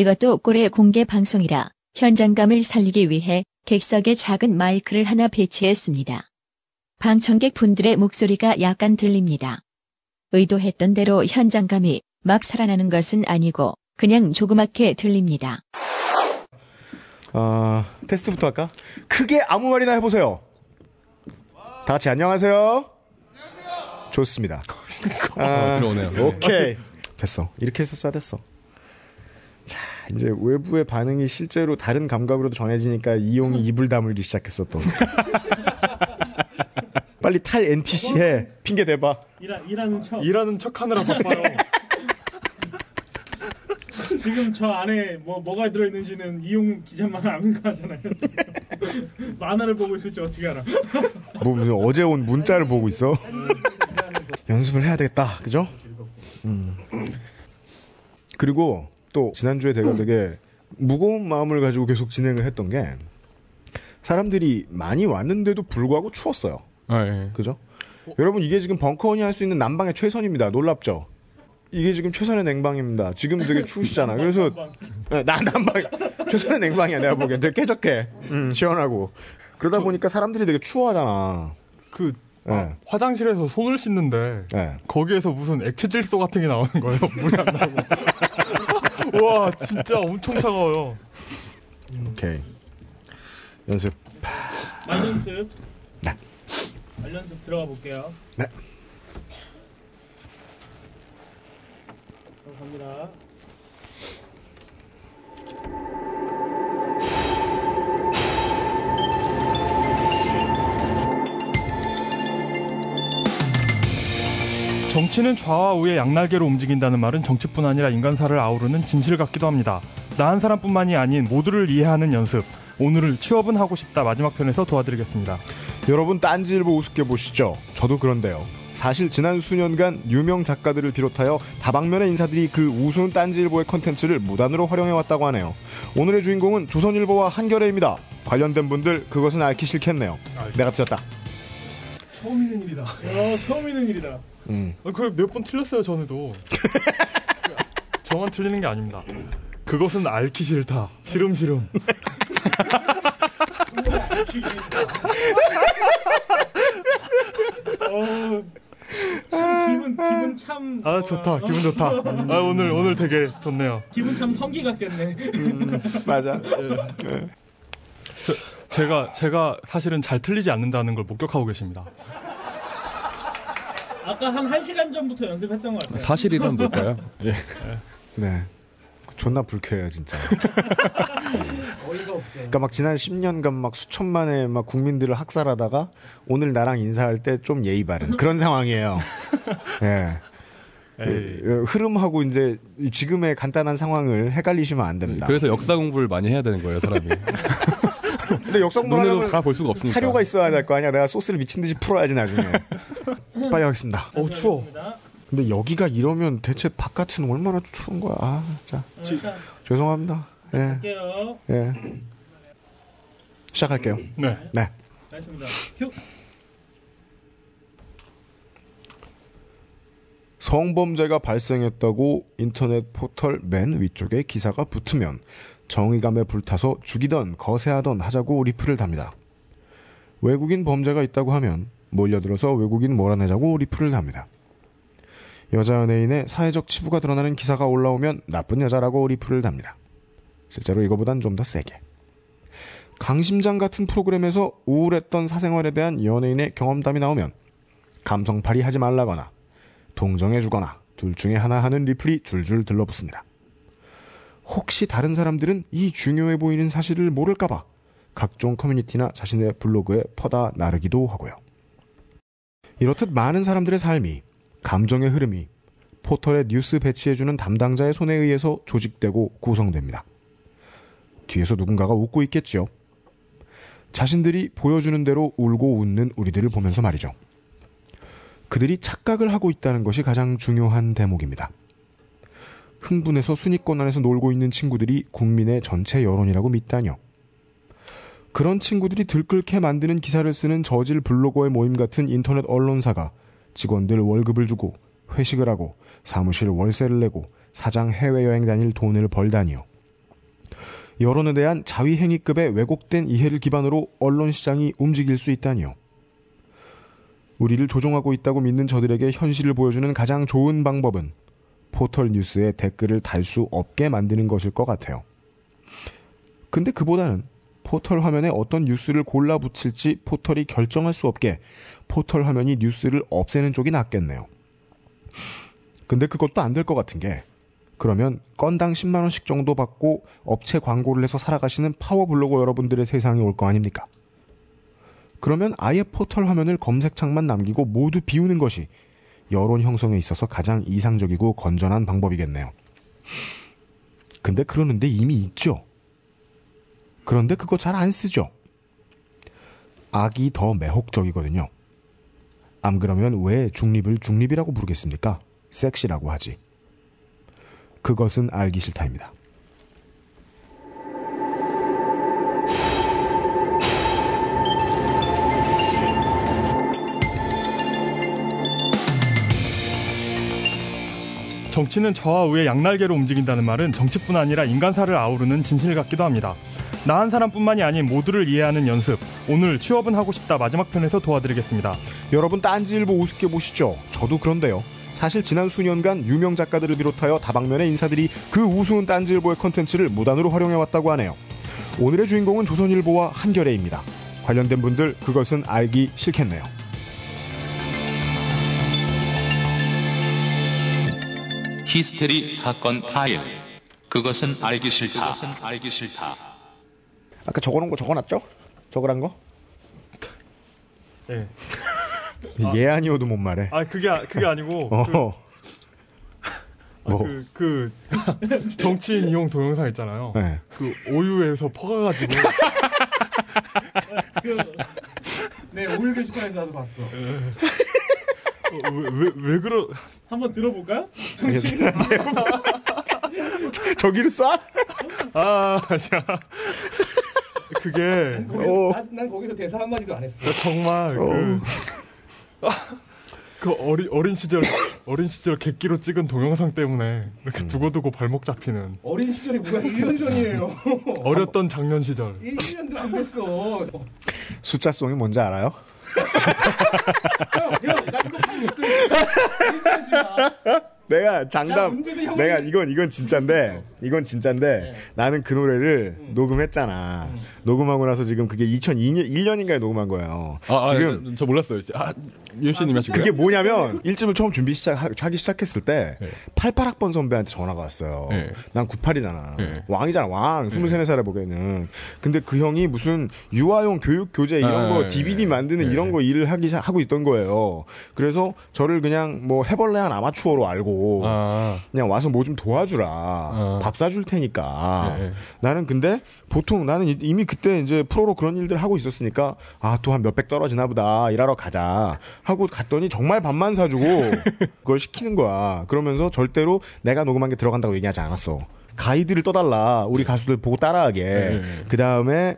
이것도 꼴의 공개 방송이라 현장감을 살리기 위해 객석에 작은 마이크를 하나 배치했습니다. 방청객 분들의 목소리가 약간 들립니다. 의도했던 대로 현장감이 막 살아나는 것은 아니고 그냥 조그맣게 들립니다. 아, 테스트부터 할까? 크게 아무 말이나 해보세요. 다 같이 안녕하세요. 좋습니다. 아, 들어오네요. 오케이. 됐어. 이렇게 해서 써야 됐어. 자, 이제 외부의 반응이 실제로 다른 감각으로도 전해지니까 이용이 입을 다물기 시작했어, 또. 빨리 탈 NPC 해. 핑계 대봐. 일하, 일하는 척. 일하는 척 하느라 바빠요. 지금 저 안에 뭐 뭐가 들어있는지는 이용 기자만 아는 거 하잖아요. 만화를 보고 있을지 어떻게 알아? 뭐 무슨 어제 온 문자를 보고 있어? 연습을 해야 되겠다. 그죠? 음. 그리고 또 지난주에 제가 되게 무거운 마음을 가지고 계속 진행을 했던 게 사람들이 많이 왔는데도 불구하고 추웠어요. 아, 예. 그죠? 여러분 이게 지금 벙커원이 할 수 있는 난방의 최선입니다. 놀랍죠? 이게 지금 최선의 냉방입니다. 지금 되게 추우시잖아. 그래서 네, 나 난방 최선의 냉방이야 내가 보기엔 되게 쾌적해. 음, 시원하고 그러다 보니까 사람들이 되게 추워하잖아. 그 네. 아, 화장실에서 손을 씻는데 네. 거기에서 무슨 액체 질소 같은 게 나오는 거예요. 물이 안 나고. 와 진짜 엄청 차가워요. 오케이 연습. 말연습. 네. 말연습 들어가 볼게요. 네. 어, 갑니다. 정치는 좌와 우의 양날개로 움직인다는 말은 정치뿐 아니라 인간사를 아우르는 진실 같기도 합니다. 나 한 사람뿐만이 아닌 모두를 이해하는 연습. 오늘을 취업은 하고 싶다 마지막 편에서 도와드리겠습니다. 여러분 딴지일보 우습게 보시죠. 저도 그런데요. 사실 지난 수년간 유명 작가들을 비롯하여 다방면의 인사들이 그 우스운 딴지일보의 컨텐츠를 무단으로 활용해왔다고 하네요. 오늘의 주인공은 조선일보와 한겨레입니다. 관련된 분들 그것은 앓기 싫겠네요. 내가 틀렸다. 처음 있는 일이다. 어, 처음 있는 일이다. 음. 그걸 몇 번 틀렸어요 전에도. 저만 틀리는 게 아닙니다. 그것은 앓기 싫다. 시름시름. 어, 참 기분 기분 참. 아 어, 좋다. 어, 기분 좋다. 아 오늘 오늘 되게 좋네요. 기분 참 성기 같겠네. 맞아. 제가 제가 사실은 잘 틀리지 않는다는 걸 목격하고 계십니다. 아까 한 1시간 전부터 연습했던 것 같아요. 사실이란 뭘까요? 예. 네. 존나 불쾌해요, 진짜. 어이가 없어요. 그러니까 막 지난 10년간 막 수천만의 막 국민들을 학살하다가 오늘 나랑 인사할 때 좀 예의 바른 그런 상황이에요. 예. 에이. 그, 흐름하고 이제 이 지금의 간단한 상황을 헷갈리시면 안 됩니다. 그래서 역사 공부를 많이 해야 되는 거예요, 사람이. 근데 역사 눈으로 공부하려면 다볼 수가 없으니까. 사료가 있어야 될 거 아니야. 내가 소스를 미친 듯이 풀어야지 나중에. 빨리 하겠습니다. 어 추워. 근데 여기가 이러면 대체 바깥은 얼마나 추운 거야. 아, 자 일단 죄송합니다. 예, 할게요. 예. 시작할게요. 네. 네. 알겠습니다. 큐. 성범죄가 발생했다고 인터넷 포털 맨 위쪽에 기사가 붙으면 정의감에 불타서 죽이던 거세하던 하자고 리플을 답니다. 외국인 범죄가 있다고 하면 몰려들어서 외국인 몰아내자고 리플을 답니다. 여자 연예인의 사회적 치부가 드러나는 기사가 올라오면 나쁜 여자라고 리플을 답니다. 실제로 이거보단 좀 더 세게. 강심장 같은 프로그램에서 우울했던 사생활에 대한 연예인의 경험담이 나오면 감성팔이 하지 말라거나 동정해주거나 둘 중에 하나 하는 리플이 줄줄 들러붙습니다. 혹시 다른 사람들은 이 중요해 보이는 사실을 모를까봐 각종 커뮤니티나 자신의 블로그에 퍼다 나르기도 하고요. 이렇듯 많은 사람들의 삶이 감정의 흐름이 포털에 뉴스 배치해주는 담당자의 손에 의해서 조직되고 구성됩니다. 뒤에서 누군가가 웃고 있겠지요. 자신들이 보여주는 대로 울고 웃는 우리들을 보면서 말이죠. 그들이 착각을 하고 있다는 것이 가장 중요한 대목입니다. 흥분해서 순위권 안에서 놀고 있는 친구들이 국민의 전체 여론이라고 믿다뇨. 그런 친구들이 들끓게 만드는 기사를 쓰는 저질 블로거의 모임 같은 인터넷 언론사가 직원들 월급을 주고 회식을 하고 사무실 월세를 내고 사장 해외여행 다닐 돈을 벌다니요. 여론에 대한 자위행위급의 왜곡된 이해를 기반으로 언론 시장이 움직일 수 있다니요. 우리를 조종하고 있다고 믿는 저들에게 현실을 보여주는 가장 좋은 방법은 포털 뉴스에 댓글을 달 수 없게 만드는 것일 것 같아요. 근데 그보다는 포털 화면에 어떤 뉴스를 골라 붙일지 포털이 결정할 수 없게 포털 화면이 뉴스를 없애는 쪽이 낫겠네요. 근데 그것도 안 될 것 같은 게 그러면 건당 10만 원씩 정도 받고 업체 광고를 해서 살아가시는 파워블로거 여러분들의 세상이 올 거 아닙니까? 그러면 아예 포털 화면을 검색창만 남기고 모두 비우는 것이 여론 형성에 있어서 가장 이상적이고 건전한 방법이겠네요. 근데 그러는데 이미 있죠. 그런데 그거 잘 안 쓰죠. 악이 더 매혹적이거든요. 안 그러면 왜 중립을 중립이라고 부르겠습니까? 섹시라고 하지. 그것은 알기 싫다입니다. 정치는 저와 우의 양날개로 움직인다는 말은 정치뿐 아니라 인간사를 아우르는 진실 같기도 합니다. 나 한 사람뿐만이 아닌 모두를 이해하는 연습. 오늘 취업은 하고 싶다 마지막 편에서 도와드리겠습니다. 여러분 딴지일보 우습게 보시죠. 저도 그런데요. 사실 지난 수년간 유명 작가들을 비롯하여 다방면의 인사들이 그 우스운 딴지일보의 컨텐츠를 무단으로 활용해왔다고 하네요. 오늘의 주인공은 조선일보와 한겨레입니다. 관련된 분들 그것은 알기 싫겠네요. 히스테리 사건 파일. 그것은 알기 싫다. 그것은 알기 싫다. 아까 적어놓은 거 적어놨죠? 적으란 거? 예. 얘 아니어도 못 말해. 아 그게 아- 그게 아니고 그, 어. 아, 뭐. 그, 그 정치인 이용 동영상 있잖아요. 네. 그 오유에서 퍼가가지고 그, 네 오일 게시판에서 나도 봤어. 왜왜 왜 그러 한번 들어볼까요? 정신. 저기를 쏴? 아 자. 그게 어. 난, 난 거기서 대사 한마디도 안 했어. 정말 그, 아, 그 어린 어린 시절 어린 시절 객기로 찍은 동영상 때문에 이렇게 두고두고 발목 잡히는 어린 시절이 뭐야? 1년 전이에요. 어렸던 작년 시절 1년도 안 됐어. 숫자송이 뭔지 알아요? 형, 형, 나 이거 다 있어요. 얘기하지 마. 내가 야, 장담 내가 이건 이건 진짜인데 이건 진짜인데 나는 그 노래를 녹음했잖아 녹음하고 나서 지금 그게 2002년 1년인가에 녹음한 거예요 아, 아, 지금 저 몰랐어요. 아, 하신 거예요? 그게 뭐냐면 일집을 처음 준비 시작하기 시작했을 때 네. 88학번 선배한테 전화가 왔어요. 네. 난 98이잖아. 네. 왕이잖아, 왕. 23살에 보기에는. 근데 그 형이 무슨 유아용 교육 교재 이런 아, 거 네. DVD 만드는 네. 이런 거 일을 하기 시- 하고 있던 거예요. 그래서 저를 그냥 뭐 해벌레한 아마추어로 알고 아, 그냥 와서 뭐 좀 도와주라. 어. 밥 사줄 테니까. 네. 나는 근데 보통 나는 이- 이미 그때 이제 프로로 그런 일들 하고 있었으니까 아 또 한 몇백 떨어지나 보다 일하러 가자 하고 갔더니 정말 밥만 사주고 그걸 시키는 거야. 그러면서 절대로 내가 녹음한 게 들어간다고 얘기하지 않았어. 가이드를 떠달라. 우리 가수들 보고 따라하게. 네. 그 다음에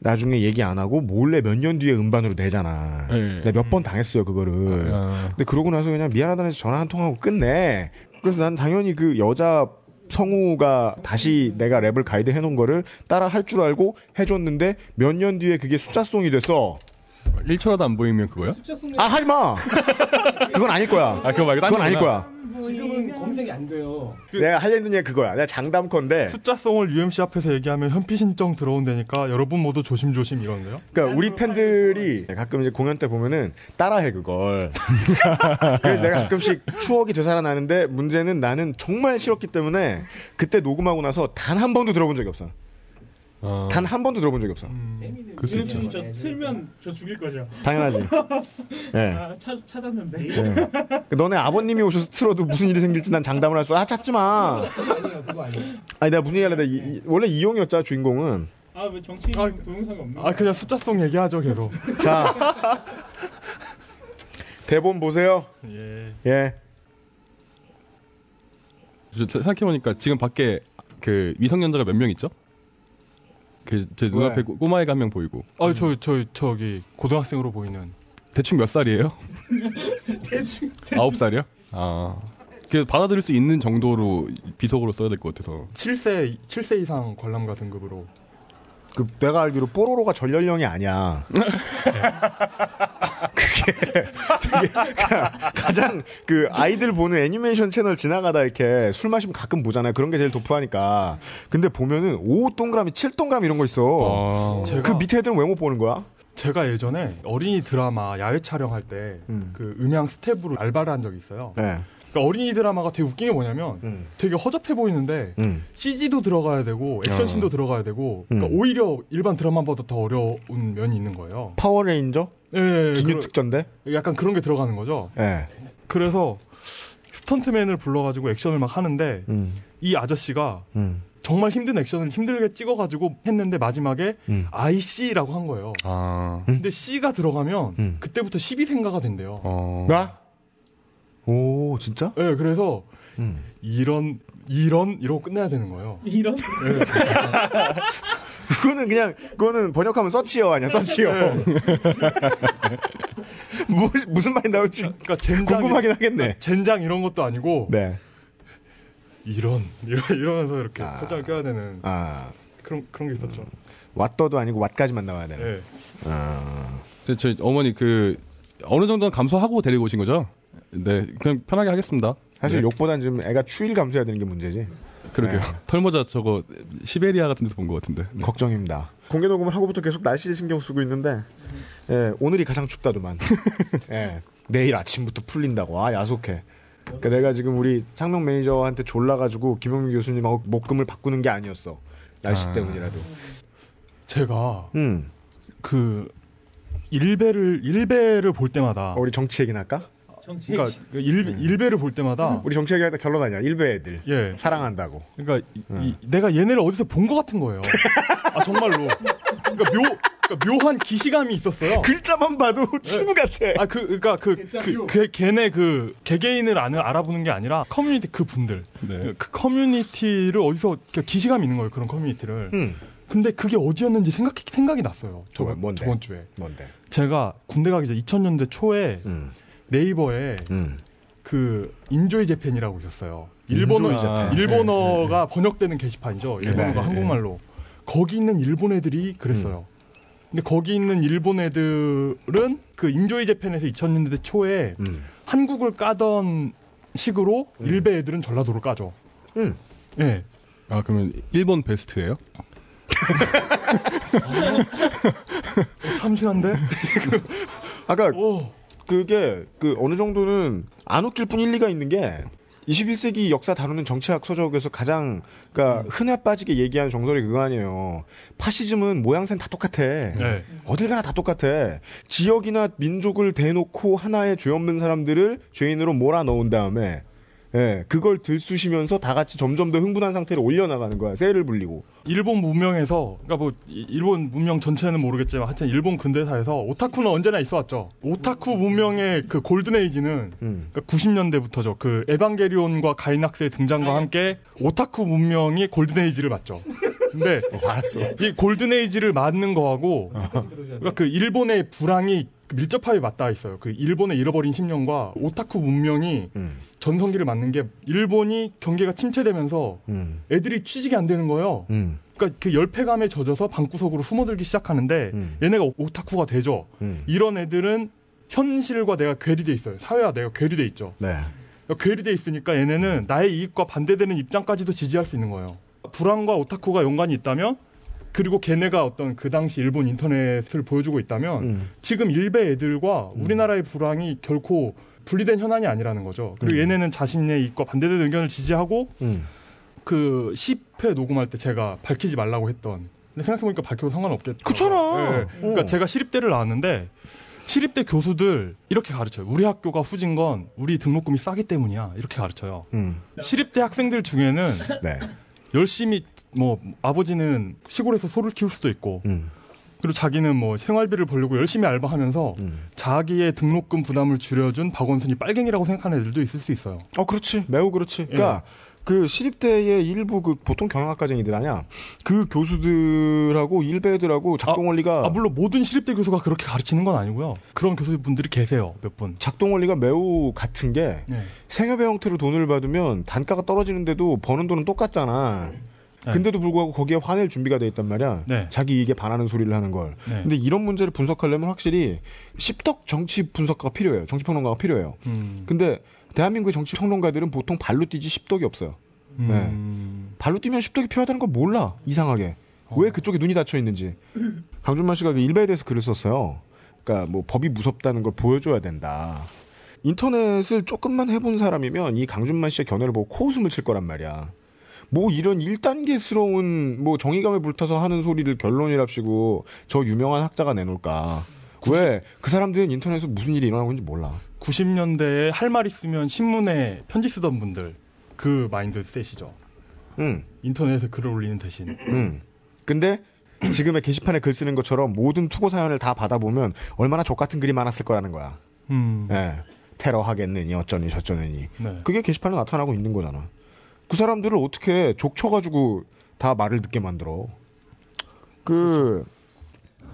나중에 얘기 안 하고 몰래 몇 년 뒤에 음반으로 내잖아. 네. 내가 몇 번 당했어요 그거를. 아. 근데 그러고 나서 그냥 미안하다는 해서 전화 한 통 하고 끝내. 그래서 난 당연히 그 여자 성우가 다시 내가 랩을 가이드 해놓은 거를 따라 할 줄 알고 해줬는데 몇 년 뒤에 그게 숫자송이 됐어. 1초라도 안 보이면 쏘는 아 하지 마. 그건 아닐 거야. 아, 그거 말고 딴 그건 아닐. 거야. 지금은 검색이 안 돼요. 내가 하려는 얘기 그거야. 내가 장담컨대. 숫자송을 UMC 앞에서 얘기하면 현피 신청 들어온다니까 여러분 모두 조심조심 이러는데요. 그러니까 우리 팬들이 가끔 이제 공연 때 보면은 따라해 그걸. 그래서 내가 가끔씩 추억이 되살아나는데 문제는 나는 정말 싫었기 때문에 그때 녹음하고 나서 단 한 번도 들어본 적이 없어. 아, 단한 번도 들어본 적이 없어. 재미는 그럴 수 있죠. 저 틀면 저 죽일 거죠. 당연하지. 예. 아, 찾, 찾았는데. 예. 너네 아버님이 오셔서 틀어도 무슨 일이 생길지 난 장담을 할 수. 아 찾지 마. 그거 아니에요. 아니 내가 무슨 얘기 하려다 이- 이- 원래 이용이었잖아 주인공은. 아, 왜 정치인 아, 동영상이 없는 아 그냥 숫자송 얘기하죠 계속. 자 대본 보세요. 예. 예. 저 생각해보니까 지금 밖에 그 미성년자가 몇 명 있죠? 그제 왜? 눈앞에 꼬- 꼬마애가 한 명 보이고 아 저 저 저기 고등학생으로 보이는 대충 몇 살이에요? 대충 아홉 살이요? 아 그 받아들일 수 있는 정도로 비속어로 써야 될 것 같아서. 7세 7세 이상 관람가 등급으로 그 내가 알기로 뽀로로가 전연령이 아니야. 그게 되게 가장 그 아이들 보는 애니메이션 채널 지나가다 이렇게 술 마시면 가끔 보잖아요. 그런 게 제일 도프하니까. 근데 보면은 5 동그라미, 7 동그라미 이런 거 있어. 어. 제가 그 밑에 애들은 왜 못 보는 거야? 제가 예전에 어린이 드라마 야외 촬영할 때그 음. 음향 스텝으로 알바를 한 적이 있어요. 네. 그러니까 어린이 드라마가 되게 웃긴 게 뭐냐면 음. 되게 허접해 보이는데 음. CG도 들어가야 되고 액션씬도 들어가야 되고 그러니까 음. 오히려 일반 드라마보다 더 어려운 면이 있는 거예요. 파워레인저? 예, 기뉴 그러- 특전대? 약간 그런 게 들어가는 거죠. 예. 그래서 스턴트맨을 불러가지고 액션을 막 하는데 음. 이 아저씨가 음. 정말 힘든 액션을 힘들게 찍어가지고 했는데 마지막에 음. 아이씨라고 한 거예요. 아. 근데 씨가 들어가면 음. 그때부터 12세가가 된대요. 어. 나? 오, 진짜? 예, 그래서 음. 이런 이런 이러고 끝내야 되는 거예요. 이런 그거는 그냥 그거는 번역하면 서치어 아니야 서치어 무, 무슨 말이 나올지 그러니까 젠장 궁금하긴 하겠네 젠장 이런 것도 아니고 네. 이런 이러, 이러면서 이렇게 아. 포장을 껴야 되는 아 그런 그런 게 있었죠. 왓더도 아니고 왓까지만 나와야 되는 예. 아, 그 저희 어머니 그 어느 정도는 감수하고 데리고 오신 거죠? 네, 그냥 편하게 하겠습니다. 사실 네, 욕보단 지금 애가 추위를 감수해야 되는 게 문제지 그러게요. 네. 털모자 저거 시베리아 같은 데서 본것 같은데. 네. 걱정입니다 공개 녹음을 하고부터 계속 날씨에 신경 쓰고 있는데 예, 오늘이 가장 춥다더만 예, 내일 아침부터 풀린다고 아 야속해 그러니까 내가 지금 우리 상명 매니저한테 졸라가지고 김영민 교수님하고 목금을 바꾸는 게 아니었어 날씨 아. 때문이라도 제가 음 그 일베를 일베를 볼 때마다 어, 우리 정치 얘기나 할까? 정치 그러니까 일 일베를 볼 때마다 우리 정치 얘기하다 결론 아니야. 일베 애들. 예 사랑한다고. 그러니까 이- 이- 내가 얘네를 어디서 본 것 같은 거예요. 아 정말로. 그러니까 묘 그러니까 묘한 기시감이 있었어요. 글자만 봐도 친구 같아. 아 그 그러니까 그, 그, 그 걔네 그 개개인을 아는 알아보는 게 아니라 커뮤니티 그 분들 네. 그 커뮤니티를 어디서 그러니까 기시감이 있는 거예요 그런 커뮤니티를. 음. 근데 그게 어디였는지 생각 생각이 났어요. 뭐, 저번 뭔데? 저번 주에 뭔데? 제가 군대 가기 전 2000년대 초에 음. 네이버에 음. 그 Enjoy Japan이라고 있었어요. 일본어 Enjoy Japan. 일본어가 번역되는 게시판이죠. 일본어가 네, 한국말로. 거기 있는 일본 애들이 그랬어요. 근데 거기 있는 일본 애들은 그 Enjoy Japan에서 2000년대 초에 음. 한국을 까던 식으로 일베 애들은 전라도를 까죠. 음. 예. 아 그러면 일본 베스트예요? 어, 참신한데? 아까 오. 그게 그 어느 정도는 안 웃길 뿐 일리가 있는 게 21세기 역사 다루는 정치학 서적에서 가장 그러니까 흔해 빠지게 얘기하는 정설이 그거 아니에요. 파시즘은 모양새는 다 똑같아. 네. 어딜 가나 다 똑같아. 지역이나 민족을 대놓고 하나의 죄 없는 사람들을 죄인으로 몰아넣은 다음에 예, 그걸 들쑤시면서 다 같이 점점 더 흥분한 상태로 올려나가는 거야. 세를 불리고. 일본 문명에서 그러니까 뭐 이- 일본 문명 전체는 모르겠지만 하여튼 일본 근대사에서 오타쿠는 언제나 있어 왔죠. 오타쿠 문명의 그 골든 에이지는 음. 그러니까 90년대부터죠. 그 에반게리온과 가이낙스의 등장과 함께 오타쿠 문명이 골든 에이지를 맞죠. 근데 알았어. 이 골든 에이지를 맞는 거하고 그러니까 그 일본의 불황이 밀접하게 맞닿아 있어요. 그 일본의 잃어버린 10년과 오타쿠 문명이 음. 전성기를 맞는 게 일본이 경계가 침체되면서 음. 애들이 취직이 안 되는 거예요. 음. 그러니까 그 열패감에 젖어서 방구석으로 숨어들기 시작하는데 음. 얘네가 오타쿠가 되죠. 음. 이런 애들은 현실과 내가 괴리돼 있어요. 사회와 내가 괴리돼 있죠. 네. 그러니까 괴리돼 있으니까 얘네는 나의 이익과 반대되는 입장까지도 지지할 수 있는 거예요. 불황과 오타쿠가 연관이 있다면 그리고 걔네가 어떤 그 당시 일본 인터넷을 보여주고 있다면 음. 지금 일베 애들과 우리나라의 불황이 결코 분리된 현안이 아니라는 거죠. 그리고 음. 얘네는 자신의 이익과 반대되는 의견을 지지하고 음. 그 10회 녹음할 때 제가 밝히지 말라고 했던. 근데 생각해보니까 밝혀도 상관없겠죠. 그렇잖아. 예. 그러니까 어. 제가 시립대를 나왔는데 시립대 교수들 이렇게 가르쳐요. 우리 학교가 후진 건 우리 등록금이 싸기 때문이야. 이렇게 가르쳐요. 음. 시립대 학생들 중에는 네. 열심히 뭐 아버지는 시골에서 소를 키울 수도 있고 음. 그리고 자기는 뭐 생활비를 벌려고 열심히 알바하면서 음. 자기의 등록금 부담을 줄여준 박원순이 빨갱이라고 생각하는 애들도 있을 수 있어요. 어, 그렇지. 매우 그렇지. 그러니까 그 시립대의 일부 그 보통 경영학과생이들 아냐 그 교수들하고 일베들하고 작동 원리가 아 물론 모든 시립대 교수가 그렇게 가르치는 건 아니고요. 그런 교수분들이 계세요 몇 분. 작동 원리가 매우 같은 게 네. 생협의 형태로 돈을 받으면 단가가 떨어지는데도 버는 돈은 똑같잖아. 네. 근데도 불구하고 거기에 화낼 준비가 돼 있단 말이야. 네. 자기 이익에 반하는 소리를 하는 걸. 네. 근데 이런 문제를 분석하려면 확실히 십덕 정치 분석가가 필요해요. 정치 평론가가 필요해요. 음. 근데 대한민국의 정치 평론가들은 보통 발로 뛰지 십덕이 없어요. 음. 발로 뛰면 십덕이 필요하다는 걸 몰라. 이상하게. 왜 그쪽에 눈이 닫혀 있는지. 강준만 씨가 그 일베에 대해서 글을 썼어요. 그러니까 뭐 법이 무섭다는 걸 보여줘야 된다. 인터넷을 조금만 해본 사람이면 이 강준만 씨의 견해를 보고 코웃음을 칠 거란 말이야. 뭐 이런 1단계스러운 뭐 정의감에 불타서 하는 소리를 결론이랍시고 저 유명한 학자가 내놓을까. 왜그 사람들은 인터넷에서 무슨 일이 일어나고 있는지 몰라. 90년대에 할 말 있으면 신문에 편지 쓰던 분들 그 마인드 셋이죠. 응. 인터넷에 글을 올리는 대신. 음. 근데 지금의 게시판에 글 쓰는 것처럼 모든 투고 사연을 다 받아보면 얼마나 족같은 글이 많았을 거라는 거야. 음. 예. 테러 하겠느니 어쩌니 저쩌느니. 네. 그게 게시판에 나타나고 있는 거잖아. 그 사람들을 어떻게 족쳐가지고 다 말을 듣게 만들어. 그,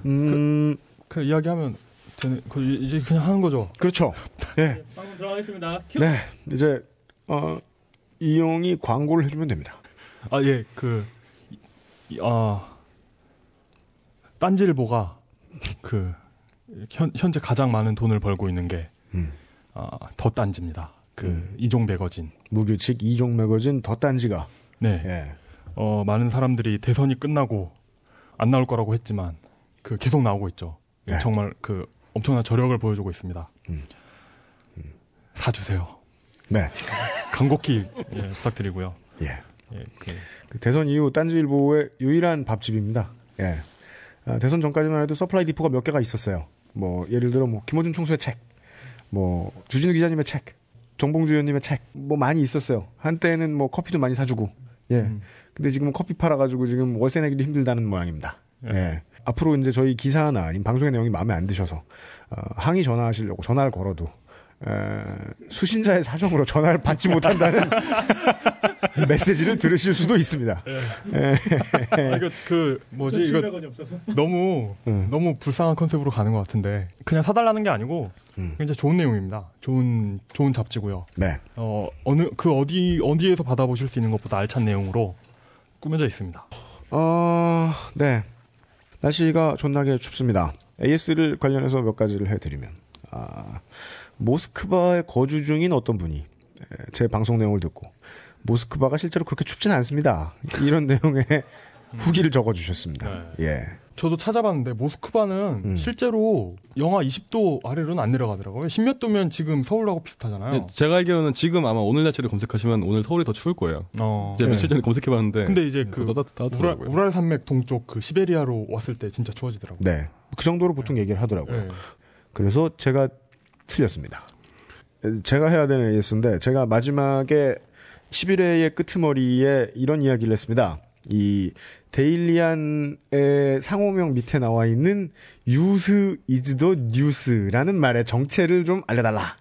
음, 그 이야기하면 되는 그 이제 그냥 하는 거죠. 그렇죠. 예. 방금 들어가겠습니다. 큐. 네. 이제, 어, 이용이 광고를 해주면 됩니다. 아 예, 그 이- 아, 딴지일보가 그 현, 현재 가장 많은 돈을 벌고 있는 게 음. 아, 더 딴지입니다. 그 음. 이종 매거진. 무규칙 이종 매거진 덧단지가. 네. 예. 어, 많은 사람들이 대선이 끝나고 안 나올 거라고 했지만 그 계속 나오고 있죠. 네. 정말 그 엄청난 저력을 보여주고 있습니다. 음. 사주세요. 네. 간곡히 예, 부탁드리고요. 예. 예, 그, 그 대선 이후 딴지일보의 유일한 밥집입니다. 예. 아, 대선 전까지만 해도 supply depot가 몇 개가 있었어요. 뭐 예를 들어 뭐 김어준 총수의 책, 뭐 주진우 기자님의 책, 정봉주 의원님의 책, 뭐 많이 있었어요. 한때는 뭐 커피도 많이 사주고, 예. 음. 근데 지금 커피 팔아가지고 지금 월세 내기도 힘들다는 모양입니다. 예. 예. 앞으로 이제 저희 기사나 방송의 내용이 마음에 안 드셔서 어, 항의 전화하시려고 전화를 걸어도 에, 수신자의 사정으로 전화를 받지 못한다는 메시지를 들으실 수도 있습니다. 아, 이거 그 뭐지 이거 700원이 없어서. 너무 음. 너무 불쌍한 컨셉으로 가는 것 같은데 그냥 사달라는 게 아니고 음. 굉장히 좋은 내용입니다. 좋은 좋은 잡지고요. 네. 어 어느 그 어디 어디에서 받아보실 수 있는 것보다 알찬 내용으로 꾸며져 있습니다. 어, 네. 날씨가 존나게 춥습니다. AS를 관련해서 몇 가지를 해드리면, 아, 모스크바에 거주 중인 어떤 분이 에, 제 방송 내용을 듣고, 모스크바가 실제로 그렇게 춥진 않습니다. 이런 내용의 후기를 적어주셨습니다. 예. 저도 찾아봤는데 모스크바는 음. 실제로 영하 20도 아래로는 안 내려가더라고요. 십몇 도면 지금 서울하고 비슷하잖아요. 예, 제가 알기로는 지금 아마 오늘 날씨를 검색하시면 오늘 서울이 더 추울 거예요. 어. 제가 네. 며칠 전에 검색해봤는데. 근데 이제 네, 그더 따뜻, 우랄, 산맥 동쪽 그 시베리아로 왔을 때 진짜 추워지더라고요. 네. 그 정도로 보통 얘기를 하더라고요. 네. 그래서 제가 틀렸습니다. 제가 해야 되는 AS인데 제가 마지막에 11회의 끄트머리에 이런 이야기를 했습니다. 이 데일리안의 상호명 밑에 나와 있는 Yous is the news라는 말의 정체를 좀 알려달라.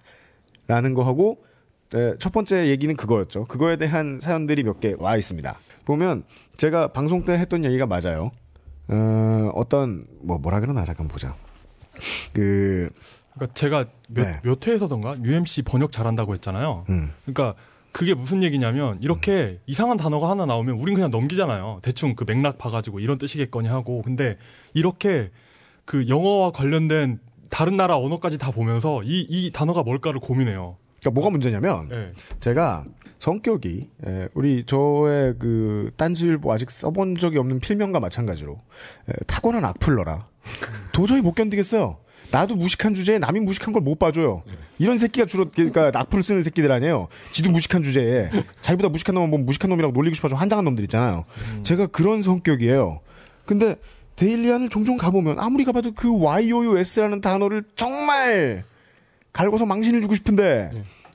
라는 거 하고 네, 첫 번째 얘기는 그거였죠. 그거에 대한 사연들이 몇 개 와 있습니다. 보면 제가 방송 때 했던 얘기가 맞아요. 어, 어떤 뭐 뭐라 그러나 잠깐 보자. 그 그러니까 제가 몇, 네. 몇 회에서던가 UMC 번역 잘한다고 했잖아요. 음. 그러니까 그게 무슨 얘기냐면 이렇게 이상한 단어가 하나 나오면 우린 그냥 넘기잖아요. 대충 그 맥락 봐가지고 이런 뜻이겠거니 하고. 근데 이렇게 그 영어와 관련된 다른 나라 언어까지 다 보면서 이, 이 단어가 뭘까를 고민해요. 그러니까 뭐가 문제냐면 네. 제가 성격이 에, 우리 저의 그 딴지일보 아직 써본 적이 없는 필명과 마찬가지로 에, 타고난 악플러라 도저히 못 견디겠어요. 나도 무식한 주제에 남이 무식한 걸 못 봐줘요. 이런 새끼가 주로 그러니까 악플을 쓰는 새끼들 아니에요. 지도 무식한 주제에 자기보다 무식한 놈은 뭐 무식한 놈이라고 놀리고 싶어서 환장한 놈들 있잖아요. 제가 그런 성격이에요. 근데 데일리안을 종종 가보면 아무리 가봐도 그 YOUS라는 단어를 정말 갈고서 망신을 주고 싶은데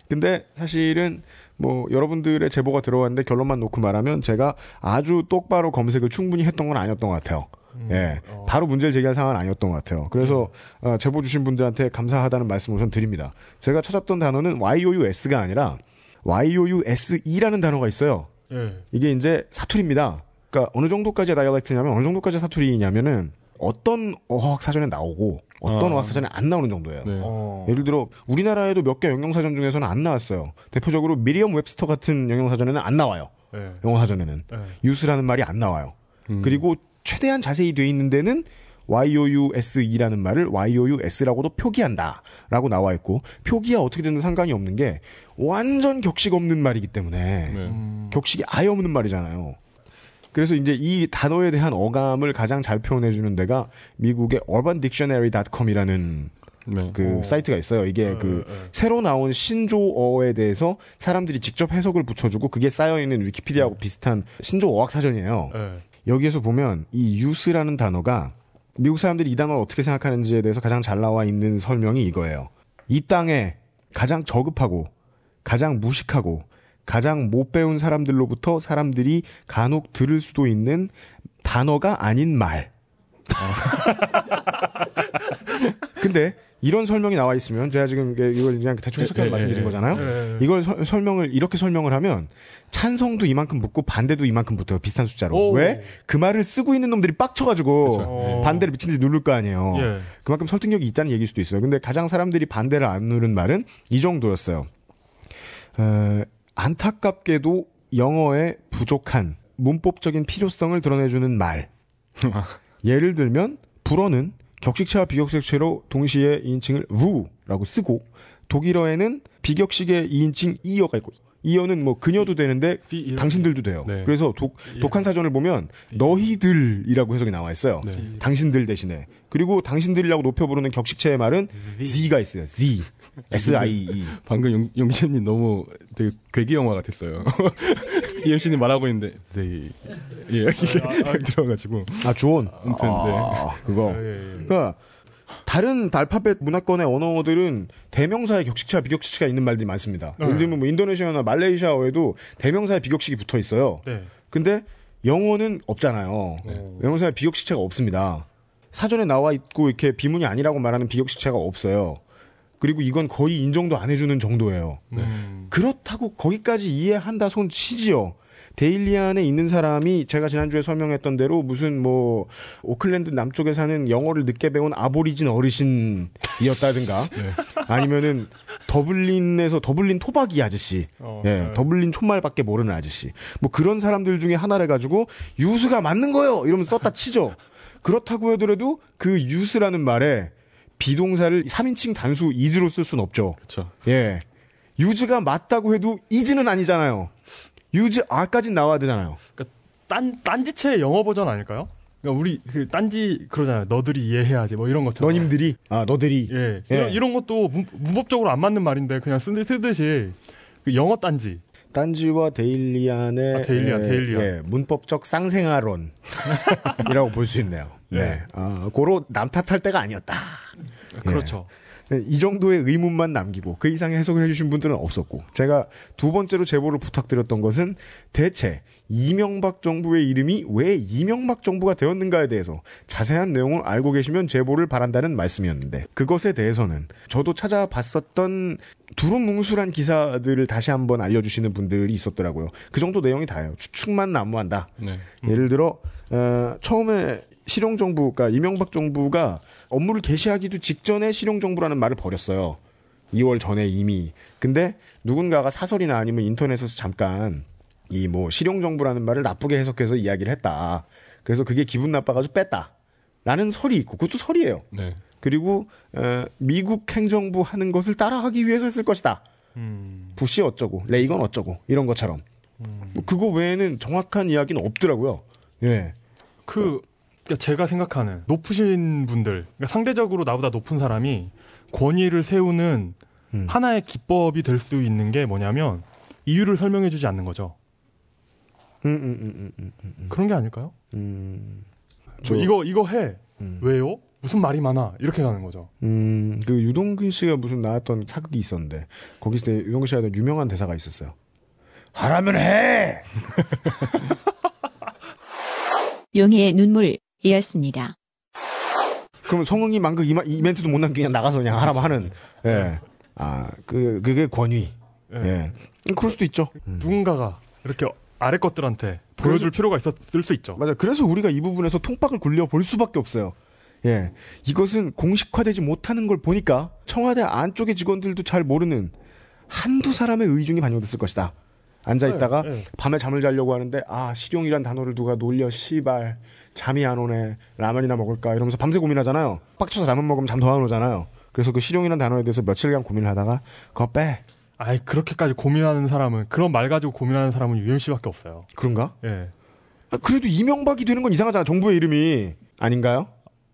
근데 사실은 뭐 여러분들의 제보가 들어왔는데 결론만 놓고 말하면 제가 아주 똑바로 검색을 충분히 했던 건 아니었던 것 같아요. 예, 어. 바로 문제를 제기할 상황은 아니었던 것 같아요. 그래서 어, 제보 주신 분들한테 감사하다는 말씀을 우선 드립니다. 제가 찾았던 단어는 YOUS가 아니라 YOUSE라는 단어가 있어요. 예. 이게 이제 사투리입니다. 그러니까 어느 정도까지의 다이얼렉트냐면 어느 정도까지의 사투리냐면은 어떤 어학 사전에 나오고 어떤 아. 어학 사전에 안 나오는 정도예요. 네. 어. 예를 들어 우리나라에도 몇 개 영영 사전 중에서는 안 나왔어요. 대표적으로 미리엄 웹스터 같은 영영 사전에는 안 나와요. 예. 영어 사전에는 예. 유스라는 말이 안 나와요. 음. 그리고 최대한 자세히 돼 있는 데는 YOUSE라는 말을 YOUS라고도 표기한다 라고 나와 있고 표기야 어떻게 되든 상관이 없는 게 완전 격식 없는 말이기 때문에 네. 음. 격식이 아예 없는 말이잖아요. 그래서 이제 이 단어에 대한 어감을 가장 잘 표현해 주는 데가 미국의 urbandictionary.com이라는 네. 그 어. 사이트가 있어요. 이게 예, 그 예, 예. 새로 나온 신조어에 대해서 사람들이 직접 해석을 붙여주고 그게 쌓여 있는 위키피디아하고 비슷한 신조어 어학 사전이에요. 예. 여기에서 보면 이 유스라는 단어가 미국 사람들이 이 단어를 어떻게 생각하는지에 대해서 가장 잘 나와 있는 설명이 이거예요. 이 땅에 가장 저급하고 가장 무식하고 가장 못 배운 사람들로부터 사람들이 간혹 들을 수도 있는 단어가 아닌 말. 근데 이런 설명이 나와 있으면 제가 지금 이걸 그냥 대충 해석해서 예, 예, 말씀드린 예. 거잖아요. 예. 이걸 서- 설명을 이렇게 설명을 하면 찬성도 이만큼 붙고 반대도 이만큼 붙어요. 비슷한 숫자로. 오. 왜? 그 말을 쓰고 있는 놈들이 빡쳐가지고. 어. 반대를 미친 듯이 누를 거 아니에요. 예. 그만큼 설득력이 있다는 얘기일 수도 있어요. 근데 가장 사람들이 반대를 안 누른 말은 이 정도였어요. 어, 안타깝게도 영어의 부족한 문법적인 필요성을 드러내주는 말. 예를 들면 불어는 격식체와 비격식체로 동시에 인칭을 wu라고 쓰고 독일어에는 비격식의 2인칭 이어가 있고 이어는 뭐 그녀도 되는데 씨, 이런- 당신들도 돼요. 네. 그래서 독, 예. 독한 사전을 보면 너희들이라고 해석이 나와 있어요. 네. 당신들 대신에. 그리고 당신들이라고 높여 부르는 격식체의 말은 Z가 있어요. Z. S-I-E. 방금 용, 용신님 너무 되게 괴기 영화 같았어요. 이영신님 말하고 있는데 네. 예 이게 들어가지고 아, 주온. 아무튼 네. 아, 그거. 예, 예. 그러니까 다른 알파벳 문화권의 언어들은 대명사의 격식체와 비격식체가 있는 말들이 많습니다. 네. 예를 들면 뭐 인도네시아나 말레이시아어에도 대명사의 비격식이 붙어 있어요. 네. 근데 영어는 없잖아요. 네. 영어사의 비격식체가 없습니다. 사전에 나와 있고 이렇게 비문이 아니라고 말하는 비격식체가 없어요. 그리고 이건 거의 인정도 안 해주는 정도예요. 음. 그렇다고 거기까지 이해한다 손 치지요. 데일리안에 있는 사람이 제가 지난주에 설명했던 대로 무슨 뭐 오클랜드 남쪽에 사는 영어를 늦게 배운 Aborigine 어르신이었다든가 네. 아니면은 더블린에서 더블린 토박이 아저씨 어, 예, 네. 더블린 촌말밖에 모르는 아저씨 뭐 그런 사람들 중에 하나를 가지고 유수가 맞는 거요 이러면 썼다 치죠 그렇다고 하더라도 그 유스라는 말에 비동사를 3인칭 단수 is로 쓸 수는 없죠 그렇죠. 예. 유즈가 맞다고 해도 이즈는 아니잖아요. 유즈 R까지 나와야 되잖아요. 딴 딴지체 영어 버전 아닐까요? 그러니까 우리 그 딴지 그러잖아요. 너들이 이해해야지 뭐 이런 것처럼. 너님들이, 아, 너들이. 예. 예. 이런, 이런 것도 문, 문법적으로 안 맞는 말인데 그냥 쓰, 쓰듯이 그 영어 딴지. 딴지와 데일리안의 아, 데일리안, 예, 데일리안. 예, 문법적 쌍생아론이라고 볼 수 있네요. 네. 예. 아, 고로 남 탓할 때가 아니었다. 그렇죠. 네, 이 정도의 의문만 남기고 그 이상의 해석을 해주신 분들은 없었고 제가 두 번째로 제보를 부탁드렸던 것은 대체 이명박 정부의 이름이 왜 이명박 정부가 되었는가에 대해서 자세한 내용을 알고 계시면 제보를 바란다는 말씀이었는데 그것에 대해서는 저도 찾아봤었던 두루뭉술한 기사들을 다시 한번 알려주시는 분들이 있었더라고요. 그 정도 내용이 다예요. 추측만 난무한다. 네. 예를 들어 어, 처음에 실용 정부, 그러니까 이명박 정부가 업무를 개시하기도 직전에 실용 정부라는 말을 버렸어요. 2월 전에 이미. 근데 누군가가 사설이나 아니면 인터넷에서 잠깐 이 뭐 실용 정부라는 말을 나쁘게 해석해서 이야기를 했다. 그래서 그게 기분 나빠가지고 뺐다. 라는 설이 있고 그것도 설이에요. 네. 그리고 어, 미국 행정부 하는 것을 따라하기 위해서 했을 것이다. 음. 부시 어쩌고 레이건 어쩌고 이런 것처럼 뭐 그거 외에는 정확한 이야기는 없더라고요. 예. 그 제가 생각하는 높으신 분들, 그러니까 상대적으로 나보다 높은 사람이 권위를 세우는 음. 하나의 기법이 될 수 있는 게 뭐냐면 이유를 설명해주지 않는 거죠. 음, 음, 음, 음, 음, 그런 게 아닐까요? 음. 뭐 이거 이거 해 음. 왜요? 무슨 말이 많아 이렇게 가는 거죠. 음, 그 유동근 씨가 무슨 나왔던 사극이 있었는데 거기서 유동근 씨가 하던 유명한 대사가 있었어요. 하라면 해. 용의의 눈물 이었습니다. 그러면 성흥이 만그 이, 마- 이 멘트도 못 그냥 나가서 그냥 하라면 하는. 예. 아, 그 그게 권위. 예. 예. 음, 그럴 수도 있죠. 누군가가 이렇게 아래 것들한테 보여줄 필요가 있었을 수 있죠. 맞아. 그래서 우리가 이 부분에서 통박을 굴려 볼 수밖에 없어요. 예. 이것은 공식화되지 못하는 걸 보니까 청와대 안쪽의 직원들도 잘 모르는 한두 사람의 의중이 반영됐을 것이다. 앉아 있다가 네, 네. 밤에 잠을 자려고 하는데 아 실용이란 단어를 누가 놀려 씨발 잠이 안 오네 라면이나 먹을까 이러면서 밤새 고민하잖아요 빡쳐서 라면 먹으면 잠 더 안 오잖아요 그래서 그 실용이란 단어에 대해서 며칠간 고민을 하다가 그거 빼 아이 그렇게까지 고민하는 사람은 그런 말 가지고 고민하는 사람은 UMC밖에 없어요. 그런가? 예. 아, 그래도 이명박이 되는 건 이상하잖아 정부의 이름이 아닌가요?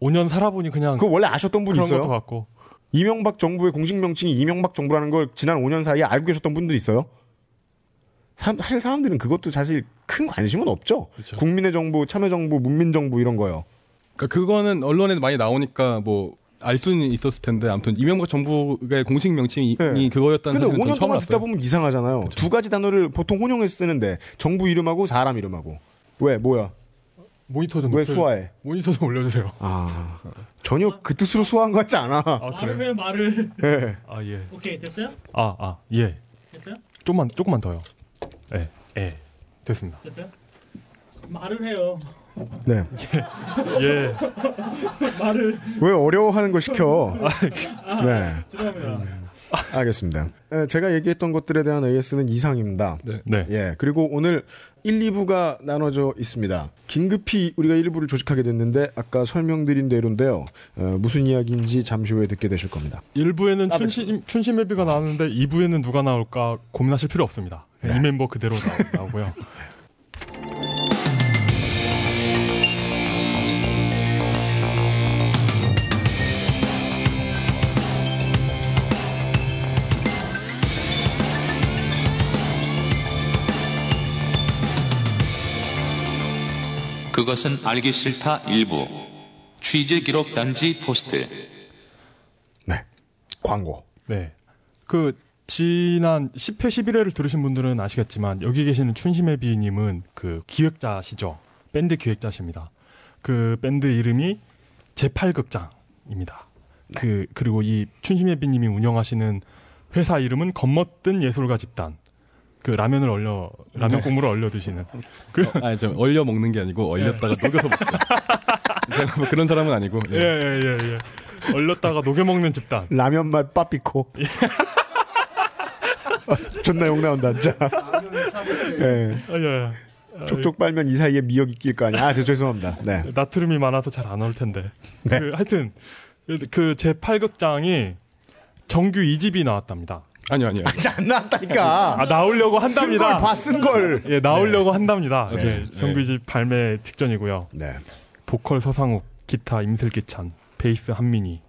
5년 살아보니 그냥 그거 원래 아셨던 분이 그런 있어요? 것도 같고. 이명박 정부의 공식 명칭이 이명박 정부라는 걸 지난 5년 사이에 알고 계셨던 분들 있어요? 사람, 사실 사람들은 그것도 사실 큰 관심은 없죠. 그렇죠. 국민의 정부, 참여 정부, 문민 정부 이런 거요. 그러니까 그거는 언론에 많이 나오니까 뭐 알 수는 있었을 텐데 아무튼 이명박 정부의 공식 명칭이 네. 그거였다는 근데 사실은 5년 전 처음 동안 듣다 알았어요. 보면 이상하잖아요. 두 가지 단어를 보통 혼용해서 쓰는데 정부 이름하고 사람 이름하고 왜 뭐야? 모니터 좀 왜 수화해? 모니터 좀 올려주세요. 아 전혀 그 뜻으로 수화한 것 같지 않아. 아 말을 말을. 예. 아 예. 오케이 됐어요? 아아 예. 됐어요? 좀만 조금만 더요. 예. 예. 됐습니다. 됐어요? 말을 해요. 네. 예. 말을. 왜 어려워하는 거 시켜? 네. 죄송합니다. 알겠습니다. 에, 제가 얘기했던 것들에 대한 AS는 이상입니다. 네. 네. 예. 그리고 오늘 1, 2부가 나눠져 있습니다. 긴급히 우리가 1부를 조직하게 됐는데 아까 설명드린 대로인데요. 어, 무슨 이야기인지 잠시 후에 듣게 되실 겁니다. 1부에는 아, 춘심 춘심회비가 나왔는데 2부에는 누가 나올까 고민하실 필요 없습니다. 그냥 이 멤버 그대로 나, 나오고요. 그것은 알기 싫다 일부 취재 기록 단지 포스트 네. 광고. 네. 그 지난 10회 11회를 들으신 분들은 아시겠지만 여기 계시는 춘심회비님은 그 기획자시죠. 밴드 기획자십니다. 그 밴드 이름이 제8극장입니다. 그 그리고 이 춘심회비님이 운영하시는 회사 이름은 겁먹든 예술가 집단. 그 라면을 얼려 라면 국물을 얼려 드시는 그 아니 좀 얼려 먹는 게 아니고 얼렸다가 녹여서 먹죠. 제가 뭐 그런 사람은 아니고. 예, 예, 예, 예. 얼렸다가 녹여 먹는 집단. 라면 맛 빠삐코. 존나 욕 나온다, 진짜. 예. 아, 예, 예. 쪽쪽 빨면 이 사이에 미역이 낄 거 아니야. 아, 저 죄송합니다. 네. 나트륨이 많아서 잘 안 올 텐데. 네. 그, 하여튼 그 제 8극장이 정규 2집이 나왔답니다. 아니요 아니요. 아직 안 나왔다니까. 아 나오려고 한답니다. 봐, 쓴 걸. 예, 나오려고 한답니다. 네. 이제 네. 정규 2집 발매 직전이고요. 네. 보컬 서상욱, 기타 임슬기찬, 베이스 한민희.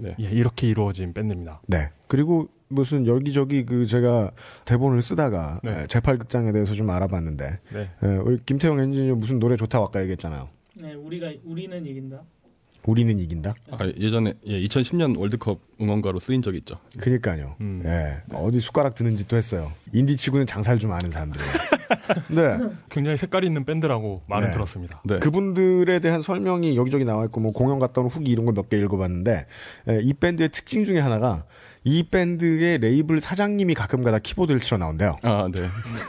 네. 예, 이렇게 이루어진 밴드입니다. 네. 그리고 무슨 여기저기 그 제가 대본을 쓰다가 네. 에, 제8극장에 대해서 좀 알아봤는데 네. 에, 우리 김태형 엔지니어 무슨 노래 좋다고 아까 얘기했잖아요. 네, 우리가 우리는 이긴다. 우리는 이긴다. 아, 예전에 예, 2010년 월드컵 응원가로 쓰인 적이 있죠. 그니까요. 음. 예. 어디 숟가락 드는 짓도 했어요. 인디 치고는 장사를 좀 아는 사람들이에요. 네. 굉장히 색깔이 있는 밴드라고 말은 네. 들었습니다. 네. 그분들에 대한 설명이 여기저기 나와 있고 뭐 공연 갔다 온 후기 이런 걸 몇 개 읽어봤는데 에, 이 밴드의 특징 중에 하나가 이 밴드의 레이블 사장님이 가끔가다 키보드를 치러 나온대요. 아 네.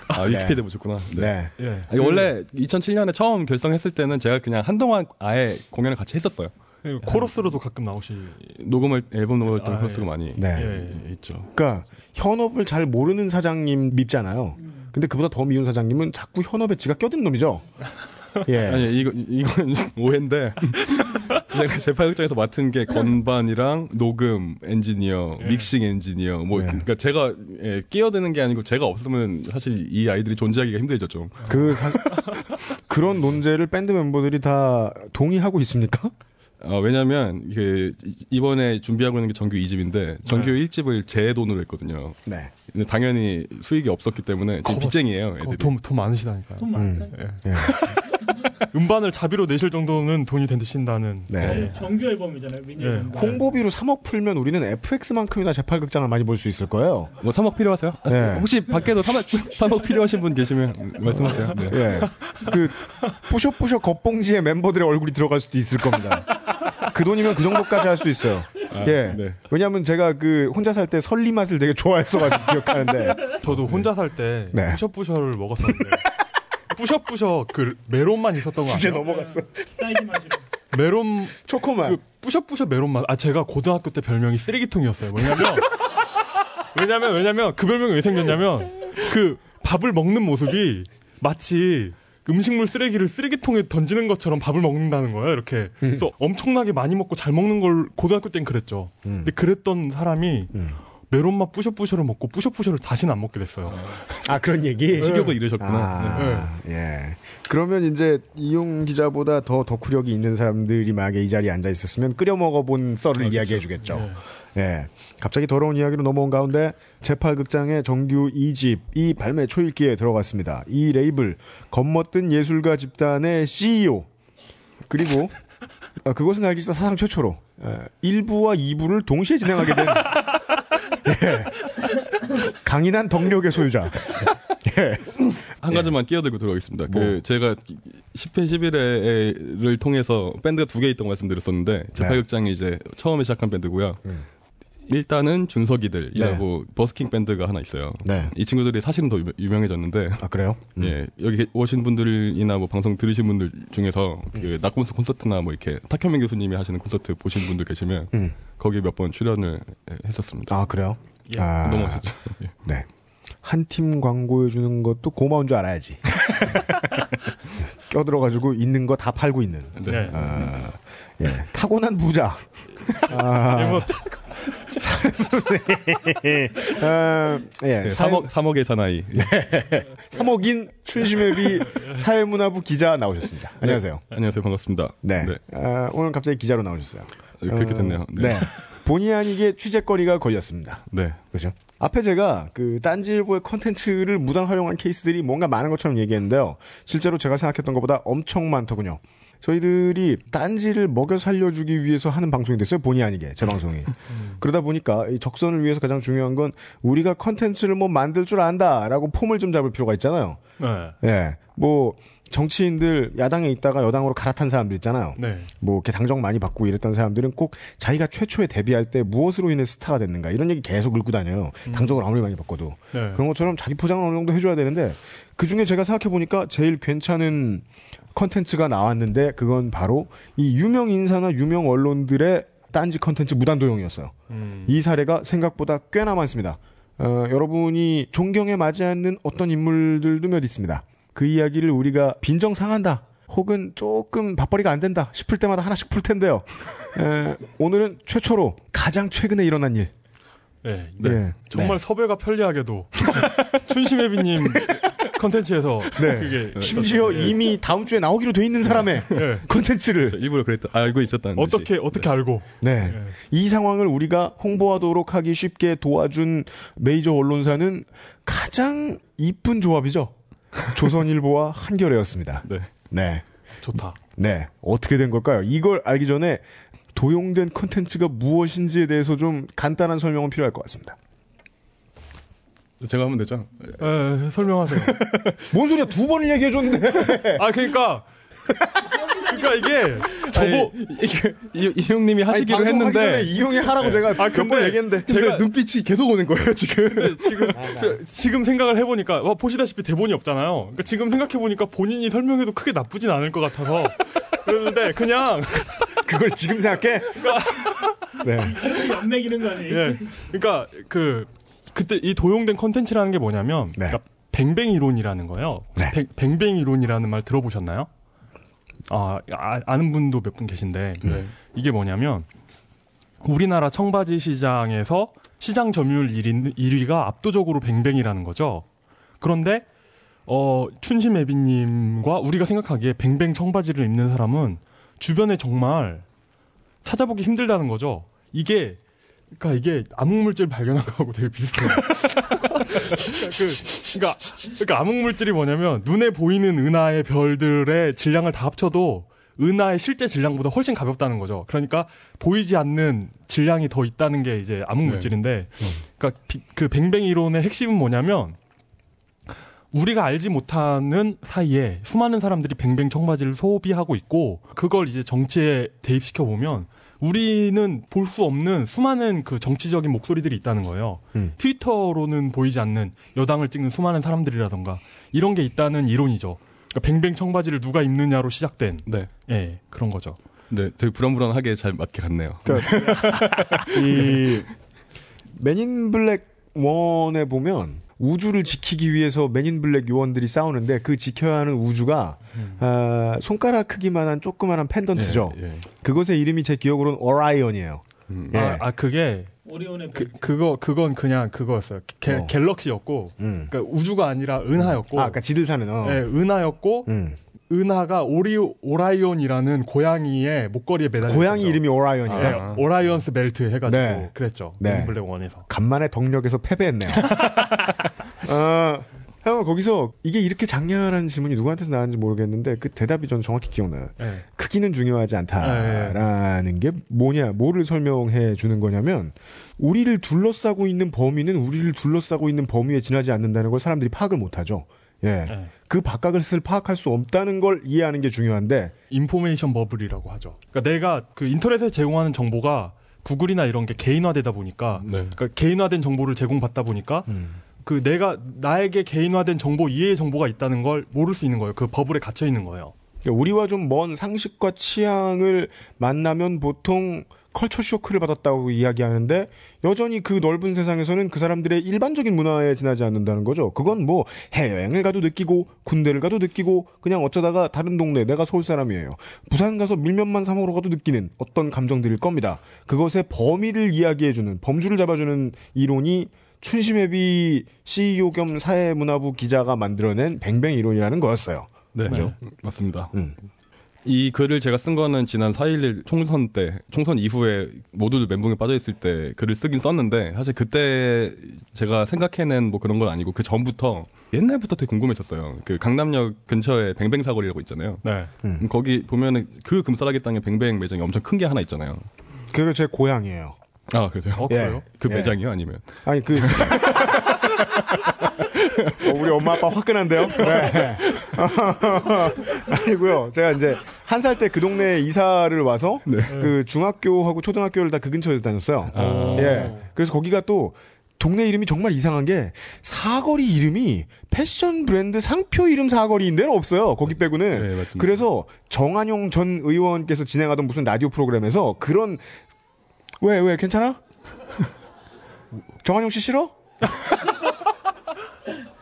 아 위키피디아 보셨구나. 네. 네. 예. 아니, 원래 2007년에 처음 결성했을 때는 제가 그냥 한동안 아예 공연을 같이 했었어요. 그리고 코러스로도 가끔 나오시. 녹음을 앨범 녹음할 때 아, 플러스가 예. 많이 네. 예. 예, 있죠. 그러니까 현업을 잘 모르는 사장님 밉잖아요. 근데 그보다 더 미운 사장님은 자꾸 현업에 지가 껴든 놈이죠. 예. 아니 이거 이건 오해인데 제가 제8극장에서 맡은 게 건반이랑 녹음 엔지니어, 예. 믹싱 엔지니어 뭐 네. 그러니까 제가 예, 끼어드는 게 아니고 제가 없으면 사실 이 아이들이 존재하기가 힘들죠 좀. 그 사, 그런 논제를 밴드 멤버들이 다 동의하고 있습니까? 어, 왜냐면 그 이- 이번에 준비하고 있는 게 정규 2집인데 정규 1집을 제 돈으로 했거든요. 네. 근데 당연히 수익이 없었기 때문에 지금 거- 빚쟁이에요. 어, 애들이. 돈, 돈 많으시다니까요. 돈 많다. 음. 예. 예. 음반을 자비로 내실 정도는 돈이 된다신다는. 네. 예. 정규 앨범이잖아요. 미니 예. 앨범. 홍보비로 3억 풀면 우리는 FX만큼이나 제8극장을 많이 볼 수 있을 거예요. 뭐 3억 필요하세요? 아, 네. 혹시 밖에도 3억, 3억 필요하신 분 계시면 말씀하세요. 네. 예. 그 뿌셔뿌셔 겉봉지에 멤버들의 얼굴이 들어갈 수도 있을 겁니다. 그 돈이면 그 정도까지 할 수 있어요. 예. 네. 왜냐하면 제가 그 혼자 살 때 설리 맛을 되게 좋아했어가지고 기억하는데. 저도 혼자 살 때 네. 뿌셔뿌셔를 먹었었는데 뿌셔뿌셔 그 메론만 있었던 거 주제 아니에요? 넘어갔어. 딸기 맛이로. 메론 초코맛. 그 뿌셔뿌셔 메론 맛. 아 제가 고등학교 때 별명이 쓰레기통이었어요. 뭐냐면 왜냐면 왜냐면 그 별명이 왜 생겼냐면 그 밥을 먹는 모습이 마치 음식물 쓰레기를 쓰레기통에 던지는 것처럼 밥을 먹는다는 거예요. 이렇게. 그래서 엄청나게 많이 먹고 잘 먹는 걸 고등학교 땐 그랬죠. 근데 그랬던 사람이 음. 메론맛 뿌셔뿌셔를 먹고 뿌셔뿌셔를 다시는 안 먹게 됐어요. 아 그런 얘기. 식욕을 잃으셨구나. 아, 예. 그러면 이제 이용 기자보다 더 덕후력이 있는 사람들이 만약에 이 자리에 앉아 있었으면 끓여 먹어본 썰을 이야기해 주겠죠. 예. 갑자기 더러운 이야기로 넘어온 가운데 제8극장의 정규 2집이 발매 초읽기에 들어갔습니다. 이 레이블 겉멋든 예술가 집단의 CEO 그리고 아, 그것은 알기사 사상 최초로 예, 1부와 2부를 동시에 진행하게 된 예. 강인한 덕력의 소유자. 예. 한 가지만 끼어들고 들어가겠습니다. 그 제가 10회 11회를 통해서 밴드가 두 개 있다고 말씀드렸었는데 제8극장이 이제 처음에 시작한 밴드고요. 음. 일단은 준석이들이라고 버스킹 밴드가 하나 있어요. 네. 이 친구들이 사실은 더 유- 유명해졌는데 아 그래요? 음. 예, 여기 오신 분들이나 뭐 방송 들으신 분들 중에서 그 낙곤스 콘서트나 뭐 이렇게 탁현민 교수님이 하시는 콘서트 보신 분들 계시면 음. 거기에 몇번 출연을 했었습니다. 아 그래요? 예. 아, 너무 멋있죠. 예. 네. 한 팀 광고해 주는 것도 고마운 줄 알아야지. 껴들어가지고 있는 거 다 팔고 있는. 네. 아, 예. 타고난 부자. 아, 예, 뭐, 아, 예. 네, 사회- 3억 3억의 사나이. 3억인 춘심회비 사회문화부 기자 나오셨습니다. 안녕하세요. 안녕하세요. 반갑습니다. 네. 아, 오늘 갑자기 기자로 나오셨어요. 그렇게 됐네요. 네. 본의 아니게 취재거리가 걸렸습니다. 네. 그죠? 앞에 제가 그 딴지일보의 컨텐츠를 무단 활용한 케이스들이 뭔가 많은 것처럼 얘기했는데요. 실제로 제가 생각했던 것보다 엄청 많더군요. 저희들이 딴지를 먹여 살려주기 위해서 하는 방송이 됐어요. 본의 아니게 제 방송이. 그러다 보니까 이 적선을 위해서 가장 중요한 건 우리가 컨텐츠를 뭐 만들 줄 안다라고 폼을 좀 잡을 필요가 있잖아요. 네. 예. 뭐 정치인들 야당에 있다가 여당으로 갈아탄 사람들 있잖아요. 네. 뭐 이렇게 당적 많이 바꾸고 이랬던 사람들은 꼭 자기가 최초에 데뷔할 때 무엇으로 인해 스타가 됐는가 이런 얘기 계속 긁고 다녀요. 당적을 아무리 많이 바꾸고도 네. 그런 것처럼 자기 포장을 어느 정도 해줘야 되는데 그 중에 제가 생각해 보니까 제일 괜찮은 컨텐츠가 나왔는데 그건 바로 이 유명 인사나 유명 언론들의 딴지 컨텐츠 무단 도용이었어요. 음. 이 사례가 생각보다 꽤나 많습니다. 어, 여러분이 존경해 마지않는 어떤 인물들도 몇 있습니다. 그 이야기를 우리가 빈정상한다. 혹은 조금 밥벌이가 안 된다 싶을 때마다 하나씩 풀 텐데요. 에, 오늘은 최초로 가장 최근에 일어난 일. 네. 예. 정말 네. 섭외가 편리하게도 춘심혜비님 컨텐츠에서 네. 그게 심지어 이미 다음 주에 나오기로 돼 있는 사람의 네. 콘텐츠를 저 일부러 그랬다 알고 있었다는 듯이. 어떻게 어떻게 알고 네. 네. 이 상황을 우리가 홍보하도록 하기 쉽게 도와준 메이저 언론사는 가장 이쁜 조합이죠. 조선일보와 한겨레였습니다. 네. 네. 좋다. 네. 어떻게 된 걸까요? 이걸 알기 전에 도용된 콘텐츠가 무엇인지에 대해서 좀 간단한 설명은 필요할 것 같습니다. 제가 하면 되죠. 에, 설명하세요. 뭔 소리야? 두 번을 얘기해 줬는데. 아 그러니까 그러니까 이게 저거 이게 이- 이 형님이 하시기로 아니, 방송하기 전에 했는데 이용이 하라고 제가 아, 몇번 근데 얘기했는데. 제가- 눈빛이 계속 오는 거예요 지금. 지금 그- 지금 생각을 해보니까 와, 보시다시피 대본이 없잖아요. 그러니까 지금 생각해 보니까 본인이 설명해도 크게 나쁘진 않을 것 같아서 그랬는데 그냥 그걸 지금 생각해? 네. 연맥이는 거지. 예. 그러니까 그 그때 이 도용된 컨텐츠라는 게 뭐냐면 네. 그러니까 뱅뱅 이론이라는 거예요. 네. 뱅, 뱅뱅 이론이라는 말 들어보셨나요? 아, 아 아는 분도 몇 분 계신데 네. 이게 뭐냐면 우리나라 청바지 시장에서 시장 점유율 1위, 1위가 압도적으로 뱅뱅이라는 거죠. 그런데 어 춘심 애비님과 우리가 생각하기에 뱅뱅 청바지를 입는 사람은 주변에 정말 찾아보기 힘들다는 거죠. 이게 그러니까 이게 암흑물질 발견한 거하고 되게 비슷해요. 그, 그러니까, 그러니까 암흑물질이 뭐냐면 눈에 보이는 은하의 별들의 질량을 다 합쳐도 은하의 실제 질량보다 훨씬 가볍다는 거죠. 그러니까 보이지 않는 질량이 더 있다는 게 이제 암흑물질인데, 그러니까 비- 그 뱅뱅 이론의 핵심은 뭐냐면 우리가 알지 못하는 사이에 수많은 사람들이 뱅뱅 청바지를 소비하고 있고 그걸 이제 정치에 대입시켜 보면 우리는 볼 수 없는 수많은 그 정치적인 목소리들이 있다는 거예요. 음. 트위터로는 보이지 않는 여당을 찍는 수많은 사람들이라던가 이런 게 있다는 이론이죠. 그러니까 뱅뱅 청바지를 누가 입느냐로 시작된 네. 예 그런 거죠. 네, 되게 불안불안하게 잘 맞게 갔네요. 이 Men in Black one에 보면 우주를 지키기 위해서 Men in Black 요원들이 싸우는데 그 지켜야 하는 우주가 아, 손가락 크기만한 조그만한 펜던트죠. 예, 예. 그것의 이름이 제 기억으로는 Orion이에요. 음. 예. 아, 아, 그게 오리온의 그 그거 그건 그냥 그거였어요. 갤, 어. galaxy였고 음. 그러니까 우주가 아니라 은하였고 아, 아까 지들 사는 어. 예, 은하였고 음. 은하가 오리 Orion이라는 고양이의 목걸이에 매달려 고양이 있었죠. 이름이 Orion이에요. 예, 아. Orion's belt 해가지고 네. 그랬죠. 네. Black one에서. 간만에 덕력에서 패배했네요. 어, 형 거기서 이게 이렇게 장렬한 질문이 누구한테서 나왔는지 모르겠는데 그 대답이 전 정확히 기억나요. 예. 크기는 중요하지 않다라는 게 뭐냐, 뭐를 설명해 주는 거냐면 우리를 둘러싸고 있는 범위는 우리를 둘러싸고 있는 범위에 지나지 않는다는 걸 사람들이 파악을 못하죠. 예. 예. 그 바깥을 파악할 수 없다는 걸 이해하는 게 중요한데 인포메이션 버블이라고 하죠. 그러니까 내가 그 인터넷에 제공하는 정보가 구글이나 이런 게 개인화되다 보니까 네. 그러니까 개인화된 정보를 제공받다 보니까 그 내가 나에게 개인화된 정보 이외의 정보가 있다는 걸 모를 수 있는 거예요. 그 버블에 갇혀 있는 거예요. 그러니까 우리와 좀 먼 상식과 취향을 만나면 보통 컬처 쇼크를 받았다고 이야기하는데 여전히 그 넓은 세상에서는 그 사람들의 일반적인 문화에 지나지 않는다는 거죠. 그건 뭐 해외여행을 가도 느끼고 군대를 가도 느끼고 그냥 어쩌다가 다른 동네 내가 서울 사람이에요. 부산 가서 밀면만 사 먹으러 가도 느끼는 어떤 감정들일 겁니다. 그것의 범위를 이야기해주는 범주를 잡아주는 이론이 춘심회비 CEO 겸 사회문화부 기자가 만들어낸 뱅뱅 이론이라는 거였어요. 네, 그죠? 맞습니다. 음. 이 글을 제가 쓴 거는 지난 4.11 총선 때, 총선 이후에 모두들 멘붕에 빠져있을 때 글을 쓰긴 썼는데, 사실 그때 제가 생각해낸 뭐 그런 건 아니고, 그 전부터, 옛날부터 되게 궁금했었어요. 그 강남역 근처에 뱅뱅 사거리라고 있잖아요. 네. 음. 음, 거기 보면은 그 금싸라기 땅에 뱅뱅 매장이 엄청 큰 게 하나 있잖아요. 그게 제 고향이에요. 아, 그래서요? 어, 예. 그래요? 그 예. 매장이요? 아니면? 아니 그 어, 우리 엄마 아빠 화끈한데요? 네. 아니고요. 제가 이제 한 살 때 그 동네에 이사를 와서 그 중학교하고 초등학교를 다 그 근처에서 다녔어요. 아. 예. 그래서 거기가 또 동네 이름이 정말 이상한 게 사거리 이름이 패션 브랜드 상표 이름 사거리인 데는 없어요. 거기 빼고는. 네. 그래서 정한용 전 의원께서 진행하던 무슨 라디오 프로그램에서 그런 왜 왜 괜찮아? 정한용 씨 싫어?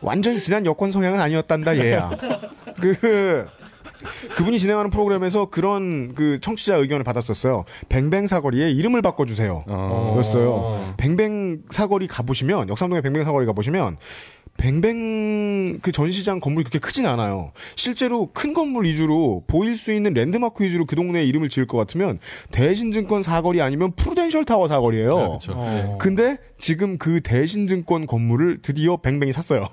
완전히 진한 여권 성향은 아니었단다 얘야. 그 그분이 진행하는 프로그램에서 그런 그 청취자 의견을 받았었어요. 뱅뱅 사거리에 이름을 바꿔주세요. 어. 였어요. 뱅뱅 사거리 가보시면 역삼동에 뱅뱅 사거리 가보시면 뱅뱅 그 전시장 건물이 그렇게 크진 않아요. 실제로 큰 건물 위주로 보일 수 있는 랜드마크 위주로 그 동네에 이름을 지을 것 같으면 대신증권 사거리 아니면 프루덴셜 타워 사거리예요. 아, 그쵸. 어. 근데 지금 그 대신증권 건물을 드디어 뱅뱅이 샀어요.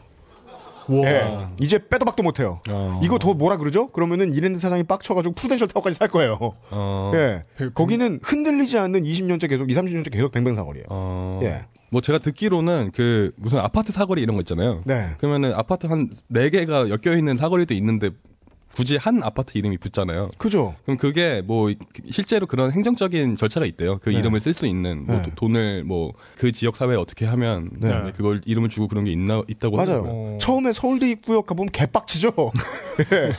예. 이제 빼도 박도 못해요. 어. 이거 더 뭐라 그러죠? 그러면은 이랜드 사장이 빡쳐가지고 프루덴셜 타워까지 살 거예요. 어. 예. 뱅- 거기는 흔들리지 않는 20년째 계속, 20, 30년째 계속 뱅뱅 사거리예요. 어. 예. 뭐 제가 듣기로는 그 무슨 아파트 사거리 이런 거 있잖아요. 네. 그러면은 아파트 한 네 개가 엮여 있는 사거리도 있는데 굳이 한 아파트 이름이 붙잖아요. 그죠? 그럼 그게 뭐 실제로 그런 행정적인 절차가 있대요. 그 네. 이름을 쓸 수 있는 뭐 네. 도- 돈을 뭐 그 지역 사회에 어떻게 하면 네. 네, 그걸 이름을 주고 그런 게 있나 있다고 맞아요. 하더라고요. 어. 처음에 서울대 입구역 가보면 개빡치죠? 예.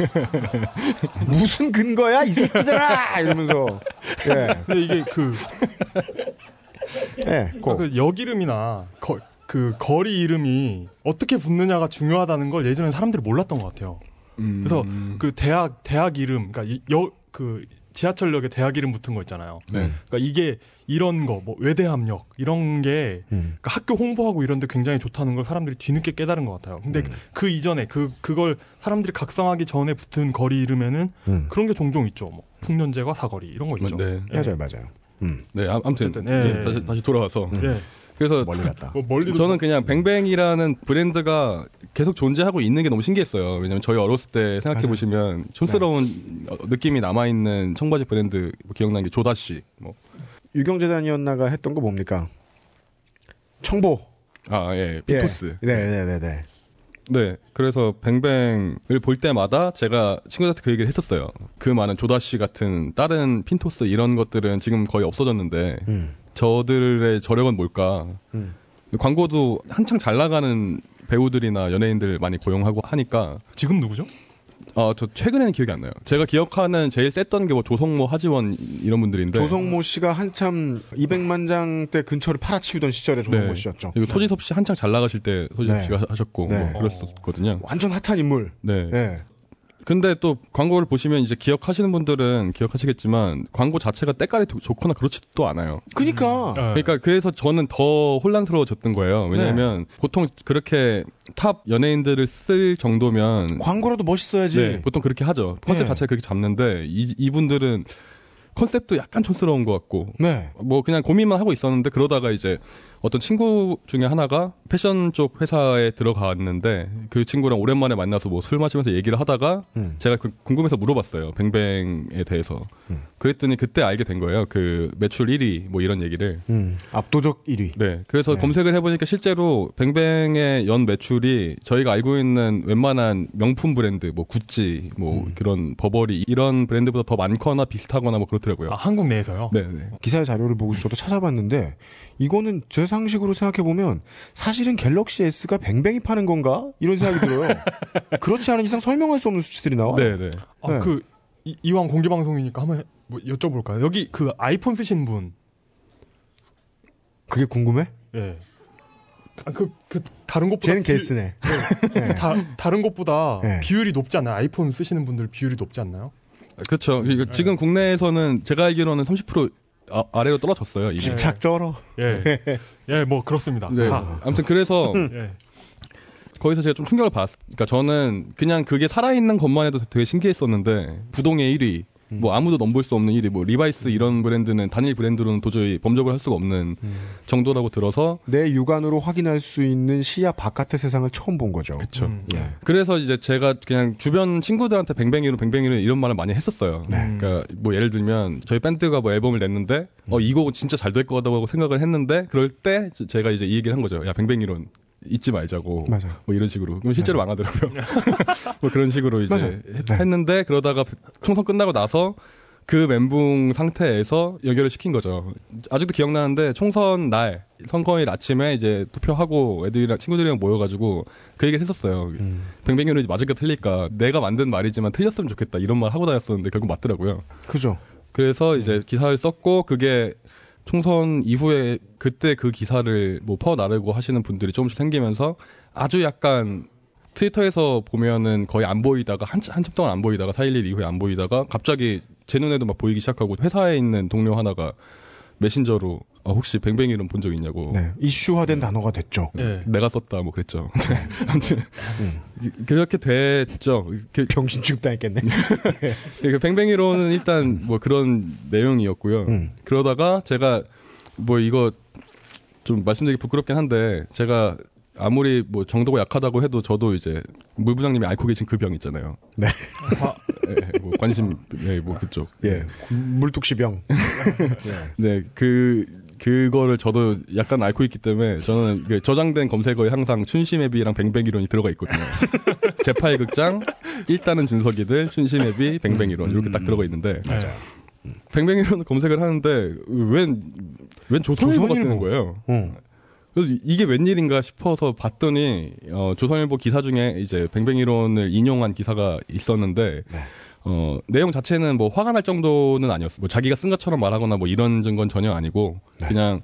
무슨 근거야, 이 새끼들아! 이러면서. 예. 근데 이게 그, 예. 고. 그역 이름이나 거, 그 거리 이름이 어떻게 붙느냐가 중요하다는 걸 예전에 사람들이 몰랐던 것 같아요. 음. 그래서 그 대학 대학 이름, 그러니까 여 그 지하철역에 대학 이름 붙은 거 있잖아요. 네. 그러니까 이게 이런 거, 뭐 외대함역 이런 게 음. 그러니까 학교 홍보하고 이런데 굉장히 좋다는 걸 사람들이 뒤늦게 깨달은 것 같아요. 근데 음. 그 이전에 그 그걸 사람들이 각성하기 전에 붙은 거리 이름에는 음. 그런 게 종종 있죠. 뭐 풍년제과 사거리 이런 거 있죠. 네. 예. 맞아요, 맞아요. 음. 네, 아, 아무튼 어쨌든, 예, 예, 예. 다시 다시 돌아와서 예. 그래서 멀리 갔다. 뭐 저는 그냥 뱅뱅이라는 브랜드가 계속 존재하고 있는 게 너무 신기했어요. 왜냐면 저희 어렸을 때 생각해 보시면 촌스러운 어, 느낌이 남아 있는 청바지 브랜드 뭐 기억나는 게 조다씨, 뭐 유경재단이었나가 했던 거 뭡니까? 청보. 아, 예, 피토스. 예. 네네 네 네. 네. 그래서 뱅뱅을 볼 때마다 제가 친구들한테 그 얘기를 했었어요. 그 많은 조다씨 같은 다른 핀토스 이런 것들은 지금 거의 없어졌는데 음. 저들의 저력은 뭘까? 음. 광고도 한창 잘 나가는 배우들이나 연예인들 많이 고용하고 하니까 지금 누구죠? 어, 저 최근에는 기억이 안 나요. 제가 기억하는 제일 셌던 게 뭐 조성모, 하지원 이런 분들인데 조성모 씨가 한참 200만 장대 근처를 팔아치우던 시절에 조성모 네. 씨였죠. 그리고 소지섭 씨 한창 잘 나가실 때 소지섭 네. 씨가 하셨고 네. 뭐 그랬었거든요. 완전 핫한 인물. 네. 네. 근데 또 광고를 보시면 이제 기억하시는 분들은 기억하시겠지만 광고 자체가 때깔이 도- 좋거나 그렇지도 않아요. 그니까. 그러니까 그래서 저는 더 혼란스러워졌던 거예요. 왜냐하면 보통 그렇게 탑 연예인들을 쓸 정도면 광고라도 멋있어야지. 네, 보통 그렇게 하죠. 컨셉 네. 자체를 그렇게 잡는데 이, 이분들은 컨셉도 약간 촌스러운 것 같고 네. 뭐 그냥 고민만 하고 있었는데 그러다가 이제 어떤 친구 중에 하나가 패션 쪽 회사에 들어갔는데 그 친구랑 오랜만에 만나서 뭐 술 마시면서 얘기를 하다가 음. 제가 그 궁금해서 물어봤어요. 뱅뱅에 대해서. 음. 그랬더니 그때 알게 된 거예요. 그 매출 1위 뭐 이런 얘기를. 음. 압도적 1위. 네. 그래서 네. 검색을 해보니까 실제로 뱅뱅의 연 매출이 저희가 알고 있는 웬만한 명품 브랜드, 뭐 구찌, 뭐 음. 그런 버버리 이런 브랜드보다 더 많거나 비슷하거나 뭐 그렇더라고요. 아, 한국 내에서요? 네, 네. 기사의 자료를 보고 저도 찾아봤는데 이거는 제 상식으로 생각해 보면 사실은 갤럭시 S가 뱅뱅이 파는 건가 이런 생각이 들어요. 그렇지 않은 이상 설명할 수 없는 수치들이 나와요. 네, 네. 아, 네. 그 이, 이왕 공개 방송이니까 한번 해- 뭐 여쭤볼까요? 여기 그 아이폰 쓰신 분, 그게 궁금해? 예. 아, 그, 그, 다른 것보다. 쟤는 비- 개쓰네. 네. 다, 다른 것보다 네. 비율이 높지 않나요? 아이폰 쓰시는 분들 비율이 높지 않나요? 그렇죠. 지금 국내에서는 제가 알기로는 30% 아, 아래로 떨어졌어요. 이미. 집착 쩔어. 예. 예, 뭐, 그렇습니다. 네. 자, 아무튼 그래서 예. 거기서 제가 좀 충격을 받았어요. 그러니까 저는 그냥 그게 살아있는 것만 해도 되게 신기했었는데 부동의 1위, 뭐 아무도 넘볼 수 없는 1위, 뭐 리바이스 이런 브랜드는 단일 브랜드로는 도저히 범접을 할 수가 없는 정도라고 들어서 내 육안으로 확인할 수 있는 시야 바깥의 세상을 처음 본 거죠. 그쵸. 음. 예. 그래서 이제 제가 그냥 주변 친구들한테 뱅뱅이로 뱅뱅이로 이런 말을 많이 했었어요. 네. 그러니까 뭐 예를 들면 저희 밴드가 뭐 앨범을 냈는데 어이 곡은 진짜 잘 될 거라고 생각을 했는데 그럴 때 제- 제가 이제 이 얘기를 한 거죠. 야 뱅뱅이론 잊지 말자고. 맞아요. 뭐 이런 식으로. 그럼 실제로 망하더라고요. 뭐 그런 식으로 이제. 했, 네. 했는데 그러다가 총선 끝나고 나서 그 멘붕 상태에서 연결을 시킨 거죠. 아직도 기억나는데 총선 날 선거일 아침에 이제 투표하고 애들이랑 친구들이랑 모여가지고 그 얘기를 했었어요. 음. 뱅뱅이는 맞을까 틀릴까 내가 만든 말이지만 틀렸으면 좋겠다 이런 말 하고 다녔었는데 결국 맞더라고요. 그죠. 그래서 이제 기사를 썼고 그게 총선 이후에 그때 그 기사를 뭐 퍼 나르고 하시는 분들이 조금씩 생기면서 아주 약간 트위터에서 보면은 거의 안 보이다가 한참, 한참 동안 안 보이다가 4.11 이후에 안 보이다가 갑자기 제 눈에도 막 보이기 시작하고 회사에 있는 동료 하나가 메신저로 아, 혹시 뱅뱅 이름 본적 있냐고 네. 이슈화된 단어가 됐죠. 예. 내가 썼다 뭐 그랬죠. 아무튼 음. 그렇게 됐죠. 그, 병신 취급당했겠네. 그 뱅뱅이로는 일단 뭐 그런 내용이었고요. 음. 그러다가 제가 뭐 이거 좀 말씀드리기 부끄럽긴 한데 제가 아무리 뭐 정도가 약하다고 해도 저도 이제 물 부장님이 앓고 계신 그 병 있잖아요. 네. 예, 뭐 관심, 예, 뭐 그쪽. 예. 물뚝시병. 네, 그 그거를 저도 약간 앓고 있기 때문에 저는 그 저장된 검색어에 항상 춘심앱이랑 뱅뱅이론이 들어가 있거든요. 제8 극장 일단은 준석이들 춘심앱이 뱅뱅이론 이렇게 딱 들어가 있는데 맞아. 뱅뱅이론 검색을 하는데 웬, 웬 조선일보가 조선일보. 뜨는 거예요. 어. 그래서 이게 웬일인가 싶어서 봤더니 어, 조선일보 기사 중에 이제 뱅뱅이론을 인용한 기사가 있었는데 네. 어, 내용 자체는 뭐 화가 날 정도는 아니었어. 뭐 자기가 쓴 것처럼 말하거나 뭐 이런 증거는 전혀 아니고 네. 그냥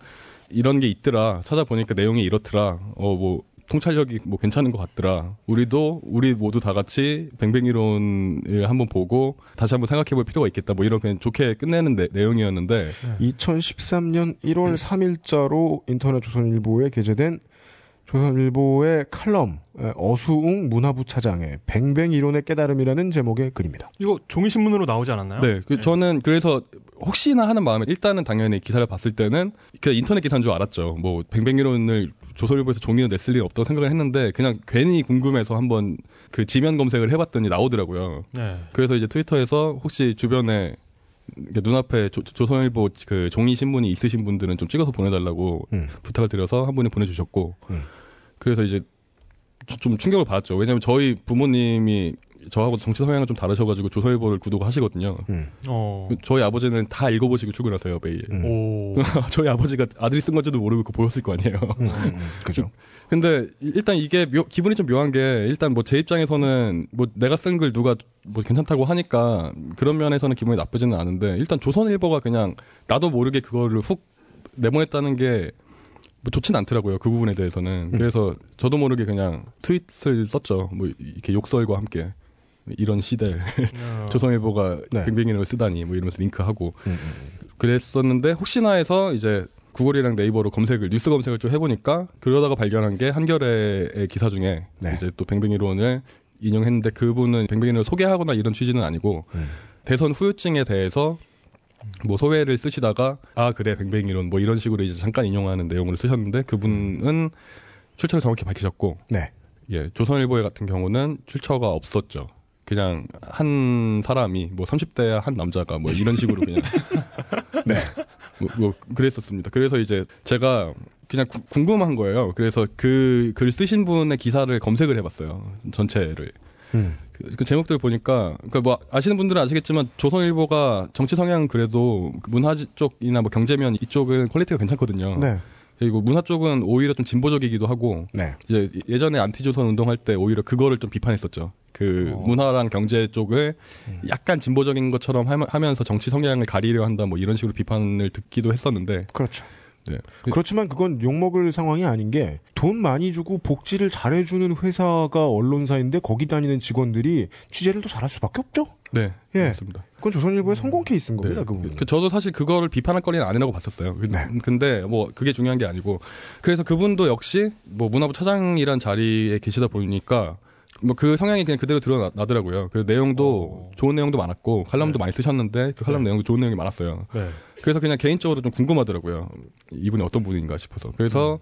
이런 게 있더라. 찾아보니까 내용이 이렇더라. 어 뭐 통찰력이 뭐 괜찮은 것 같더라. 우리도 우리 모두 다 같이 뱅뱅이론을 한번 보고 다시 한번 생각해 볼 필요가 있겠다. 뭐 이런 그냥 좋게 끝내는 내, 내용이었는데 2013년 1월 3일자로 인터넷 조선일보에 게재된 조선일보의 칼럼 에, 어수웅 문화부 차장의 뱅뱅 이론의 깨달음이라는 제목의 글입니다. 이거 종이신문으로 나오지 않았나요? 네, 그 저는 그래서 혹시나 하는 마음에 일단은 당연히 기사를 봤을 때는 그 인터넷 기사인 줄 알았죠. 뭐 뱅뱅 이론을 조선일보에서 종이로 냈을 일 없다고 생각을 했는데 그냥 괜히 궁금해서 한번 그 지면 검색을 해봤더니 나오더라고요. 네. 그래서 이제 트위터에서 혹시 주변에 눈앞에 조, 조선일보 그 종이 신문이 있으신 분들은 좀 찍어서 보내달라고 음. 부탁을 드려서 한 분이 보내주셨고 음. 그래서 이제 저- 좀 충격을 받았죠. 왜냐하면 저희 부모님이 저하고 정치 성향이 좀 다르셔가지고 조선일보를 구독하시거든요. 음. 어. 저희 아버지는 다 읽어보시고 출근하세요 매일. 음. 오. 저희 아버지가 아들이 쓴 건지도 모르고 그거 보였을 거 아니에요. 음, 음, 음. 그죠. 근데 일단 이게 묘- 기분이 좀 묘한 게 일단 뭐 제 입장에서는 뭐 내가 쓴 글 누가 뭐 괜찮다고 하니까 그런 면에서는 기분이 나쁘지는 않은데 일단 조선일보가 그냥 나도 모르게 그거를 훅 내보냈다는 게 뭐 좋진 않더라고요. 그 부분에 대해서는. 그래서 저도 모르게 그냥 트윗을 썼죠. 뭐 이렇게 욕설과 함께 이런 시대 어. 조선일보가 네. 뱅뱅이를 쓰다니 뭐 이러면서 링크하고 음, 음. 그랬었는데 혹시나 해서 이제 구글이랑 네이버로 검색을 뉴스 검색을 좀 해보니까 그러다가 발견한 게 한겨레의 기사 중에 네. 이제 또 뱅뱅이론을 인용했는데 그분은 뱅뱅이론을 소개하거나 이런 취지는 아니고 음. 대선 후유증에 대해서 뭐 소회를 쓰시다가 아 그래 뱅뱅이론 뭐 이런 식으로 이제 잠깐 인용하는 내용으로 쓰셨는데 그분은 출처를 정확히 밝히셨고 네. 예 조선일보의 같은 경우는 출처가 없었죠. 그냥 한 사람이 뭐 30대 한 남자가 뭐 이런 식으로 그냥 네. 뭐, 뭐 그랬었습니다. 그래서 이제 제가 그냥 구- 궁금한 거예요. 그래서 그 글 쓰신 분의 기사를 검색을 해봤어요. 전체를. 음. 그, 그 제목들 보니까 그뭐 아시는 분들은 아시겠지만 조선일보가 정치 성향 그래도 그 문화 쪽이나 뭐 경제면 이쪽은 quality가 괜찮거든요. 네. 그리고 문화 쪽은 오히려 좀 진보적이기도 하고 네. 이제 예전에 안티조선 운동할 때 오히려 그거를 좀 비판했었죠. 그 어. 문화랑 경제 쪽을 음. 약간 진보적인 것처럼 하면- 하면서 정치 성향을 가리려 한다 뭐 이런 식으로 비판을 듣기도 했었는데 그렇죠. 네. 그렇지만 그건 욕먹을 상황이 아닌 게 돈 많이 주고 복지를 잘해주는 회사가 언론사인데 거기 다니는 직원들이 취재를 더 잘할 수밖에 없죠. 네, 예. 맞습니다. 그건 조선일보의 성공 케이스인 겁니다. 네. 그 부분. 그 저도 사실 그거를 비판할 거리는 아니라고 봤었어요. 그- 네. 근데 뭐 그게 중요한 게 아니고 그래서 그분도 역시 뭐 문화부 차장이란 자리에 계시다 보니까 뭐 그 성향이 그냥 그대로 드러나더라고요. 그 내용도 좋은 내용도 많았고 칼럼도 많이 쓰셨는데 그 칼럼 내용도 좋은 내용이 많았어요. 네. 그래서 그냥 개인적으로 좀 궁금하더라고요. 이분이 어떤 분인가 싶어서. 그래서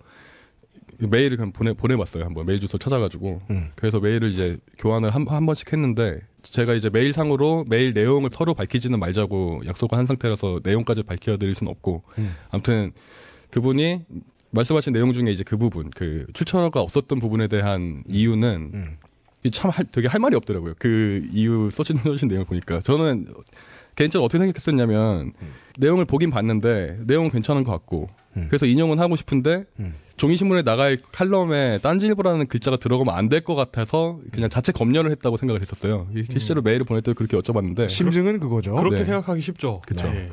메일을 그냥 보내 보내봤어요. 한번 메일 주소 찾아가지고. 음. 그래서 메일을 이제 교환을 한, 한 번씩 했는데 제가 이제 메일상으로 메일 내용을 서로 밝히지는 말자고 약속을 한 상태라서 내용까지 밝혀드릴 수는 없고. 음. 아무튼 그분이 말씀하신 내용 중에 이제 그 부분, 그 출처가 없었던 부분에 대한 이유는 음. 이 참 할- 되게 할 말이 없더라고요. 그 이유 써진 써진 내용을 보니까 저는 개인적으로 어떻게 생각했었냐면 내용을 보긴 봤는데 내용은 괜찮은 것 같고 음. 그래서 인용은 하고 싶은데 음. 종이신문에 나갈 칼럼에 딴지일보라는 글자가 들어가면 안 될 것 같아서 그냥 자체 검열을 했다고 생각을 했었어요. 이게 실제로 메일을 보낼 때 그렇게 여쭤봤는데 심증은 그거죠. 그렇게 네. 생각하기 쉽죠. 그쵸. 네.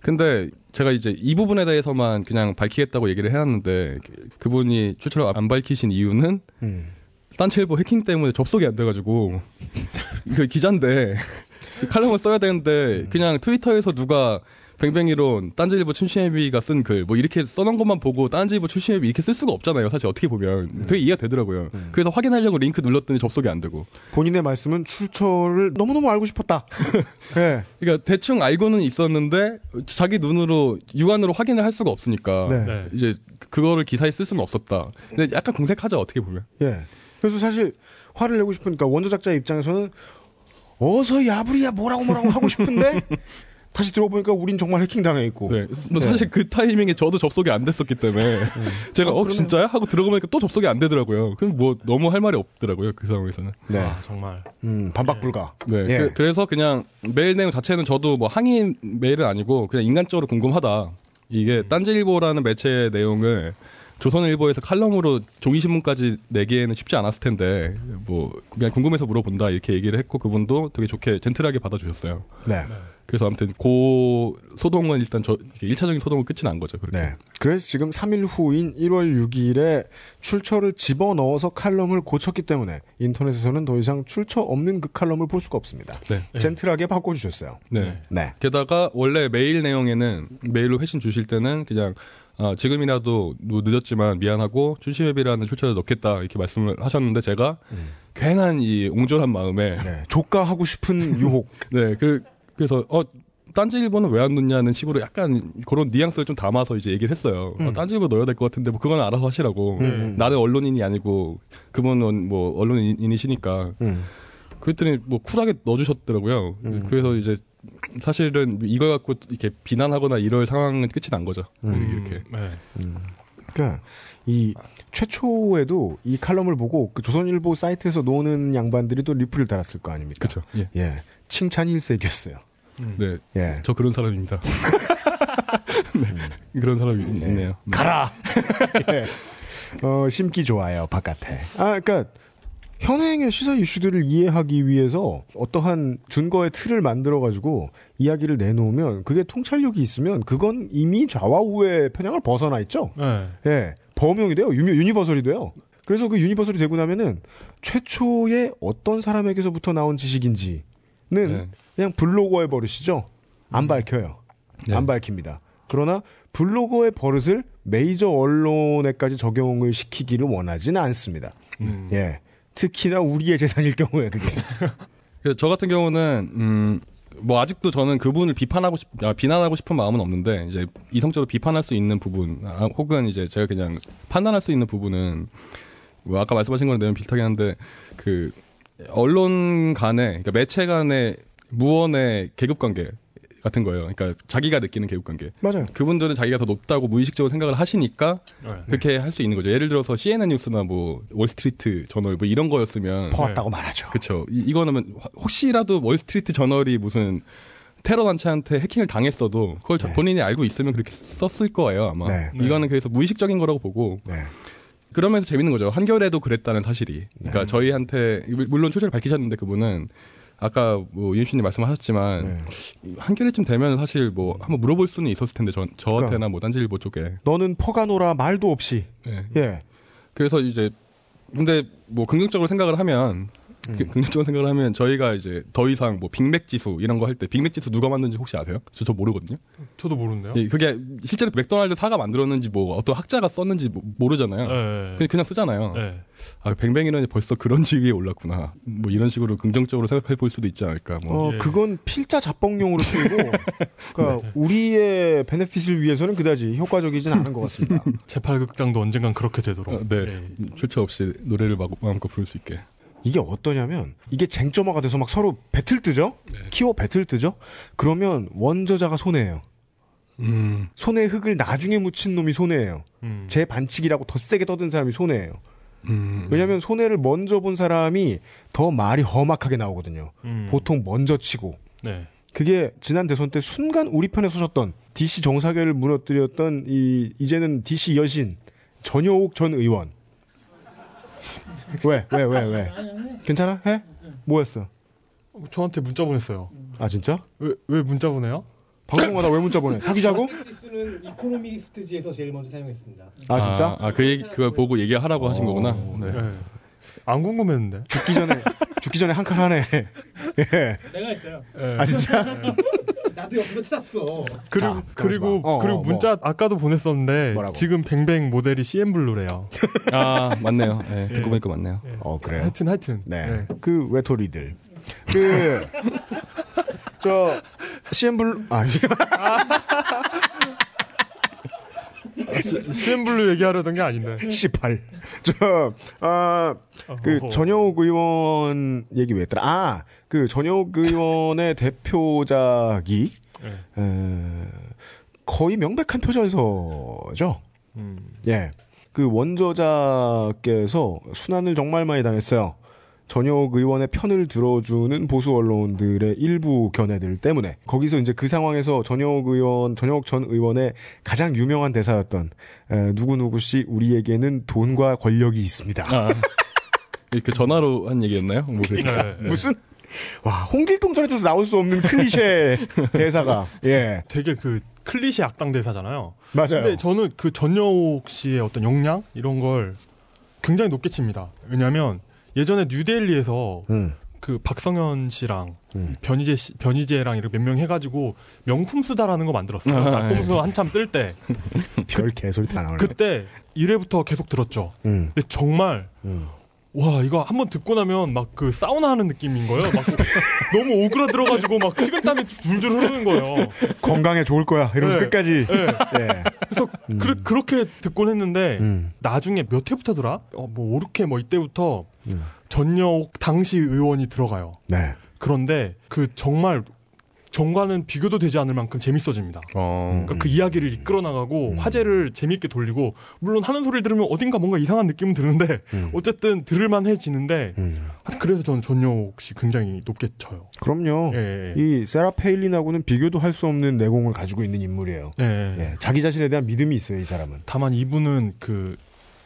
근데 제가 이제 이 부분에 대해서만 그냥 밝히겠다고 얘기를 해놨는데 그- 그분이 출처를 안 밝히신 이유는 음. 딴지일보 해킹 때문에 접속이 안 돼가지고 그 기자인데 그 칼럼을 써야 되는데 그냥 트위터에서 누가 뱅뱅이론 딴지일보 출신회비가 쓴 글 뭐 이렇게 써놓은 것만 보고 딴지일보 출신회비 이렇게 쓸 수가 없잖아요 사실 어떻게 보면 되게 이해가 되더라고요 그래서 확인하려고 링크 눌렀더니 접속이 안 되고 본인의 말씀은 출처를 너무너무 알고 싶었다. 예. 그러니까 대충 알고는 있었는데 자기 눈으로 육안으로 확인을 할 수가 없으니까 네. 네. 이제 그거를 기사에 쓸 수는 없었다 근데 약간 공색하죠 어떻게 보면 예. 그래서 사실 화를 내고 싶으니까 원조 작자 입장에서는 어서 야부리야 뭐라고 뭐라고 하고 싶은데 다시 들어보니까 우린 정말 해킹 당해 있고. 네. 뭐 사실 그 타이밍에 저도 접속이 안 됐었기 때문에 제가 어, 진짜야 하고 들어보니까 또 접속이 안 되더라고요. 그럼 뭐 너무 할 말이 없더라고요 그 상황에서는. 네. 아, 정말. 음, 반박 불가. 네. 예. 그, 래서 그냥 메일 내용 자체는 저도 뭐 항의 메일은 아니고 그냥 인간적으로 궁금하다. 이게 딴지일보라는 매체의 내용을 조선일보에서 칼럼으로 종이신문까지 내기에는 쉽지 않았을 텐데 뭐 그냥 궁금해서 물어본다 이렇게 얘기를 했고 그분도 되게 좋게 젠틀하게 받아주셨어요. 네. 그래서 아무튼 고 소동은 일단 저 1차적인 소동은 끝이 난 거죠. 그렇게. 네. 그래서 지금 3일 후인 1월 6일에 출처를 집어넣어서 칼럼을 고쳤기 때문에 인터넷에서는 더 이상 출처 없는 그 칼럼을 볼 수가 없습니다. 네. 젠틀하게 바꿔 주셨어요. 네. 네. 게다가 원래 메일 내용에는 메일로 회신 주실 때는 그냥 아, 지금이라도 뭐 늦었지만 미안하고 출시웹이라는 출처를 넣겠다 이렇게 말씀을 하셨는데 제가 괜한 이 옹졸한 마음에 네. 조가하고 싶은 유혹. 네, 그 그래서 어 딴지일보는 왜안 넣냐는 식으로 약간 그런 뉘앙스를 좀 담아서 이제 얘기를 했어요. 어, 딴지일보 넣어야 될 것 같은데 뭐 그건 알아서 하시라고. 나는 언론인이 아니고 그분은 뭐 언론인이시니까. 음. 그랬더니 뭐 쿨하게 넣어주셨더라고요. 그래서 이제 사실은 이걸 갖고 이렇게 비난하거나 이럴 상황은 끝이 난 거죠. 이렇게. 네. 그러니까 이 최초에도 이 칼럼을 보고 그 조선일보 사이트에서 노는 양반들이 또 리플을 달았을 거 아닙니까? 그렇죠. 예. 예. 칭찬 일색이었어요. 네. 예. 저 그런 사람입니다. 네. 그런 사람이 있네요. 네. 가라. 예. 어, 심기 좋아요 바깥에. 아, 그러니까 현행의 시사 이슈들을 이해하기 위해서 어떠한 준거의 틀을 만들어 가지고 이야기를 내놓으면 그게 통찰력이 있으면 그건 이미 좌와 우의 편향을 벗어나 있죠. 네. 예, 범용이 돼요. uni, universal이 돼요. 그래서 그 universal이 되고 나면은 최초의 어떤 사람에게서부터 나온 지식인지는 네. 그냥 블로거의 버릇이죠. 안 밝혀요. 네. 안 밝힙니다. 그러나 블로거의 버릇을 메이저 언론에까지 적용을 시키기를 원하지는 않습니다. 음. 예. 특히나 우리의 재산일 경우에 그게. 저 같은 경우는 음, 뭐 아직도 저는 그분을 비판하고 싶, 아, 비난하고 싶은 마음은 없는데 이제 이성적으로 비판할 수 있는 부분 아, 혹은 이제 제가 그냥 판단할 수 있는 부분은 뭐 아까 말씀하신 거랑 내용 비슷하긴 한데 그 언론 간의 그러니까 매체 간의 무언의 계급 관계 같은 거예요. 그러니까 자기가 느끼는 계급 관계. 맞아요. 그분들은 자기가 더 높다고 무의식적으로 생각을 하시니까 네. 그렇게 할 수 있는 거죠. 예를 들어서 CNN 뉴스나 뭐 월스트리트 저널 뭐 이런 거였으면 퍼왔다고 말하죠. 그렇죠. 이거는 혹시라도 월스트리트 저널이 무슨 테러 단체한테 해킹을 당했어도 그걸 저- 네. 본인이 알고 있으면 그렇게 썼을 거예요 아마. 네. 이거는 그래서 무의식적인 거라고 보고 네. 그러면서 재밌는 거죠. 한겨레도 그랬다는 사실이. 그러니까 저희한테 물론 출처를 밝히셨는데 그분은 아까 뭐 유인씨님 말씀하셨지만 네. 한겨레쯤 되면 사실 뭐 한번 물어볼 수는 있었을 텐데 저, 저한테나 그러니까. 뭐 딴지일보 쪽에. 너는 퍼가노라 말도 없이. 네. 예. 그래서 이제 근데 뭐 긍정적으로 생각을 하면 긍정적으로 생각을 하면 저희가 이제 더 이상 뭐 빅맥 지수 이런 거 할 때 빅맥 지수 누가 만든지 혹시 아세요? 저, 저 모르거든요. 저도 모르는데요. 예, 그게 실제로 맥도날드 사가 만들었는지 뭐 어떤 학자가 썼는지 모- 모르잖아요. 네. 그냥, 그냥 쓰잖아요. 네. 아 뱅뱅이는 벌써 그런 지위에 올랐구나. 뭐 이런 식으로 긍정적으로 생각해 볼 수도 있지 않을까. 뭐. 어, 예. 그건 필자 잡봉용으로 쓰이고, 그러니까 우리의 베네핏을 위해서는 그다지 효과적이진 않은 것 같습니다. 제8극장도 언젠간 그렇게 되도록. 어, 네. 예. 출처 없이 노래를 마, 마음껏 부를 수 있게. 이게 어떠냐면, 이게 쟁점화가 돼서 막 서로 배틀 뜨죠? 키워 배틀 뜨죠? 그러면 원저자가 손해예요. 음. 손에 흙을 나중에 묻힌 놈이 손해예요. 음. 제 반칙이라고 더 세게 떠든 사람이 손해예요. 음. 왜냐하면 손해를 먼저 본 사람이 더 말이 험악하게 나오거든요. 음. 보통 먼저 치고. 네. 그게 지난 대선 때 순간 우리 편에 서셨던 DC 정사계를 무너뜨렸던 이 이제는 DC 여신 전효옥 전 의원. 왜? 왜? 왜? 왜? 괜찮아? 해? 뭐였어? 저한테 문자 보냈어요. 아 진짜? 왜, 왜 문자 보내요? 방송마다 왜 문자 보내? 사귀자고? 지수는 이코노미스트지에서 제일 먼저 사용했습니다. 아 진짜? 아, 그 얘기, 그걸 보고 얘기하라고 하신 거구나. 네. 네. 안 궁금했는데. 죽기 전에 죽기 전에 한 칸 하네. 예. 내가 했어요. 예. 아 진짜? 나도 옆에서 찾았어. 그리고 자, 그리고 어, 그리고 어, 문자 아까도 보냈었는데 뭐라고? 지금 뱅뱅 모델이 CM 블루래요. 아, 맞네요. 네, 듣고 예. 보니까 맞네요. 어 그래요. 하여튼 하여튼. 네. 네. 그 외톨이들. 그, 저, CM블, 아, CN블루 얘기하려던 게 아닌데. 18. 저, 아, 그, 어허. 전여옥 의원 얘기 왜 했더라? 아, 그 전여옥 의원의 대표작이, 네. 에, 거의 명백한 표절서죠. 음. 예. 그 원저자께서 수난을 정말 많이 당했어요. 전여옥 의원의 편을 들어주는 보수 언론들의 일부 견해들 때문에 거기서 이제 그 상황에서 전여옥 의원, 전여옥 전 의원의 가장 유명한 대사였던 에, 누구누구 씨 우리에게는 돈과 권력이 있습니다. 아, 그 전화로 한 얘기였나요? 뭐. 네, 네. 무슨 와 홍길동 전에도 나올 수 없는 클리셰 대사가 예 되게 그 클리셰 악당 대사잖아요. 맞아요. 근데 저는 그 전여옥 씨의 어떤 역량 이런 걸 굉장히 높게 칩니다. 왜냐하면 예전에 뉴델리에서 음, 그 박성현 씨랑 음. 변희재 씨, 변희재랑 이렇게 몇 명 해가지고 명품 수다라는 거 만들었어요. 아, 낙검수 한참 뜰 때 별 개소리 다 나오네. 그때 1회부터 계속 들었죠. 음, 근데 정말 음. 와 이거 한번 듣고 나면 막 그 사우나 하는 느낌인 거예요. 막 너무 오그라들어가지고 막 식은땀이 줄줄 흐르는 거예요. 건강에 좋을 거야 이러면서 네. 끝까지 네. 예. 그래서 그, 렇게 듣곤 했는데 음. 나중에 몇 회부터더라? 어, 뭐 5, 6회 뭐 이때부터 음. 전여옥 당시 의원이 들어가요. 네. 그런데 그 정말 전과는 비교도 되지 않을 만큼 재밌어집니다. 어. 그러니까 그 이야기를 이끌어 나가고 음. 화제를 재밌게 돌리고 물론 하는 소리를 들으면 어딘가 뭔가 이상한 느낌은 드는데 음. 어쨌든 들을만 해지는데 음. 하여튼 그래서 저는 전효옥 씨 굉장히 높게 쳐요. 그럼요. 예, 예, 예. 이 세라 페일린하고는 비교도 할 수 없는 내공을 가지고 있는 인물이에요. 예, 예. 예, 자기 자신에 대한 믿음이 있어요, 이 사람은. 다만 이분은 그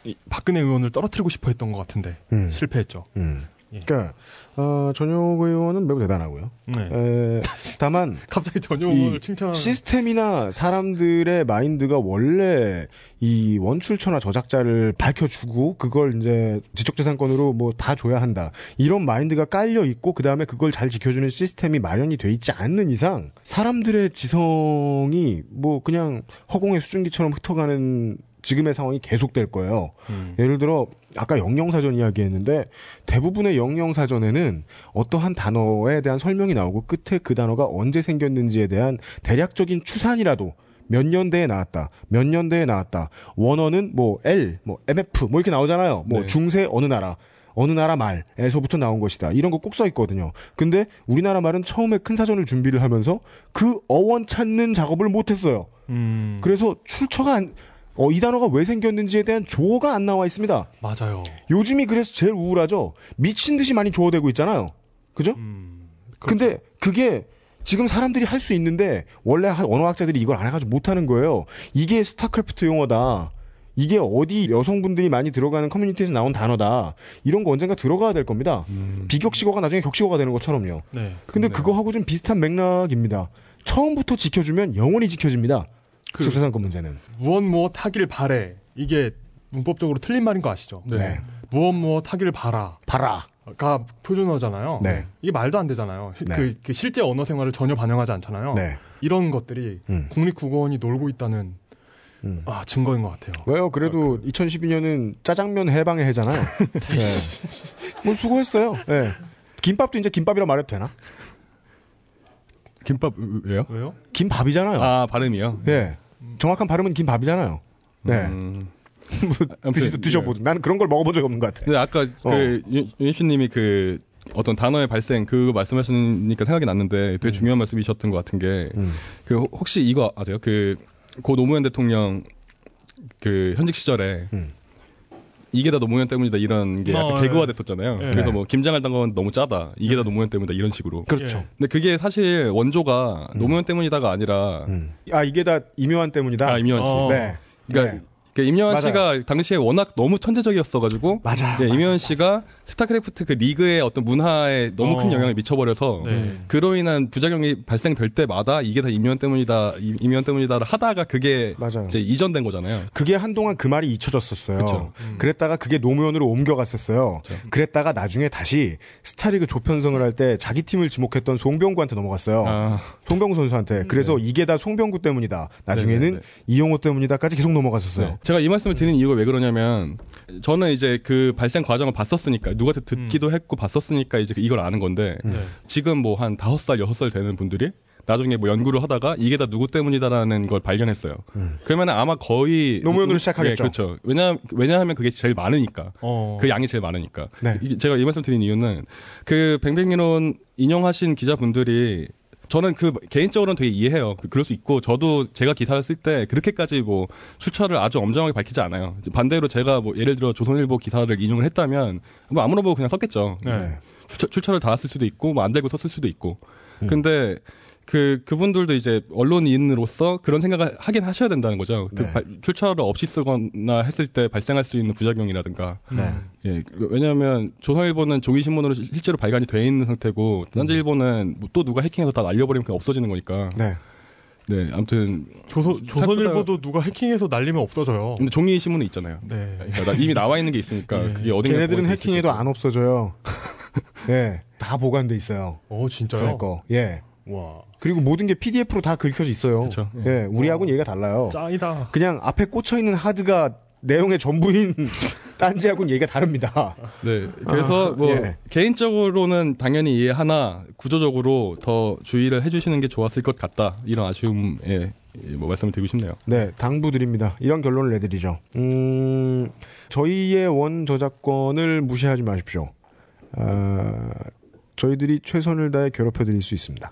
이- 박근혜 의원을 떨어뜨리고 싶어 했던 것 같은데 음. 실패했죠. 음. 예. 그러니까 어, 전용 의원은 매우 대단하고요. 네. 에, 다만 갑자기 이 전효옥을 칭찬하는 시스템이나 사람들의 마인드가 원래 이 원출처나 저작자를 밝혀주고 그걸 이제 지적재산권으로 뭐 다 줘야 한다 이런 마인드가 깔려 있고 그 다음에 그걸 잘 지켜주는 시스템이 마련이 돼 있지 않는 이상 사람들의 지성이 뭐 그냥 허공의 수증기처럼 흩어가는 지금의 상황이 계속될 거예요. 음. 예를 들어 아까 영영사전 이야기했는데 대부분의 영영사전에는 어떠한 단어에 대한 설명이 나오고 끝에 그 단어가 언제 생겼는지에 대한 대략적인 추산이라도 몇 년대에 나왔다, 몇 년대에 나왔다. 원어는 뭐 L, 뭐 MF 뭐 이렇게 나오잖아요. 뭐 네. 중세 어느 나라. 어느 나라 말에서부터 나온 것이다. 이런 거 꼭 써 있거든요. 근데 우리나라 말은 처음에 큰 사전을 준비를 하면서 그 어원 찾는 작업을 못 했어요. 음. 그래서 출처가 안, 어, 이 단어가 왜 생겼는지에 대한 조어가 안 나와 있습니다. 맞아요. 요즘이 그래서 제일 우울하죠. 미친 듯이 많이 조어되고 있잖아요. 그죠? 음. 근데 그게 지금 사람들이 할 수 있는데 원래 하- 언어학자들이 이걸 안 해가지고 못하는 거예요. 이게 스타크래프트 용어다. 이게 어디 여성분들이 많이 들어가는 커뮤니티에서 나온 단어다. 이런 거 언젠가 들어가야 될 겁니다. 비격식어가 나중에 격식어가 되는 것처럼요. 네. 근데 네. 그거하고 좀 비슷한 맥락입니다. 처음부터 지켜주면 영원히 지켜집니다. 그- 지적재산권 문제는. 무엇 무엇 하길 바래. 이게 문법적으로 틀린 말인 거 아시죠? 네. 무엇 무엇 하길 바라. 봐라. 가 표준어잖아요. 네. 이게 말도 안 되잖아요. 네. 그, 그 실제 언어 생활을 전혀 반영하지 않잖아요. 네. 이런 것들이 음. 국립국어원이 놀고 있다는 음. 아, 증거인 것 같아요. 왜요? 그래도 2012년은 짜장면 해방의 해잖아요. 네. 뭐 수고했어요. 네. 김밥도 이제 김밥이라 말해도 되나? 김밥 왜요? 왜요? 김밥이잖아요. 아 발음이요. 예. 정확한 발음은 김밥이잖아요. 네. 음. 드시, 드셔보든. 나는 그런 걸 먹어본 적이 없는 것 같아. 근데 아까 어. 그 윤씨님이 그 어떤 단어의 발생 그거 말씀하시니까 생각이 났는데 되게 중요한 말씀이셨던 것 같은 게 음. 그 혹시 이거 아세요? 그 고 노무현 대통령 그 현직 시절에 음. 이게 다 노무현 때문이다 이런 게 약간 어, 개그화 네. 됐었잖아요. 네. 그래서 네. 뭐 김장할 당건 너무 짜다. 이게 다 노무현 때문이다 이런 식으로. 그렇죠. 예. 근데 그게 사실 원조가 노무현 때문이다가 아니라 음. 아, 이게 다 임요환 때문이다? 아 임요환 씨. 어. 네. 그러니까 네. 그 임요환 맞아요. 씨가 당시에 워낙 너무 천재적이었어가지고 맞아. 네, 맞아, 맞아. 씨가 스타크래프트 그 리그의 어떤 문화에 너무 큰 어. 영향을 미쳐버려서 네. 그로 인한 부작용이 발생될 때마다 이게 다 임요환 때문이다, 임- 임요환 때문이다를 하다가 그게 맞아요. 이제 이전된 거잖아요. 그게 한동안 그 말이 잊혀졌었어요. 그쵸. 그랬다가 그게 노무현으로 옮겨갔었어요. 그쵸. 그랬다가 나중에 다시 스타리그 조편성을 할 때 자기 팀을 지목했던 송병구한테 넘어갔어요. 아, 송병구 선수한테. 그래서 이게 다 송병구 때문이다. 나중에는 네, 네, 네. 이용호 때문이다까지 계속 넘어갔었어요. 네. 제가 이 말씀을 드리는 이유가 왜 그러냐면 저는 이제 그 발생 과정을 봤었으니까 누구한테 듣기도 했고 봤었으니까 이제 이걸 아는 건데 음. 네. 지금 뭐 한 다섯 살 여섯 살 되는 분들이 나중에 뭐 연구를 하다가 이게 다 누구 때문이다라는 걸 발견했어요. 그러면 아마 거의 음. 노무현으로 시작하겠죠. 네, 그렇죠. 왜냐 왜냐하면 그게 제일 많으니까 어. 그 양이 제일 많으니까. 네. 이- 제가 이 말씀 드린 이유는 그 뱅뱅이론 인용하신 기자분들이 저는 그 개인적으로는 되게 이해해요. 그- 그럴 수 있고 저도 제가 기사를 쓸 때 그렇게까지 뭐 출처를 아주 엄정하게 밝히지 않아요. 반대로 제가 뭐 예를 들어 조선일보 기사를 인용을 했다면 뭐 아무나 보고 그냥 썼겠죠. 네. 네. 출처, 출처를 달았을 수도 있고 뭐 안 달고 썼을 수도 있고. 음. 근데 그 그분들도 이제 언론인으로서 그런 생각을 하긴 하셔야 된다는 거죠. 그 네. 발- 출처를 없이 쓰거나 했을 때 발생할 수 있는 부작용이라든가. 네. 예, 그- 왜냐하면 조선일보는 종이 신문으로 시- 실제로 발간이 돼 있는 상태고 딴지일보는 뭐 또 누가 해킹해서 다 날려버리면 그냥 없어지는 거니까. 네. 네, 아무튼 조선 조선일보도 누가 해킹해서 날리면 없어져요. 근데 종이 신문은 있잖아요. 네. 그러니까 나- 이미 나와 있는 게 있으니까 네. 그게 어딘가 걔네들은 해킹해도. 안 없어져요. 네. 다 보관돼 있어요. 어 진짜요? 그럴 거. 예. 와 그리고 모든 게 PDF로 다 긁혀져 있어요. 그쵸. 예. 우리하고는 얘기가 달라요. 짱이다. 그냥 앞에 꽂혀 있는 하드가 내용의 전부인 딴지하고는 얘기가 다릅니다. 네, 그래서 뭐 예. 개인적으로는 당연히 이해하나 구조적으로 더 주의를 해주시는 게 좋았을 것 같다 이런 아쉬움에 예, 뭐 말씀을 드리고 싶네요. 네, 당부드립니다. 이런 결론을 내드리죠. 음, 저희의 원 저작권을 무시하지 마십시오. 아, 저희들이 최선을 다해 괴롭혀 드릴 수 있습니다.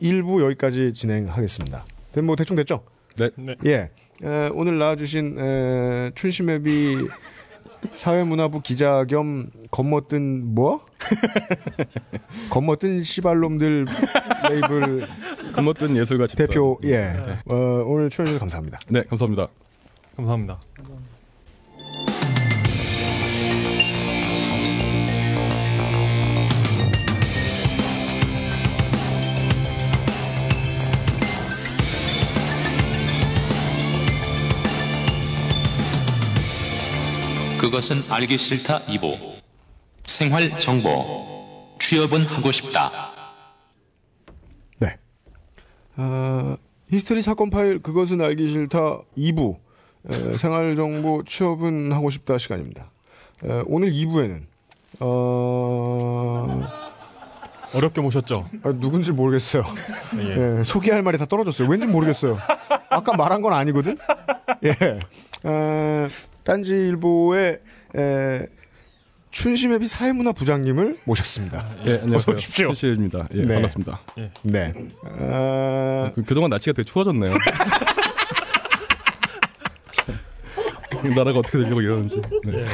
1부 여기까지 진행하겠습니다. 네, 뭐 대충 됐죠? 네. 네. 예. 에, 오늘 나와주신 에, 춘심회비 사회문화부 기자 겸 겁먹든 뭐? 겁먹든 시발놈들 레이블 금어뜬 예술가 집단. 대표 예. 어, 오늘 출연해주셔서 감사합니다. 네, 감사합니다. 감사합니다. 그것은 알기 싫다 2부. 생활 정보. 취업은 하고 싶다. 네. 어, 히스테리 사건 파일 그것은 알기 싫다 2부 에, 생활 정보 취업은 하고 싶다 시간입니다. 에, 오늘 2부에는 어, 어렵게 모셨죠? 아, 누군지 모르겠어요. 예. 예, 소개할 말이 다 떨어졌어요. 왠지 모르겠어요. 아까 말한 건 아니거든. 예. 어, 딴지일보의 에, 춘심회비 사회문화 부장님을 모셨습니다. 예, 어서 안녕하세요. 실시입니다. 예, 네. 반갑습니다. 네. 어, 그, 그동안 날씨가 되게 추워졌네요. 나라가 어떻게 되려고 이러는지. 네.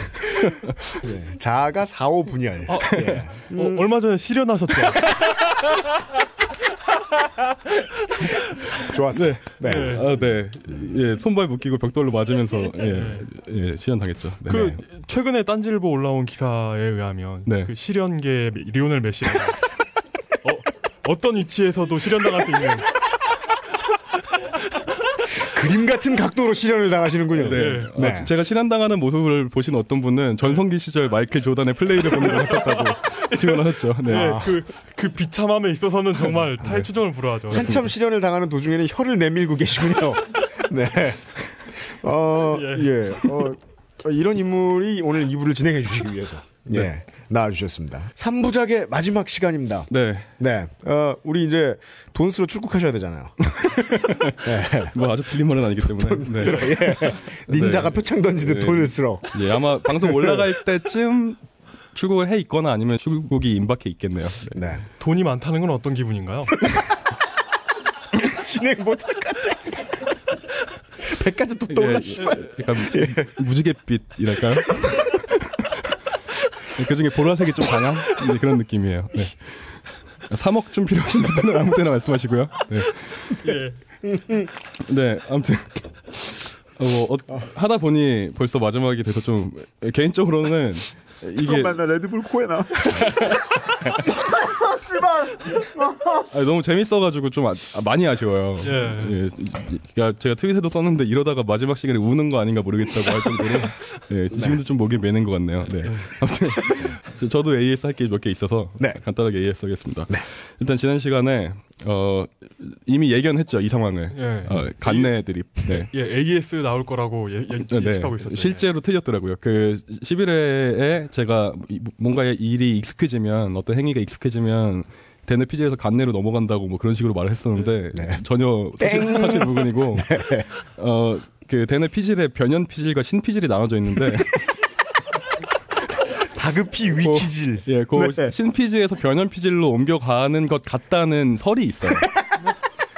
예, 자가 4, 5 분열. 어, 예. 어, 얼마 전에 실현하셨죠? 좋았어요. 네. 아, 네. 예, 손발 묶이고 벽돌로 맞으면서 예, 예, 시연 당했죠. 네. 그 최근에 딴지일보 올라온 기사에 의하면 네. 그 실현계 리오넬 메시가 어, 어떤 위치에서도 실현당할 수 있는 그림 같은 각도로 실현을 당하시는군요. 네. 네. 어, 제가 실현당하는 모습을 보신 어떤 분은 전성기 시절 마이클 조단의 플레이를 보는 것 같았다고 증언하셨죠. 네. 네, 그, 그 비참함에 있어서는 정말 탈추정을 불허하죠. 한참 실현을 당하는 도중에는 혀를 내밀고 계시군요. 네. 어, 예. 어, 어, 이런 인물이 오늘 2부를 진행해 주시기 위해서. 예. 나와주셨습니다. 3부작의 마지막 시간입니다. 네. 네. 어, 우리 이제 돈 쓰러 출국하셔야 되잖아요. 뭐 아주 틀린 말은 아니기 때문에. 네. 쓰러, 예. 닌자가 네. 표창 던지듯 네. 돈을 쓰러. 예, 아마 방송 올라갈 때쯤 출국을 해 있거나 아니면 출국이 임박해 있겠네요. 네. 네. 돈이 많다는 건 어떤 기분인가요? 진행 못할 것 같아. 배까지 또 떠올라, 씨발. 예, 약간 무지갯빛이랄까요? 그 중에 보라색이 좀 강한 네, 그런 느낌이에요. 네. 3억쯤 필요하신 분들은 아무 때나 말씀하시고요. 네. 예. 네, 아무튼 어, 뭐, 어, 하다 보니 벌써 마지막이 돼서 좀 개인적으로는 잠깐만, 나 레드불 코에 나. 아니, 너무 재밌어가지고 좀 아- 아, 많이 아쉬워요. 예. 예, 그러니까 제가 트윗에도 썼는데 이러다가 마지막 시간에 우는 거 아닌가 모르겠다고 할 정도로 예, 지금도 좀 목이 메는 것 같네요. 네. 아무튼 저- 저도 AS 할 게 몇 개 있어서 네. 간단하게 AS 하겠습니다. 일단 지난 시간에 어, 이미 예견했죠 이 상황을. 예. 어, 간내 드립. 네. 예, AS 나올 거라고 예, 예, 네, 예측하고 있었죠. 실제로 틀렸더라고요. 그 11회에 제가 이- 뭔가 일이 익숙해지면 어떤 행위가 익숙해지면 대내 피지에서 간내로 넘어간다고 뭐 그런 식으로 말을 했었는데 네. 전혀 사실, 사실 무근이고 어그 대내 피질에 변연 피질과 신 피질이 나눠져 있는데 다급히 위키질. 예, 그 네. 신 피질에서 변연 피질로 옮겨가는 것 같다는 설이 있어요.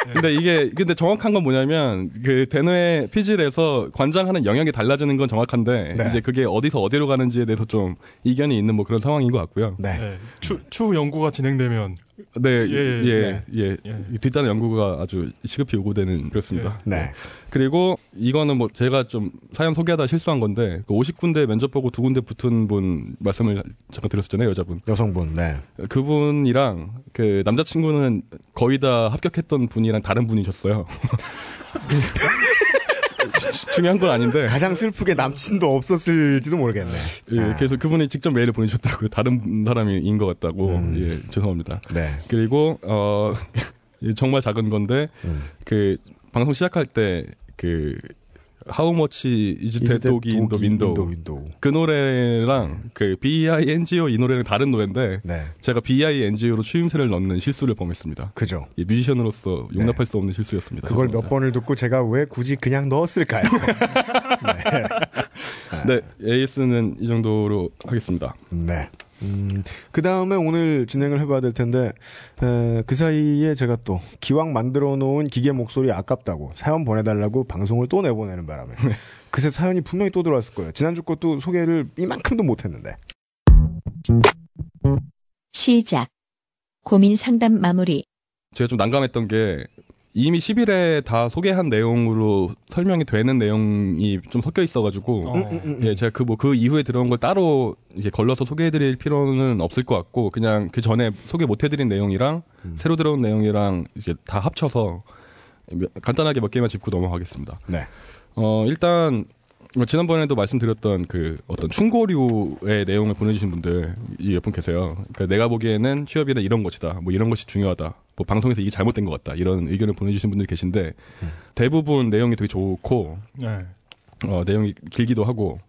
근데 이게 근데 정확한 건 뭐냐면 그 대뇌 피질에서 관장하는 영역이 달라지는 건 정확한데 네. 이제 그게 어디서 어디로 가는지에 대해서 좀 이견이 있는 뭐 그런 상황인 것 같고요. 네. 예, 추, 추후 연구가 진행되면 네, 예, 예, 예, 예. 뒷단의 연구가 아주 시급히 요구되는 그렇습니다. 네. 그리고 이거는 뭐 제가 좀 사연 소개하다 실수한 건데 그 50군데 면접 보고 두 군데 붙은 분 말씀을 잠깐 드렸었잖아요, 여자분. 여성분, 네. 그분이랑 그 남자친구는 거의 다 합격했던 분이랑 다른 분이셨어요. 주- 중요한 건 아닌데. 가장 슬프게 남친도 없었을지도 모르겠네. 예, 아, 그래서 그분이 직접 메일을 보내주셨더라고요. 다른 사람인 것 같다고. 음. 예, 죄송합니다. 네. 그리고 어 정말 작은 건데 음. 그 방송 시작할 때그 How much is that dog in the window? 그 노래랑 그 B.I.N.G.O 이 노래는 다른 노래인데 네. 제가 B.I.N.G.O로 추임새를 넣는 실수를 범했습니다. 그죠. 예, 뮤지션으로서 용납할 수 없는 실수였습니다. 네. 그걸 몇 죄송합니다. 번을 듣고 제가 왜 굳이 그냥 넣었을까요? 네, AS는 이 정도로 하겠습니다. 네. 음, 그 다음에 오늘 진행을 해봐야 될 텐데, 에, 그 사이에 제가 또 기왕 만들어 놓은 기계 목소리 아깝다고 사연 보내달라고 방송을 또 내보내는 바람에 그새 사연이 분명히 또 들어왔을 거예요. 지난주 것도 소개를 이만큼도 못했는데. 시작. 고민 상담 마무리. 제가 좀 난감했던 게 이미 10일에 다 소개한 내용으로 설명이 되는 내용이 좀 섞여 있어가지고 어. 음, 음, 음. 예, 제가 그 뭐 그 이후에 들어온 걸 따로 이렇게 걸러서 소개해드릴 필요는 없을 것 같고 그냥 그 전에 소개 못해드린 내용이랑 음. 새로 들어온 내용이랑 이게 다 합쳐서 몇- 간단하게 몇 개만 짚고 넘어가겠습니다. 네. 어 일단 뭐 지난번에도 말씀드렸던 그 어떤 충고류의 내용을 보내주신 분들 이몇분 계세요. 그러니까 내가 보기에는 취업이란 이런 것이다. 뭐 이런 것이 중요하다. 뭐 방송에서 이게 잘못된 것 같다. 이런 의견을 보내주신 분들이 계신데 대부분 내용이 되게 좋고 네. 어, 내용이 길기도 하고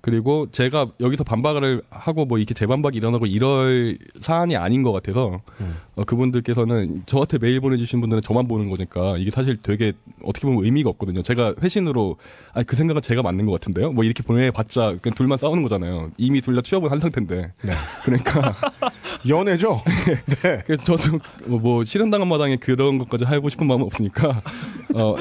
그리고 제가 여기서 반박을 하고 뭐 이렇게 재반박이 일어나고 이럴 사안이 아닌 것 같아서 음. 어, 그분들께서는 저한테 메일 보내주신 분들은 저만 보는 거니까 이게 사실 되게 어떻게 보면 의미가 없거든요. 제가 회신으로 아니 그 생각은 제가 맞는 것 같은데요. 뭐 이렇게 보내봤자 그냥 둘만 싸우는 거잖아요. 이미 둘 다 취업은 한 상태인데 네. 그러니까 연애죠? 네. 그래서 저도 뭐, 뭐 실현당한 마당에 그런 것까지 하고 싶은 마음은 없으니까 어,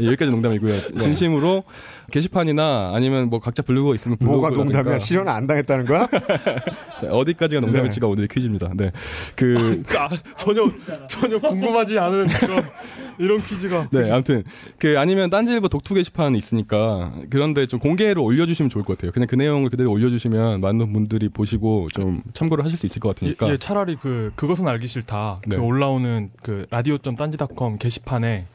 여기까지 농담이고요. 진심으로 게시판이나 아니면 뭐 각자 블로그가 있으면 뭐가 블로그라든가 농담이야? 실현 안 당했다는 거야? 자, 어디까지가 농담일지가 오늘의 퀴즈입니다. 네. 그, 아, 전혀 전혀 궁금하지 않은 그런 이런 퀴즈가. 네, 아무튼, 그, 아니면 딴지일보 독투 게시판이 있으니까, 그런데 좀 공개로 올려주시면 좋을 것 같아요. 그냥 그 내용을 그대로 올려주시면 많은 분들이 보시고 좀 참고를 하실 수 있을 것 같으니까. 예, 예, 차라리 그 그것은 알기 싫다. 네. 그 올라오는 그 라디오.딴지닷컴 게시판에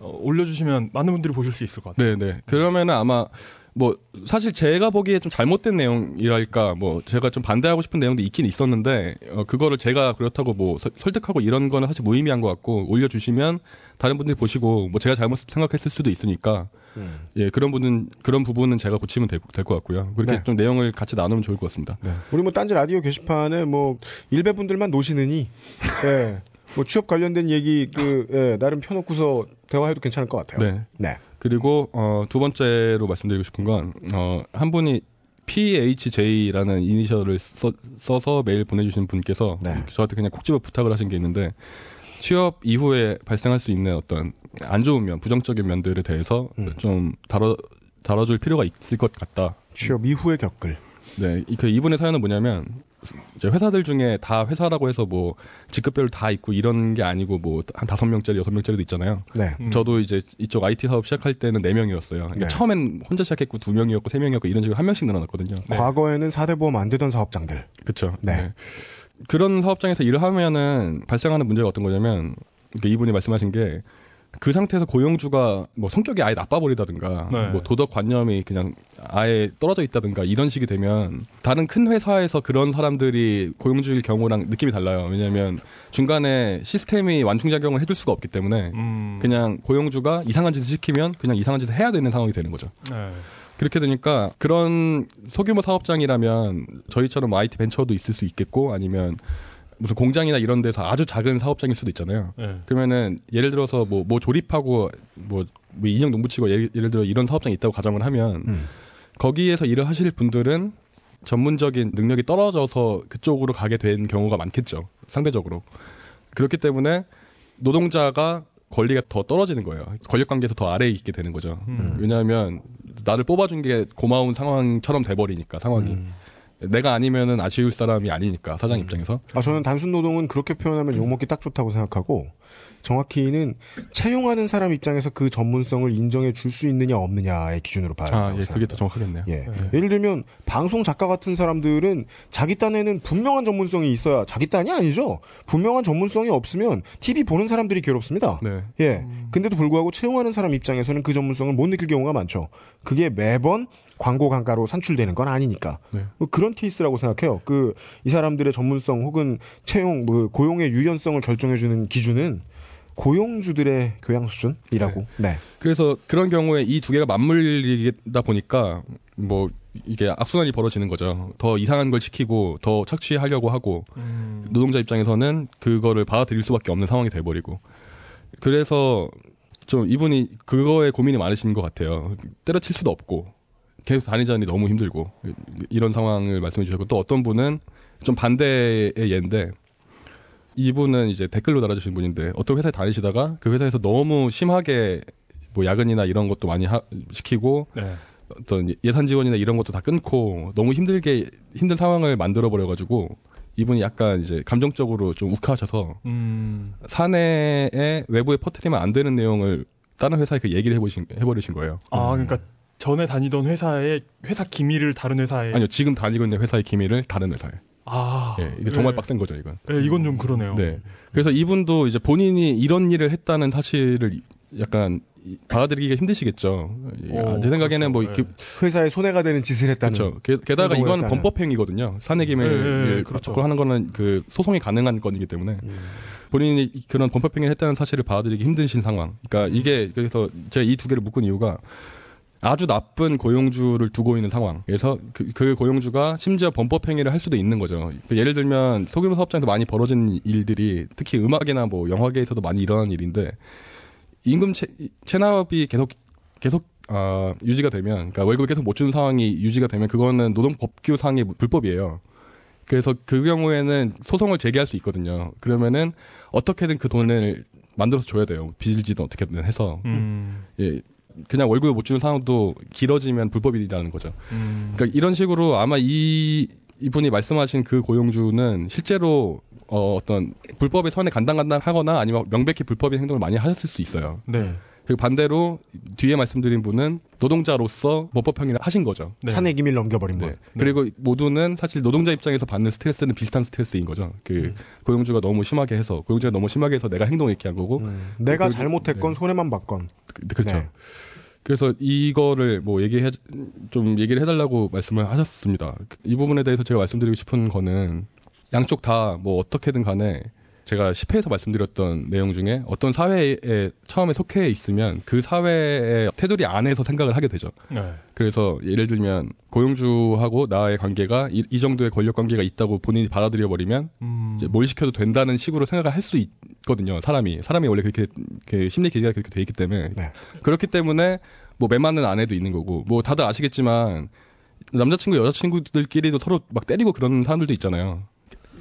어, 올려주시면 많은 분들이 보실 수 있을 것 같아요. 네, 네. 그러면은 아마, 뭐, 사실 제가 보기에 좀 잘못된 내용이랄까, 뭐, 제가 좀 반대하고 싶은 내용도 있긴 있었는데, 어, 그거를 제가 그렇다고 뭐, 서- 설득하고 이런 거는 사실 무의미한 것 같고, 올려주시면 다른 분들이 보시고, 뭐, 제가 잘못 생각했을 수도 있으니까, 음. 예, 그런 부분, 그런 부분은 제가 고치면 될것 같고요. 그렇게 네. 좀 내용을 같이 나누면 좋을 것 같습니다. 네. 우리 뭐 딴지 라디오 게시판에 뭐 일배분들만 노시느니 예. 뭐 취업 관련된 얘기 그 예, 나름 펴놓고서 대화해도 괜찮을 것 같아요. 네. 네. 그리고, 어, 두 번째로 말씀드리고 싶은 건, 어, 한 분이 PHJ라는 이니셜을 써, 써서 메일 보내주신 분께서 네. 저한테 그냥 콕 집어 부탁을 하신 게 있는데, 취업 이후에 발생할 수 있는 어떤 안 좋은 면, 부정적인 면들에 대해서 음. 좀 다뤄, 다뤄줄 필요가 있을 것 같다. 취업 이후에 겪을. 네, 이- 그 이분의 사연은 뭐냐면 이제 회사들 중에 다 회사라고 해서 뭐 직급별로 다 있고 이런 게 아니고 뭐 한 다섯 명짜리 여섯 명짜리도 있잖아요. 네. 음. 저도 이제 이쪽 IT 사업 시작할 때는 네 명이었어요. 그러니까 네. 처음엔 혼자 시작했고 두 명이었고 세 명이었고 이런 식으로 한 명씩 늘어났거든요. 과거에는 사대 보험 안 되던 사업장들. 그렇죠. 네. 그런 사업장에서 일을 하면은 발생하는 문제가 어떤 거냐면 그러니까 이분이 말씀하신 게 그 상태에서 고용주가 뭐 성격이 아예 나빠버리다든가 네. 뭐 도덕 관념이 그냥 아예 떨어져 있다든가 이런 식이 되면 다른 큰 회사에서 그런 사람들이 고용주일 경우랑 느낌이 달라요. 왜냐하면 중간에 시스템이 완충작용을 해줄 수가 없기 때문에 음. 그냥 고용주가 이상한 짓을 시키면 그냥 이상한 짓을 해야 되는 상황이 되는 거죠. 네. 그렇게 되니까 그런 소규모 사업장이라면 저희처럼 IT 벤처도 있을 수 있겠고 아니면 무슨 공장이나 이런 데서 아주 작은 사업장일 수도 있잖아요. 네. 그러면은 예를 들어서 뭐, 뭐 조립하고 뭐, 뭐 인형 농붙이고 예를, 예를 들어 이런 사업장이 있다고 가정을 하면 음. 거기에서 일을 하실 분들은 전문적인 능력이 떨어져서 그쪽으로 가게 된 경우가 많겠죠. 상대적으로. 그렇기 때문에 노동자가 권리가 더 떨어지는 거예요. 권력 관계에서 더 아래에 있게 되는 거죠. 음. 왜냐하면 나를 뽑아준 게 고마운 상황처럼 돼버리니까 상황이. 음. 내가 아니면은 아쉬울 사람이 아니니까 사장 입장에서. 아, 저는 단순 노동은 그렇게 표현하면 욕먹기 딱 좋다고 생각하고, 정확히는 채용하는 사람 입장에서 그 전문성을 인정해 줄 수 있느냐 없느냐의 기준으로 봐야 아, 된다고 예, 그게 생각합니다. 더 정확하겠네요. 예. 네. 예를 들면 방송 작가 같은 사람들은 자기 딴에는 분명한 전문성이 있어야 자기 딴이 아니죠. 분명한 전문성이 없으면 TV 보는 사람들이 괴롭습니다. 네. 예. 근데도 불구하고 채용하는 사람 입장에서는 그 전문성을 못 느낄 경우가 많죠. 그게 매번 광고 강가로 산출되는 건 아니니까. 네. 뭐 그런 케이스라고 생각해요. 그 이 사람들의 전문성 혹은 채용 뭐 고용의 유연성을 결정해 주는 기준은 고용주들의 교양 수준이라고. 네. 그래서 그런 경우에 이 두 개가 맞물리다 보니까 뭐 이게 악순환이 벌어지는 거죠. 더 이상한 걸 시키고 더 착취하려고 하고 음. 노동자 입장에서는 그거를 받아들일 수밖에 없는 상황이 돼버리고 그래서 좀 이분이 그거에 고민이 많으신 것 같아요. 때려칠 수도 없고 계속 다니자니 너무 힘들고 이런 상황을 말씀해 주셨고 또 어떤 분은 좀 반대의 예인데 이분은 이제 댓글로 달아주신 분인데 어떤 회사에 다니시다가 그 회사에서 너무 심하게 뭐 야근이나 이런 것도 많이 하, 시키고 네. 어떤 예산 지원이나 이런 것도 다 끊고 너무 힘들게 힘든 상황을 만들어 버려 가지고 이분이 약간 이제 감정적으로 좀 욱하셔서 음. 사내에 외부에 퍼뜨리면 안 되는 내용을 다른 회사에 그 얘기를 해보신 해버리신 거예요. 아, 그러니까 전에 다니던 회사의 회사 기밀을 다른 회사에 아니요 지금 다니고 있는 회사의 기밀을 다른 회사에. 아. 예, 이게 정말 네. 빡센 거죠 이건. 네, 이건 좀 그러네요. 네. 그래서 이분도 이제 본인이 이런 일을 했다는 사실을 약간 이- 받아들이기가 힘드시겠죠. 어, 제 생각에는 뭐 그렇죠. 이렇게 회사에 손해가 되는 짓을 했다는. 그렇죠. 게, 행동을 이건. 범법행위거든요. 사내기밀 네, 네, 예, 그렇죠. 갖고 하는 거는 그 소송이 가능한 건이기 때문에 본인이 그런 범법행위를 했다는 사실을 받아들이기 힘드신 상황. 그러니까 이게 그래서 제가 이 두 개를 묶은 이유가 아주 나쁜 고용주를 두고 있는 상황. 그래서 그, 그 고용주가 심지어 범법 행위를 할 수도 있는 거죠. 그 예를 들면 소규모 사업장에서 많이 벌어진 일들이 특히 음악이나 뭐 영화계에서도 많이 일어나는 일인데 임금 채, 체납이 계속 계속 아, 유지가 되면 그러니까 월급을 계속 못 주는 상황이 유지가 되면 그거는 노동 법규상의 불법이에요. 그래서 그 경우에는 소송을 제기할 수 있거든요. 그러면은 어떻게든 그 돈을 만들어서 줘야 돼요. 빚을지든 어떻게든 해서 음. 예. 그냥 월급을 못 주는 상황도 길어지면 불법이라는 거죠. 음. 그러니까 이런 식으로 아마 이 이분이 말씀하신 그 고용주는 실제로 어, 어떤 불법의 선에 간당간당하거나 아니면 명백히 불법인 행동을 많이 하셨을 수 있어요. 네. 그리고 반대로 뒤에 말씀드린 분은 노동자로서 범법행위를 하신 거죠. 네. 사내 기밀 넘겨버린 네. 분. 그리고 모두는 사실 노동자 입장에서 받는 스트레스는 비슷한 스트레스인 거죠. 그 고용주가 너무 심하게 해서 고용주가 너무 심하게 해서 내가 행동을 이렇게 한 거고. 음, 내가 그리고- 잘못했건 네. 손해만 받건. 그, 그렇죠. 네. 그래서 이거를 뭐 얘기해 좀 얘기를 해달라고 말씀을 하셨습니다. 이 부분에 대해서 제가 말씀드리고 싶은 거는 양쪽 다 뭐 어떻게든 간에 제가 10회에서 말씀드렸던 내용 중에 어떤 사회에 처음에 속해 있으면 그 사회의 테두리 안에서 생각을 하게 되죠. 네. 그래서 예를 들면 고용주하고 나의 관계가 이, 이 정도의 권력 관계가 있다고 본인이 받아들여 버리면 음. 이제 뭘 시켜도 된다는 식으로 생각을 할 수 있거든요. 사람이 사람이 원래 그렇게 그 심리 기제가 그렇게 돼 있기 때문에 네. 그렇기 때문에 뭐 매맞는 아내도 있는 거고 뭐 다들 아시겠지만 남자친구 여자친구들끼리도 서로 막 때리고 그런 사람들도 있잖아요.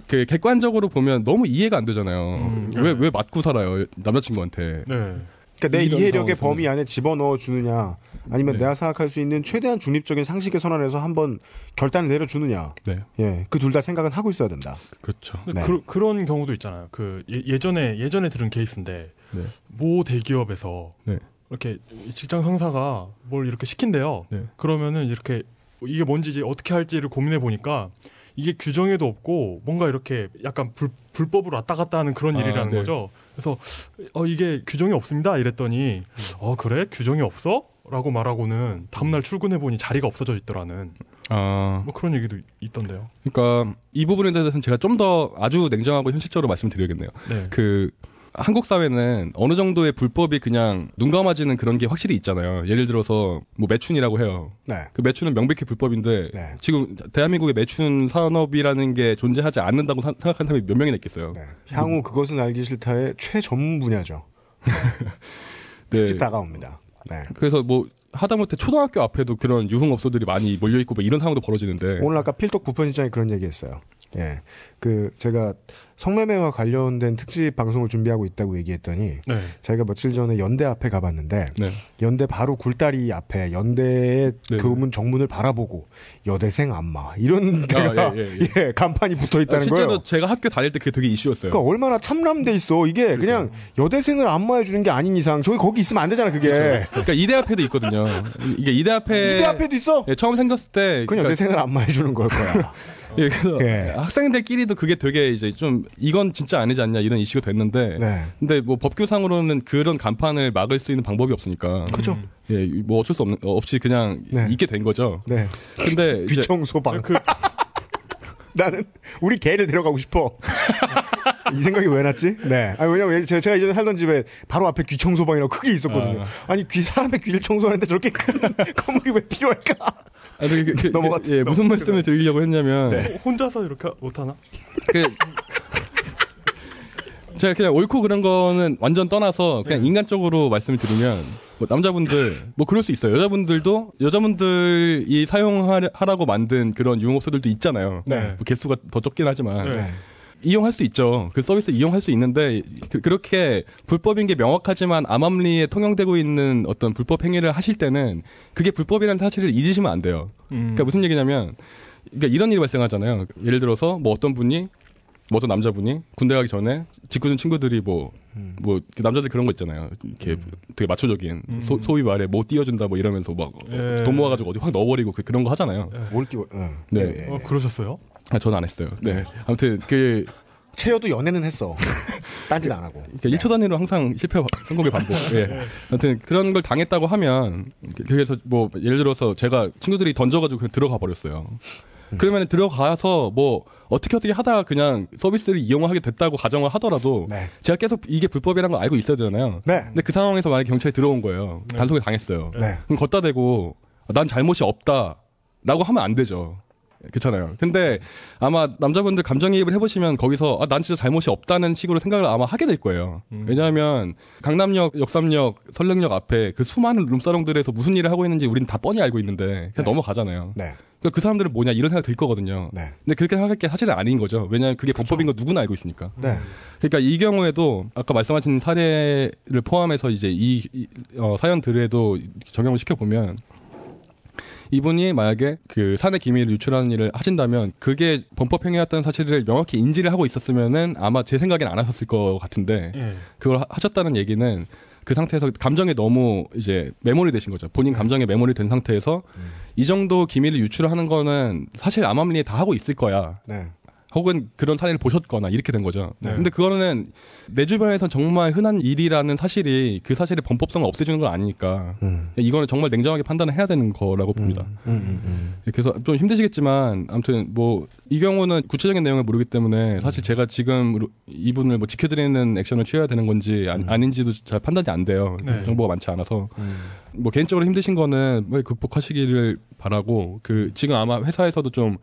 그 객관적으로 보면 너무 이해가 안 되잖아요. 음, 왜 네. 왜 맞고 살아요 남자친구한테? 네. 그러니까 내 이해력의 상황에서는. 범위 안에 집어넣어 주느냐, 아니면 네. 내가 생각할 수 있는 최대한 중립적인 상식의 선언에서 한번 결단을 내려주느냐. 네, 예, 그 둘 다 생각은 하고 있어야 된다. 그렇죠. 네. 그, 그런 경우도 있잖아요. 그 예, 전에 예전에 들은 케이스인데 네. 모 대기업에서 네. 이렇게 직장 상사가 뭘 이렇게 시킨대요. 네. 그러면은 이렇게 이게 뭔지 이제 어떻게 할지를 고민해 보니까 이게 규정에도 없고 뭔가 이렇게 약간 불, 불법으로 왔다 갔다 하는 그런 아, 일이라는 네. 거죠. 그래서 어 이게 규정이 없습니다. 이랬더니 어 그래 규정이 없어? 라고 말하고는 다음날 출근해 보니 자리가 없어져 있더라는 아 뭐 그런 얘기도 있던데요. 그러니까 이 부분에 대해서는 제가 좀 더 아주 냉정하고 현실적으로 말씀드려야겠네요. 네. 그 한국 사회는 어느 정도의 불법이 그냥 눈 감아지는 그런 게 확실히 있잖아요. 예를 들어서 뭐 매춘이라고 해요. 네. 그 매춘은 명백히 불법인데 네. 지금 대한민국에 매춘 산업이라는 게 존재하지 않는다고 사- 생각하는 사람이 몇 명이나 있겠어요. 네. 향후 그것은 알기 싫다의 최전문 분야죠. 네. 특집 다가옵니다. 네. 그래서 뭐 하다못해 초등학교 앞에도 그런 유흥업소들이 많이 몰려 있고 뭐 이런 상황도 벌어지는데 오늘 아까 필독 부편시장이 그런 얘기했어요. 예, 그 제가 성매매와 관련된 특집 방송을 준비하고 있다고 얘기했더니 네. 제가 며칠 전에 연대 앞에 가봤는데 네. 연대 바로 굴다리 앞에 연대의 네. 교문 정문을 바라보고 여대생 안마 이런 데가 예, 예, 예, 간판이 붙어 있다는 아, 실제로 거예요. 제가 학교 다닐 때 그게 되게 이슈였어요. 그러니까 얼마나 참람돼 있어 이게 그냥 여대생을 안마해 주는 게 아닌 이상 저기 거기 있으면 안 되잖아 그게 그러니까 이대 앞에도 있거든요. 이게 이대 앞에 이대 앞에도 있어. 예, 처음 생겼을 때 그건 여대생을 안마해 주는 걸 거야. 예, 그래서 예. 학생들끼리도 그게 되게 이제 좀 이건 진짜 아니지 않냐 이런 이슈가 됐는데 네. 근데 뭐 법규상으로는 그런 간판을 막을 수 있는 방법이 없으니까 그죠? 예, 뭐 어쩔 수 없는 어, 없이 그냥 네. 있게 된 거죠. 네. 근데 이제 귀청소방. 그 나는 우리 개를 데려가고 싶어. 이 생각이 왜 났지? 네. 아니, 왜냐면 제가, 제가 이전에 살던 집에 바로 앞에 귀청소방이라고 크게 있었거든요. 아. 니 귀, 사람의 귀를 청소하는데 저렇게 큰 건물이 왜 필요할까? 아, 그, 그, 그, 넘어갔다. 예, 무슨 말씀을 드리려고 했냐면 네. 혼자서 이렇게 못하나? 그 제가 그냥 옳고 그런 거는 완전 떠나서 그냥 인간적으로 말씀을 드리면 뭐 남자분들 뭐 그럴 수 있어요. 여자분들도 여자분들이 사용하라고 만든 그런 유흥업소들도 있잖아요. 네. 뭐 개수가 더 적긴 하지만 네. 이용할 수 있죠. 그 서비스 이용할 수 있는데 그, 렇게 불법인 게 명확하지만 암암리에 통용되고 있는 어떤 불법 행위를 하실 때는 그게 불법이라는 사실을 잊으시면 안 돼요. 음. 그러니까 무슨 얘기냐면 그러니까 이런 일이 발생하잖아요. 예를 들어서 뭐 어떤 분이 뭐 어떤 남자분이 군대 가기 전에 직구준 친구들이 뭐, 음. 뭐, 남자들 그런 거 있잖아요. 이렇게 되게 마초적인, 음. 소, 소위 말해 뭐 띄워준다 뭐 이러면서 막 예. 돈 모아가지고 어디 확 넣어버리고 그, 런 거 하잖아요. 뭘 띄워? 어. 네. 예, 예. 어, 그러셨어요? 아, 저는 안 했어요. 네. 아무튼 그, 채여도 연애는 했어. 딴짓 안 하고. 그러니까 1초 단위로 항상 실패 성공의 반복. 예. 아무튼 그런 걸 당했다고 하면 그래서 뭐 예를 들어서 제가 친구들이 던져가지고 그냥 들어가 버렸어요. 그러면 들어가서 뭐 어떻게 어떻게 하다가 그냥 서비스를 이용하게 됐다고 가정을 하더라도 네. 제가 계속 이게 불법이라는 걸 알고 있어야 되잖아요. 네. 근데 그 상황에서 만약에 경찰이 들어온 거예요. 단속에 당했어요. 네. 그럼 걷다 대고 난 잘못이 없다 라고 하면 안 되죠. 그렇잖아요. 근데 아마 남자분들 감정이입을 해보시면 거기서 아, 난 진짜 잘못이 없다는 식으로 생각을 아마 하게 될 거예요. 왜냐하면 강남역, 역삼역, 설릉역 앞에 그 수많은 룸사롱들에서 무슨 일을 하고 있는지 우리는 다 뻔히 알고 있는데 그냥 넘어가잖아요. 네. 그그 사람들은 뭐냐 이런 생각 들 거거든요. 네. 근데 그렇게 생각할 게 사실은 아닌 거죠. 왜냐하면 그게 법법인 거 누구나 알고 있으니까. 네. 그러니까 이 경우에도 아까 말씀하신 사례를 포함해서 이제 이, 이, 어, 사연들에도 적용을 시켜 보면 이분이 만약에 그 사내 기밀을 유출하는 일을 하신다면 그게 범법 행위였다는 사실을 명확히 인지를 하고 있었으면은 아마 제 생각엔 안 하셨을 것 같은데 예. 그걸 하- 하셨다는 얘기는 그 상태에서 감정에 너무 이제 메모리 되신 거죠. 본인 감정에 메모리 된 상태에서 이 정도 기밀을 유출하는 거는 사실 암암리에 다 하고 있을 거야. 네. 혹은 그런 사례를 보셨거나 이렇게 된 거죠. 네. 근데 그거는 내 주변에선 정말 흔한 일이라는 사실이 그 사실의 범법성을 없애주는 건 아니니까 음. 이거는 정말 냉정하게 판단을 해야 되는 거라고 봅니다. 음, 음, 음. 그래서 좀 힘드시겠지만 아무튼 뭐 이 경우는 구체적인 내용을 모르기 때문에 사실 제가 지금 이분을 뭐 지켜드리는 액션을 취해야 되는 건지 아, 닌지도잘 판단이 안 돼요. 네. 정보가 많지 않아서 음. 뭐 개인적으로 힘드신 거는 빨리 극복하시기를 바라고 그 지금 아마 회사에서도 좀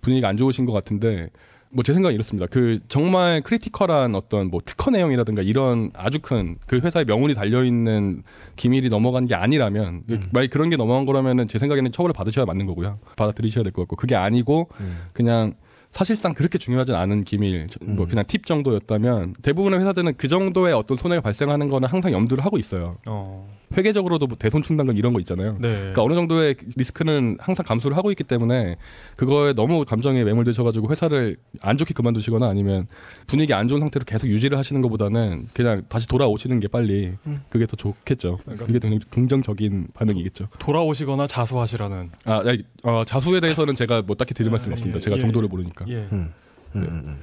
분위기가 안 좋으신 것 같은데 뭐 제 생각은 이렇습니다. 그 정말 critical한 어떤 뭐 특허 내용이라든가 이런 아주 큰 그 회사의 명운이 달려 있는 기밀이 넘어간 게 아니라면 만약 그런 게 넘어간 거라면은 제 생각에는 처벌을 받으셔야 맞는 거고요. 받아들이셔야 될 것 같고 그게 아니고 그냥 사실상 그렇게 중요하진 않은 기밀, 저- 뭐 그냥 팁 정도였다면 대부분의 회사들은 그 정도의 어떤 손해가 발생하는 거는 항상 염두를 하고 있어요. 어. 회계적으로도 뭐 대손 충당금 이런 거 있잖아요. 네. 그러니까 어느 정도의 리스크는 항상 감수를 하고 있기 때문에 그거에 너무 감정에 매몰되셔가지고 회사를 안 좋게 그만두시거나 아니면 분위기 안 좋은 상태로 계속 유지를 하시는 것보다는 그냥 다시 돌아오시는 게 빨리 그게 더 좋겠죠. 그게 더 긍정적인 반응이겠죠. 돌아오시거나 자수하시라는. 아, 야, 어, 자수에 대해서는 제가 뭐 딱히 드릴 말씀이 아, 없습니다. 예, 제가 예. 정도를 모르니까. 예. 음, 음, 음.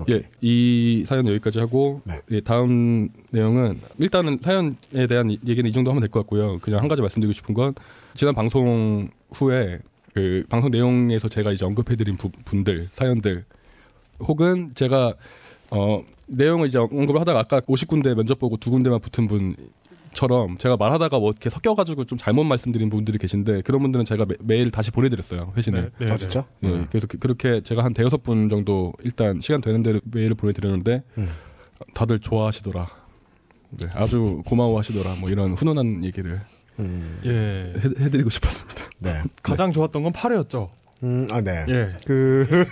오케이. 예, 이 사연 여기까지 하고 네. 예, 다음 내용은 일단은 사연에 대한 이- 얘기는 이 정도 하면 될 것 같고요. 그냥 한 가지 말씀드리고 싶은 건 지난 방송 후에 그 방송 내용에서 제가 이제 언급해드린 부- 분들 사연들 혹은 제가 어 내용을 이제 언급을 하다가 아까 50군데 면접 보고 두 군데만 붙은 분 처럼 제가 말하다가 뭐 이렇게 섞여가지고 좀 잘못 말씀드린 분들이 계신데 그런 분들은 제가 매, 메일 다시 보내드렸어요 회신을. 네, 네, 아, 진짜? 예, 그래서 그, 렇게 제가 한 대여섯 분 정도 일단 시간 되는 대로 메일을 보내드렸는데 음. 다들 좋아하시더라. 네, 아주 고마워하시더라. 뭐 이런 훈훈한 얘기를 음, 예. 해, 드리고 싶었습니다. 네. 가장 좋았던 건 8회였죠. 음, 아, 네. 예. 그,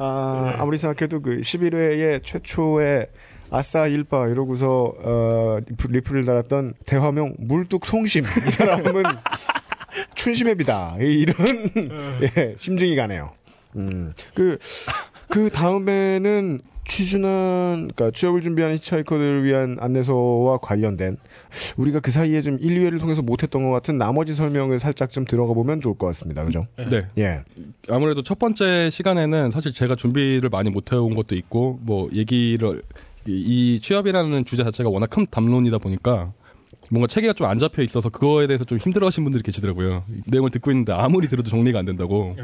아, 아무리 생각해도 그 11회의 최초의 아싸 일바 이러고서 어, 리플, 리플을 달았던 대화명 물뚝 송심 이 사람은 춘심앱이다 이- 이런 예, 심증이 가네요. 음, 그, 그 다음에는 취준한, 그러니까 취업을 준비하는 히치하이커들을 위한 안내서와 관련된 우리가 그 사이에 좀 1, 2회를 통해서 못했던 것 같은 나머지 설명을 살짝 좀 들어가 보면 좋을 것 같습니다. 그죠? 네. 예. 아무래도 첫 번째 시간에는 사실 제가 준비를 많이 못 해온 것도 있고 뭐 얘기를 이, 이 취업이라는 주제 자체가 워낙 큰 담론이다 보니까 뭔가 체계가 좀 안 잡혀 있어서 그거에 대해서 좀 힘들어하신 분들이 계시더라고요. 내용을 듣고 있는데 아무리 들어도 정리가 안 된다고 예.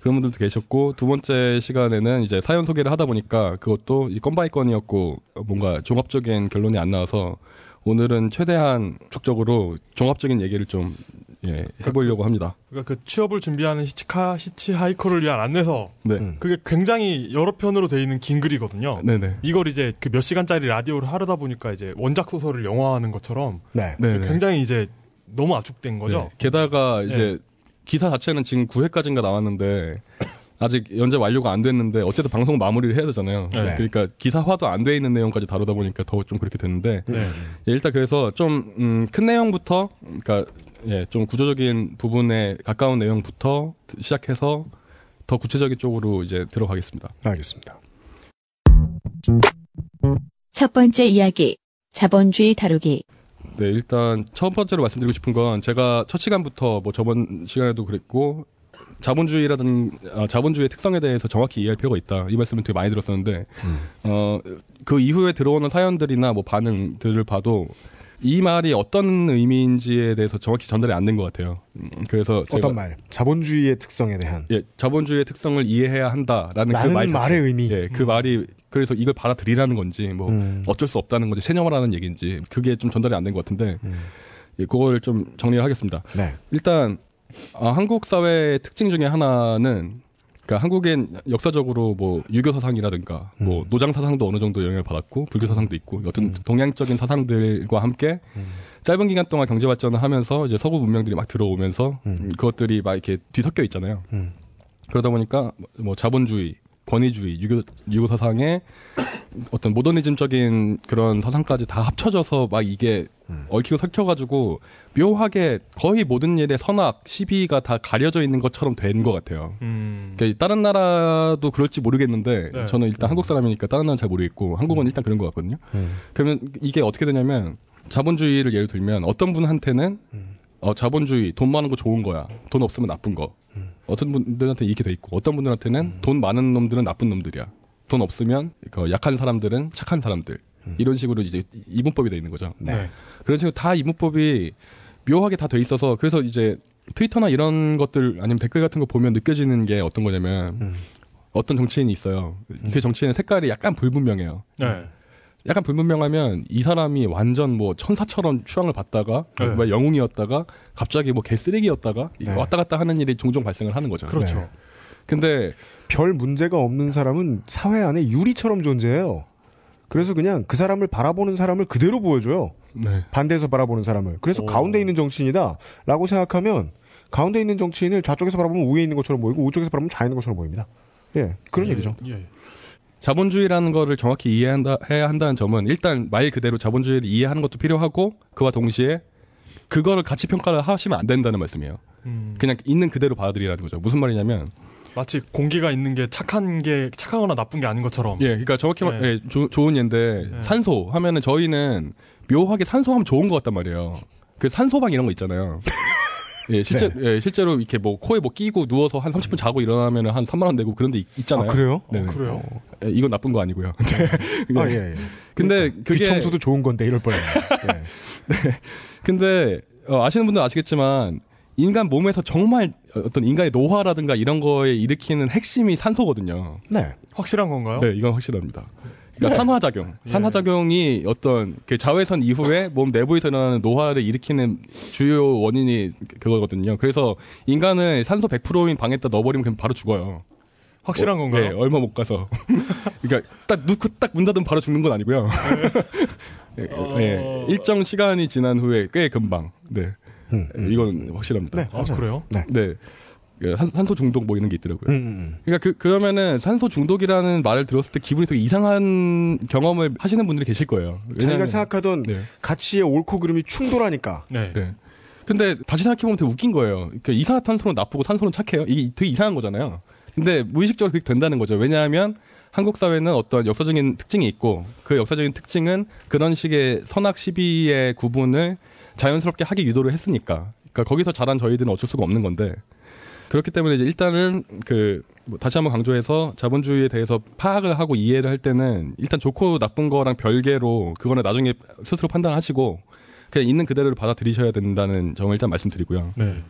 그런 분들도 계셨고 두 번째 시간에는 이제 사연 소개를 하다 보니까 그것도 이 건바이 건이었고 뭔가 종합적인 결론이 안 나와서 오늘은 최대한 축적으로 종합적인 얘기를 좀 예, 해보려고 합니다. 그러니까 그 취업을 준비하는 히치카 히치하이커를 위한 안내서 네, 음. 그게 굉장히 여러 편으로 돼 있는 긴 글이거든요. 네네. 이걸 이제 그 몇 시간짜리 라디오를 하려다 보니까 이제 원작 소설을 영화하는 것처럼 네. 굉장히 이제 너무 압축된 거죠. 네. 게다가 이제 기사 자체는 지금 9회까지인가 나왔는데 아직 연재 완료가 안 됐는데 어쨌든 방송 마무리를 해야 되잖아요. 네. 그러니까 기사화도 안 돼 있는 내용까지 다루다 보니까 더 좀 그렇게 됐는데 네. 예, 일단 그래서 좀 음, 큰 내용부터 그러니까 예, 좀 구조적인 부분에 가까운 내용부터 시작해서 더 구체적인 쪽으로 이제 들어가겠습니다. 알겠습니다. 첫 번째 이야기. 자본주의 다루기. 네, 일단 첫 번째로 말씀드리고 싶은 건 제가 첫 시간부터 뭐 저번 시간에도 그랬고 자본주의라든 아, 자본주의의 특성에 대해서 정확히 이해할 필요가 있다. 이 말씀을 되게 많이 들었었는데 어, 그 이후에 들어오는 사연들이나 뭐 반응들을 봐도 이 말이 어떤 의미인지에 대해서 정확히 전달이 안 된 것 같아요. 음, 그래서 어떤 말? 자본주의의 특성에 대한 예, 자본주의의 특성을 이해해야 한다라는 그 말 말의 의미. 예, 그 말이 그래서 이걸 받아들이라는 건지 뭐 음. 어쩔 수 없다는 건지 체념하라는 얘기인지 그게 좀 전달이 안 된 것 같은데 음. 예, 그걸 좀 정리를 하겠습니다. 네. 일단 아, 한국 사회의 특징 중에 하나는 그러니까 한국엔 역사적으로 뭐 유교 사상이라든가 뭐 노장 사상도 어느 정도 영향을 받았고 불교 사상도 있고 어떤 동양적인 사상들과 함께 짧은 기간 동안 경제 발전을 하면서 이제 서구 문명들이 막 들어오면서 음, 그것들이 막 이렇게 뒤섞여 있잖아요. 음. 그러다 보니까 뭐 자본주의, 권위주의, 유교 유교 사상의 어떤 모더니즘적인 그런 사상까지 다 합쳐져서 막 이게 얽히고 섞여가지고 묘하게 거의 모든 일에 선악, 시비가 다 가려져 있는 것처럼 된 것 같아요. 음. 그러니까 다른 나라도 그럴지 모르겠는데 네. 저는 일단 한국 사람이니까 다른 나라는 잘 모르겠고 한국은 일단 그런 것 같거든요. 음. 그러면 이게 어떻게 되냐면 자본주의를 예를 들면 어떤 분한테는 어, 자본주의 돈 많은 거 좋은 거야. 돈 없으면 나쁜 거. 어떤 분들한테 이렇게 돼 있고 어떤 분들한테는 돈 많은 놈들은 나쁜 놈들이야. 돈 없으면 그 약한 사람들은 착한 사람들. 이런 식으로 이제 이분법이 돼 있는 거죠. 네. 그런 식으로 다 이분법이 묘하게 다 돼 있어서 그래서 이제 트위터나 이런 것들 아니면 댓글 같은 거 보면 느껴지는 게 어떤 거냐면 음. 어떤 정치인이 있어요. 그 정치인의 색깔이 약간 불분명해요. 네. 약간 불분명하면 이 사람이 완전 뭐 천사처럼 추앙을 받다가 네. 뭐 영웅이었다가 갑자기 뭐 개쓰레기였다가 네. 왔다 갔다 하는 일이 종종 발생을 하는 거죠. 그렇죠. 네. 근데 별 문제가 없는 사람은 사회 안에 유리처럼 존재해요. 그래서 그냥 그 사람을 바라보는 사람을 그대로 보여줘요. 네. 반대에서 바라보는 사람을. 그래서 오. 가운데 있는 정치인이다라고 생각하면 가운데 있는 정치인을 좌쪽에서 바라보면 위에 있는 것처럼 보이고 우쪽에서 바라보면 좌에 있는 것처럼 보입니다. 예, 그런 예, 얘기죠. 예. 자본주의라는 거를 정확히 이해한다 해야 한다는 점은 일단 말 그대로 자본주의를 이해하는 것도 필요하고 그와 동시에 그거를 가치 평가를 하시면 안 된다는 말씀이에요. 음. 그냥 있는 그대로 받아들이라는 거죠. 무슨 말이냐면 마치 공기가 있는 게 착한 게 착하거나 나쁜 게 아닌 것처럼. 예, 그러니까 정확히 말, 네. 예, 조- 좋은 예인데 네. 산소 하면은 저희는 묘하게 산소하면 좋은 것 같단 말이에요. 그 산소방 이런 거 있잖아요. 예, 실제 예, 실제로 이렇게 뭐 코에 뭐 끼고 누워서 한 30분 자고 일어나면은 한 3만 원 내고 그런 데 있- 아, 있잖아요. 그래요? 네, 어, 네. 그래요? 예, 이건 나쁜 거 아니고요. 네. 아, 예, 예. 근데 그게 귀청소도 좋은 건데 이럴 뻔했네. 예. 근데 어, 아시는 분들은 아시겠지만 인간 몸에서 정말 어떤 인간의 노화라든가 이런 거에 일으키는 핵심이 산소거든요. 네. 확실한 건가요? 네, 이건 확실합니다. 그러니까 산화작용, 예. 산화작용이 어떤 그 자외선 이후에 몸 내부에서 일어나는 노화를 일으키는 주요 원인이 그거거든요. 그래서 인간을 산소 100%인 방에다 넣어버리면 그냥 바로 죽어요. 확실한 어, 건가요? 네, 얼마 못 가서. 그러니까 딱 넣고 딱문 닫으면 바로 죽는 건 아니고요. 예, 어. 예, 일정 시간이 지난 후에 꽤 금방. 네, 음, 음. 이건 확실합니다. 네. 아, 그래요? 네. 그 산, 산소 중독 뭐 이런 게 있더라고요. 음, 음, 그러니까 그 그러면은 산소 중독이라는 말을 들었을 때 기분이 되게 이상한 경험을 하시는 분들이 계실 거예요. 음. 자기가 왜냐하면- 생각하던 네. 가치의 옳고 그름이 충돌하니까. 네. 네. 근데 다시 생각해보면 되게 웃긴 거예요. 그러니까 이산화탄소는 나쁘고 산소는 착해요. 이게 되게 이상한 거잖아요. 근데 무의식적으로 그렇게 된다는 거죠. 왜냐하면 한국 사회는 어떤 역사적인 특징이 있고 그 역사적인 특징은 그런 식의 선악 시비의 구분을 자연스럽게 하기 유도를 했으니까. 그러니까 거기서 자란 저희들은 어쩔 수가 없는 건데 그렇기 때문에 이제 일단은 그뭐 다시 한번 강조해서 자본주의에 대해서 파악을 하고 이해를 할 때는 일단 좋고 나쁜 거랑 별개로 그거는 나중에 스스로 판단하시고 그냥 있는 그대로를 받아들이셔야 된다는 점을 일단 말씀드리고요. 네.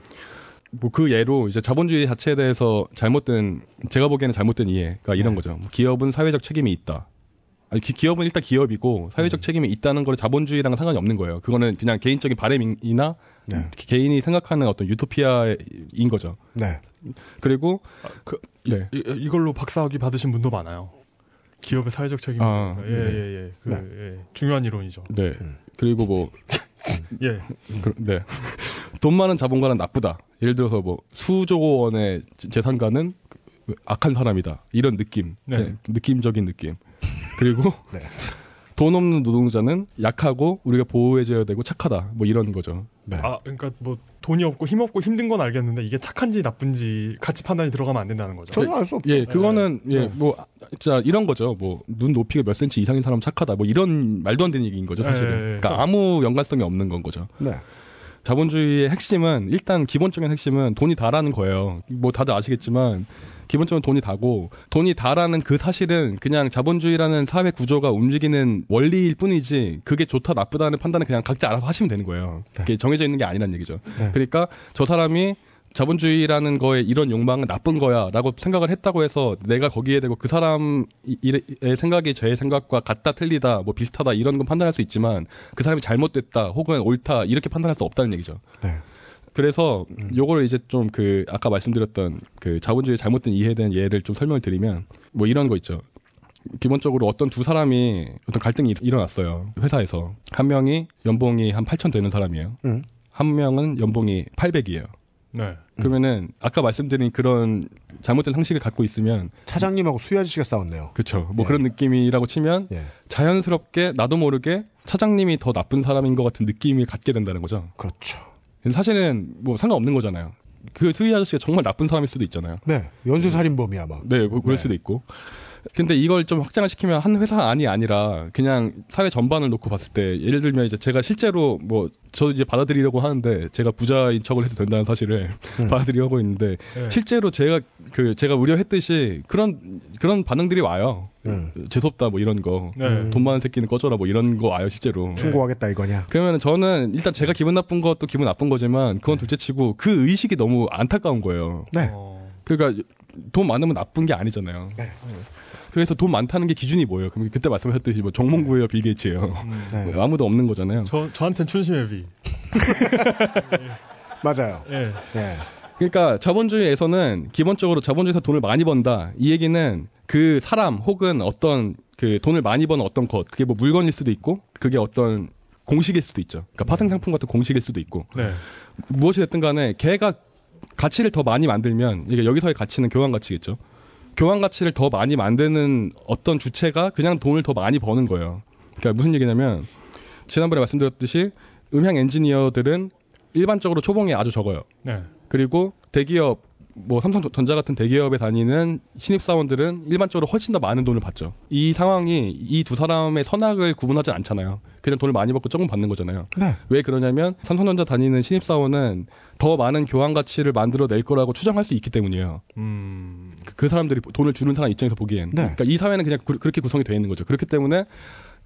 뭐 그 예로 이제 자본주의 자체에 대해서 잘못된 제가 보기에는 잘못된 이해가 이런 거죠. 뭐 기업은 사회적 책임이 있다. 아니, 기, 기업은 일단 기업이고 사회적 책임이 있다는 거는 자본주의랑 상관이 없는 거예요. 그거는 그냥 개인적인 바램이나 네. 개인이 생각하는 어떤 유토피아인 거죠. 네. 그리고 그, 네. 이, 이걸로 박사학위 받으신 분도 많아요. 기업의 사회적 책임에 아. 예, 네. 예, 예. 그, 네. 예. 중요한 이론이죠. 네. 그리고 뭐 예. 그, 네. 돈 많은 자본가는 나쁘다. 예를 들어서 뭐 수조 원의 재- 재산가는 악한 사람이다. 이런 느낌. 네. 네, 느낌적인 느낌. 그리고 네. 돈 없는 노동자는 약하고 우리가 보호해줘야 되고 착하다. 뭐 이런 거죠. 네. 아, 그러니까 뭐 돈이 없고 힘 없고 힘든 건 알겠는데 이게 착한지 나쁜지 가치 판단이 들어가면 안 된다는 거죠. 전혀 알 수 없죠. 예, 그거는 예, 네. 뭐 자, 이런 거죠. 뭐 눈 높이가 몇 센치 이상인 사람 착하다. 뭐 이런 말도 안 되는 얘기인 거죠, 사실은. 예. 그러니까 아무 연관성이 없는 건 거죠. 네. 자본주의의 핵심은 일단 기본적인 핵심은 돈이 다라는 거예요. 뭐 다들 아시겠지만 기본적으로 돈이 다고 돈이 다라는 그 사실은 그냥 자본주의라는 사회 구조가 움직이는 원리일 뿐이지 그게 좋다 나쁘다는 판단은 그냥 각자 알아서 하시면 되는 거예요. 그게 정해져 있는 게 아니란 얘기죠. 네. 그러니까 저 사람이 자본주의라는 거에 이런 욕망은 나쁜 거야라고 생각을 했다고 해서 내가 거기에 대고 그 사람의 생각이 제 생각과 같다 틀리다 뭐 비슷하다 이런 건 판단할 수 있지만 그 사람이 잘못됐다 혹은 옳다 이렇게 판단할 수 없다는 얘기죠. 네. 그래서 요거를 이제 좀 그 아까 말씀드렸던 그 자본주의 잘못된 이해에 대한 예를 좀 설명을 드리면 뭐 이런 거 있죠. 기본적으로 어떤 두 사람이 어떤 갈등이 일- 일어났어요. 회사에서. 한 명이 연봉이 한 8천 되는 사람이에요. 음. 한 명은 연봉이 800이에요. 네. 그러면은 아까 말씀드린 그런 잘못된 상식을 갖고 있으면 차장님하고 수희 아저씨가 싸웠네요. 그쵸. 뭐 예. 그런 느낌이라고 치면 예. 자연스럽게 나도 모르게 차장님이 더 나쁜 사람인 것 같은 느낌을 갖게 된다는 거죠. 그렇죠. 사실은 뭐 상관없는 거잖아요. 그 수희 아저씨가 정말 나쁜 사람일 수도 있잖아요. 네. 연쇄살인범이야, 막. 네, 뭐 그럴 네. 수도 있고. 근데 이걸 좀 확장을 시키면 한 회사 안이 아니라 그냥 사회 전반을 놓고 봤을 때 예를 들면 이제 제가 실제로 뭐 저도 이제 받아들이려고 하는데 제가 부자인 척을 해도 된다는 사실을 받아들이려고 하고 있는데 네. 실제로 제가 그 제가 우려했듯이 그런 그런 반응들이 와요. 음. 재수없다 뭐 이런 거. 네. 돈 많은 새끼는 꺼져라 뭐 이런 거 와요 실제로. 충고하겠다 이거냐. 그러면 저는 일단 제가 기분 나쁜 것도 기분 나쁜 거지만 그건 둘째치고 그 의식이 너무 안타까운 거예요. 네. 어, 그러니까 돈 많으면 나쁜 게 아니잖아요. 네. 그래서 돈 많다는 게 기준이 뭐예요? 그럼 그때 말씀하셨듯이 뭐 정몽구예요, 빌 게이츠예요. 음. 네. 뭐 아무도 없는 거잖아요. 저 저한텐 춘심의 비. 맞아요. 예. 네. 그러니까 자본주의에서는 기본적으로 자본주의에서 돈을 많이 번다. 이 얘기는 그 사람 혹은 어떤 그 돈을 많이 버는 어떤 것, 그게 뭐 물건일 수도 있고, 그게 어떤 공식일 수도 있죠. 그러니까 파생상품 같은 공식일 수도 있고, 네. 무엇이 됐든 간에 걔가 가치를 더 많이 만들면 이게 여기서의 가치는 교환 가치겠죠. 교환 가치를 더 많이 만드는 어떤 주체가 그냥 돈을 더 많이 버는 거예요. 그러니까 무슨 얘기냐면 지난번에 말씀드렸듯이 음향 엔지니어들은 일반적으로 초봉이 아주 적어요. 네. 그리고 대기업 뭐 삼성전자 같은 대기업에 다니는 신입 사원들은 일반적으로 훨씬 더 많은 돈을 받죠. 이 상황이 이 두 사람의 선악을 구분하지 않잖아요. 그냥 돈을 많이 받고 조금 받는 거잖아요. 네. 왜 그러냐면 삼성전자 다니는 신입 사원은 더 많은 교환 가치를 만들어 낼 거라고 추정할 수 있기 때문이에요. 음. 그- 그 사람들이 돈을 주는 사람 입장에서 보기엔. 네. 그러니까 이 사회는 그냥 그, 렇게 구성이 되어 있는 거죠. 그렇기 때문에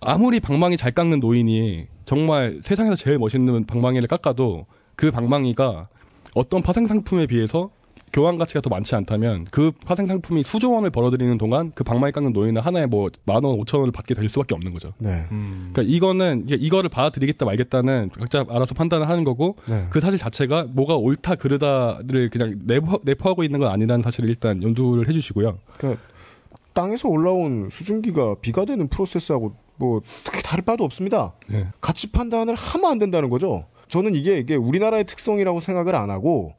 아무리 방망이 잘 깎는 노인이 정말 세상에서 제일 멋있는 방망이를 깎아도 그 방망이가 어떤 파생 상품에 비해서 교환 가치가 더 많지 않다면 그 파생 상품이 수조 원을 벌어들이는 동안 그 방망이 깎는 노인은 하나에 뭐 만 원, 오천 원을 받게 될 수밖에 없는 거죠. 네. 음. 그러니까 이거는 이거를 받아들이겠다 말겠다는 각자 알아서 판단을 하는 거고 네. 그 사실 자체가 뭐가 옳다 그르다를 그냥 내포, 내포하고 있는 건 아니라는 사실을 일단 염두를 해주시고요. 그러니까 땅에서 올라온 수증기가 비가 되는 프로세스하고 뭐 특히 다를 바도 없습니다. 네. 가치 판단을 하면 안 된다는 거죠. 저는 이게 이게 우리나라의 특성이라고 생각을 안 하고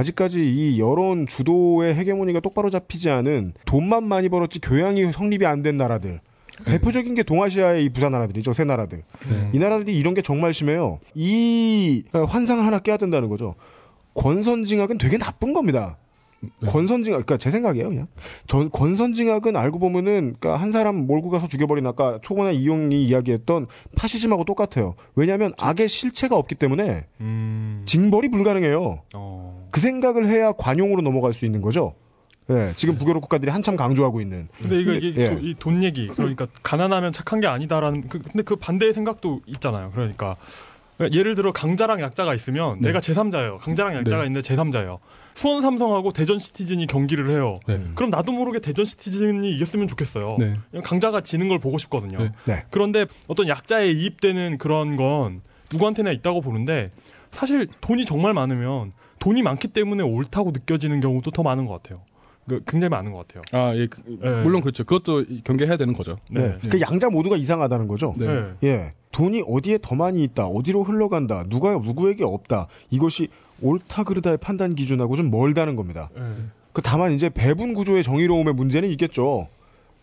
아직까지 이 여론 주도의 헤게모니가 똑바로 잡히지 않은 돈만 많이 벌었지 교양이 성립이 안 된 나라들. 대표적인 게 동아시아의 이 부자 나라들이죠. 세 나라들. 이 나라들이 이런 게 정말 심해요. 이 환상을 하나 깨야 된다는 거죠. 권선징악은 되게 나쁜 겁니다. 권선징악, 그러니까 제 생각이에요, 그냥. 전 권선징악은 알고 보면은, 그러니까 한 사람 몰고 가서 죽여버린 아까 초반에 이용이 이야기했던 파시즘하고 똑같아요. 왜냐하면 악의 실체가 없기 때문에 음. 징벌이 불가능해요. 어. 그 생각을 해야 관용으로 넘어갈 수 있는 거죠. 예, 지금 북유럽 국가들이 한참 강조하고 있는. 근데 이거 이게 예. 이돈 얘기 그러니까 가난하면 착한 게 아니다라는 그, 근데 그 반대의 생각도 있잖아요. 그러니까 그러니까 예를 들어 강자랑 약자가 있으면 네. 내가 제3자예요. 강자랑 약자가 네. 있는데 제3자예요. 수원 삼성하고 대전 시티즌이 경기를 해요. 네. 그럼 나도 모르게 대전 시티즌이 이겼으면 좋겠어요. 네. 그냥 강자가 지는 걸 보고 싶거든요. 네. 네. 그런데 어떤 약자에 이입되는 그런 건 누구한테나 있다고 보는데 사실 돈이 정말 많으면 돈이 많기 때문에 옳다고 느껴지는 경우도 더 많은 것 같아요. 그 굉장히 많은 것 같아요. 아, 예. 그- 네. 물론 그렇죠. 그것도 경계해야 되는 거죠. 네. 그 양자 모두가 이상하다는 거죠. 네. 네. 예. 돈이 어디에 더 많이 있다, 어디로 흘러간다, 누가 누구에게 없다. 이것이 옳다 그르다의 판단 기준하고 좀 멀다는 겁니다. 네. 그 다만 이제 배분 구조의 정의로움의 문제는 있겠죠.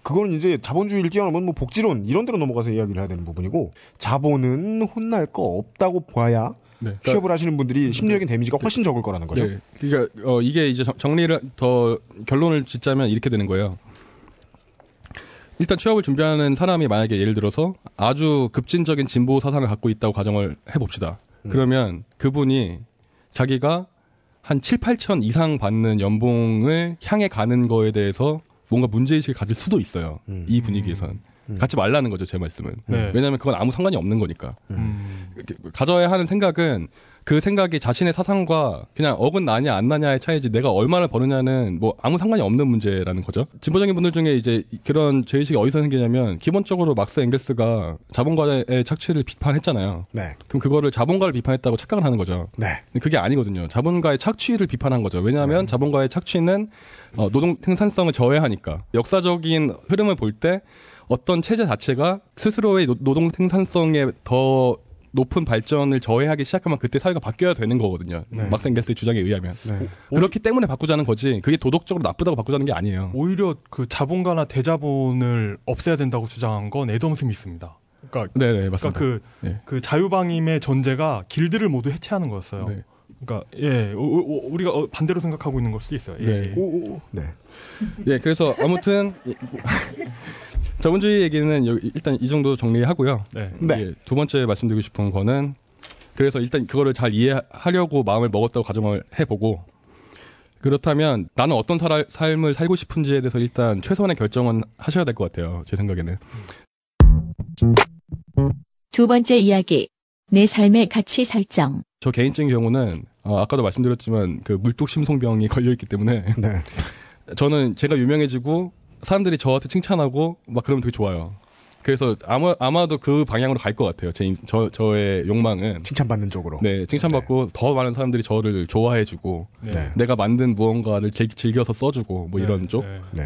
그거는 이제 자본주의를 뛰어넘은 뭐 복지론 이런 데로 넘어가서 이야기를 해야 되는 부분이고 자본은 혼날 거 없다고 봐야 네. 취업을 하시는 분들이 심리적인 데미지가 훨씬 적을 거라는 거죠. 네. 그러니까 어, 이게 이제 정- 정리를 더 결론을 짓자면 이렇게 되는 거예요. 일단 취업을 준비하는 사람이 만약에 예를 들어서 아주 급진적인 진보 사상을 갖고 있다고 가정을 해봅시다. 그러면 그분이 자기가 한 7, 8천 이상 받는 연봉을 향해 가는 거에 대해서 뭔가 문제의식을 가질 수도 있어요. 음. 이 분위기에선. 갖지 말라는 거죠, 제 말씀은. 네. 왜냐하면 그건 아무 상관이 없는 거니까. 음. 가져야 하는 생각은 그 생각이 자신의 사상과 그냥 어긋 나냐 안 나냐의 차이지 내가 얼마나 버느냐는 뭐 아무 상관이 없는 문제라는 거죠. 진보적인 분들 중에 이제 그런 죄의식이 어디서 생기냐면 기본적으로 막스 앵겔스가 자본가의 착취를 비판했잖아요. 네. 그럼 그거를 자본가를 비판했다고 착각을 하는 거죠. 네. 그게 아니거든요. 자본가의 착취를 비판한 거죠. 왜냐하면 자본가의 착취는 어, 노동 생산성을 저해하니까 역사적인 흐름을 볼때 어떤 체제 자체가 스스로의 노- 노동 생산성에 더 높은 발전을 저해하기 시작하면 그때 사회가 바뀌어야 되는 거거든요. 네. 맑스 엥겔스의 주장에 의하면. 네. 그렇기 때문에 바꾸자는 거지. 그게 도덕적으로 나쁘다고 바꾸자는 게 아니에요. 오히려 그 자본가나 대자본을 없애야 된다고 주장한 건 애덤 스미스입니다. 그러니까 네, 네, 그러니까 맞습니다. 그, 네. 그 자유방임의 전제가 길드를 모두 해체하는 거였어요. 네. 그러니까 예, 오- 오- 우리가 어, 반대로 생각하고 있는 걸 수도 있어요. 예, 네. 예. 오, 오, 네. 예, 그래서 아무튼 자본주의 얘기는 여기 일단 이 정도 정리하고요. 네. 네. 예, 두 번째 말씀드리고 싶은 거는 그래서 일단 그거를 잘 이해하려고 마음을 먹었다고 가정을 해보고 그렇다면 나는 어떤 살, 삶을 살고 싶은지에 대해서 일단 최소한의 결정은 하셔야 될 것 같아요. 제 생각에는. 두 번째 이야기. 내 삶의 가치 설정. 저 개인적인 경우는 어, 아까도 말씀드렸지만 그 물뚝심송병이 걸려 있기 때문에 네. 저는 제가 유명해지고 사람들이 저한테 칭찬하고 막 그러면 되게 좋아요. 그래서 아마 아마도 그 방향으로 갈 것 같아요. 제 인- 저, 저의 욕망은 칭찬받는 쪽으로. 네 칭찬받고 더 많은 사람들이 저를 좋아해주고 네. 네. 내가 만든 무언가를 즐- 즐겨서 써주고 뭐 이런 네, 쪽. 네. 네.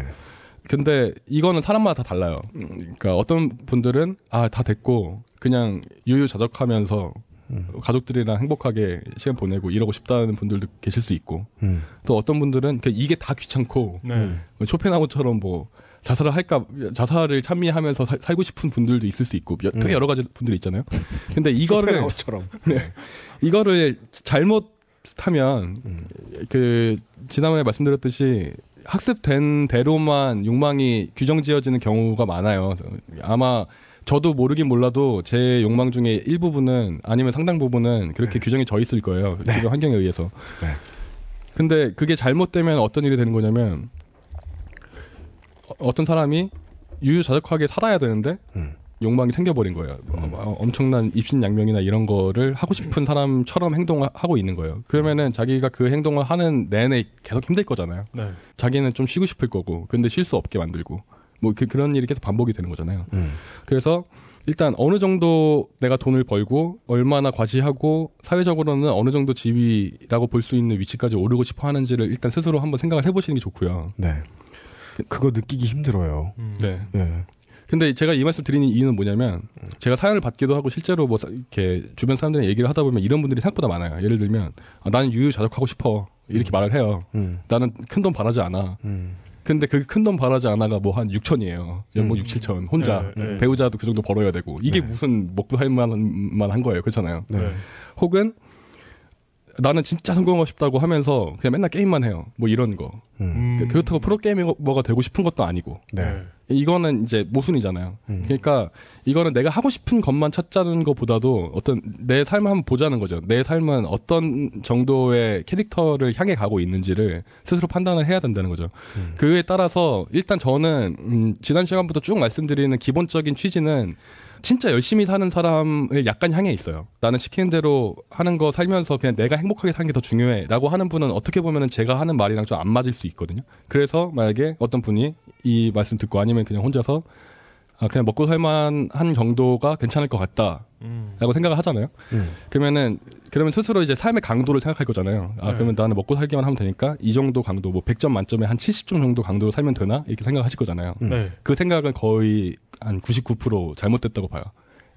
근데 이거는 사람마다 다 달라요. 음, 그러니까 어떤 분들은 아 다 됐고 그냥 유유자적하면서 음. 가족들이랑 행복하게 시간 보내고 이러고 싶다는 분들도 계실 수 있고 음. 또 어떤 분들은 그냥 이게 다 귀찮고 네. 음. 뭐 쇼펜하우처럼 뭐 자살을 할까 자살을 찬미하면서 사- 살고 싶은 분들도 있을 수 있고 여- 되게 음. 여러 가지 분들이 있잖아요. 근데 이거를 처럼. 이거를 잘못하면 음. 그 지난번에 말씀드렸듯이 학습된 대로만 욕망이 규정 지어지는 경우가 많아요. 아마 저도 모르긴 몰라도 제 욕망 중에 일부분은 아니면 상당 부분은 그렇게 규정이 져 있을 거예요. 네. 지금 환경에 의해서. 네. 근데 그게 잘못되면 어떤 일이 되는 거냐면 어- 어떤 사람이 유유자적하게 살아야 되는데 음. 욕망이 생겨버린 거예요. 어, 엄청난 입신양명이나 이런 거를 하고 싶은 사람처럼 행동을 하고 있는 거예요. 그러면은 자기가 그 행동을 하는 내내 계속 힘들 거잖아요. 네. 자기는 좀 쉬고 싶을 거고, 근데 쉴 수 없게 만들고, 뭐 그, 런 일이 계속 반복이 되는 거잖아요. 음. 그래서 일단 어느 정도 내가 돈을 벌고 얼마나 과시하고 사회적으로는 어느 정도 지위라고 볼 수 있는 위치까지 오르고 싶어 하는지를 일단 스스로 한번 생각을 해보시는 게 좋고요. 네. 그거 느끼기 힘들어요. 음. 네. 예. 근데 제가 이 말씀 드리는 이유는 뭐냐면 제가 사연을 받기도 하고 실제로 뭐 사- 이렇게 주변 사람들이랑 얘기를 하다 보면 이런 분들이 생각보다 많아요. 예를 들면 아, 나는 유유자적하고 싶어 이렇게 말을 해요. 음. 나는 큰 돈 바라지 않아. 음. 근데 그 큰 돈 바라지 않아가 뭐 한 6천이에요. 연봉 음. 6, 7천 혼자 네, 네. 배우자도 그 정도 벌어야 되고 이게 네. 무슨 먹고 살 만한 만한 거예요. 그렇잖아요. 네. 네. 혹은 나는 진짜 성공하고 싶다고 하면서 그냥 맨날 게임만 해요. 뭐 이런 거. 음. 음. 그렇다고 프로게이머가 되고 싶은 것도 아니고. 네. 이거는 이제 모순이잖아요. 음. 그러니까 이거는 내가 하고 싶은 것만 찾자는 것보다도 어떤 내 삶을 한번 보자는 거죠. 내 삶은 어떤 정도의 캐릭터를 향해 가고 있는지를 스스로 판단을 해야 된다는 거죠. 음. 그에 따라서 일단 저는 음, 지난 시간부터 쭉 말씀드리는 기본적인 취지는 진짜 열심히 사는 사람을 약간 향해 있어요. 나는 시키는 대로 하는 거 살면서 그냥 내가 행복하게 사는 게 더 중요해 라고 하는 분은 어떻게 보면은 제가 하는 말이랑 좀 안 맞을 수 있거든요. 그래서 만약에 어떤 분이 이 말씀 듣고 아니면 그냥 혼자서 아 그냥 먹고 살만한 정도가 괜찮을 것 같다 라고 음. 생각을 하잖아요. 음. 그러면은 그러면 스스로 이제 삶의 강도를 생각할 거잖아요. 아 네. 그러면 나는 먹고 살기만 하면 되니까 이 정도 강도 뭐 100점 만점에 한 70점 정도 강도로 살면 되나 이렇게 생각하실 거잖아요. 음. 네. 그 생각은 거의 한 99% 잘못됐다고 봐요.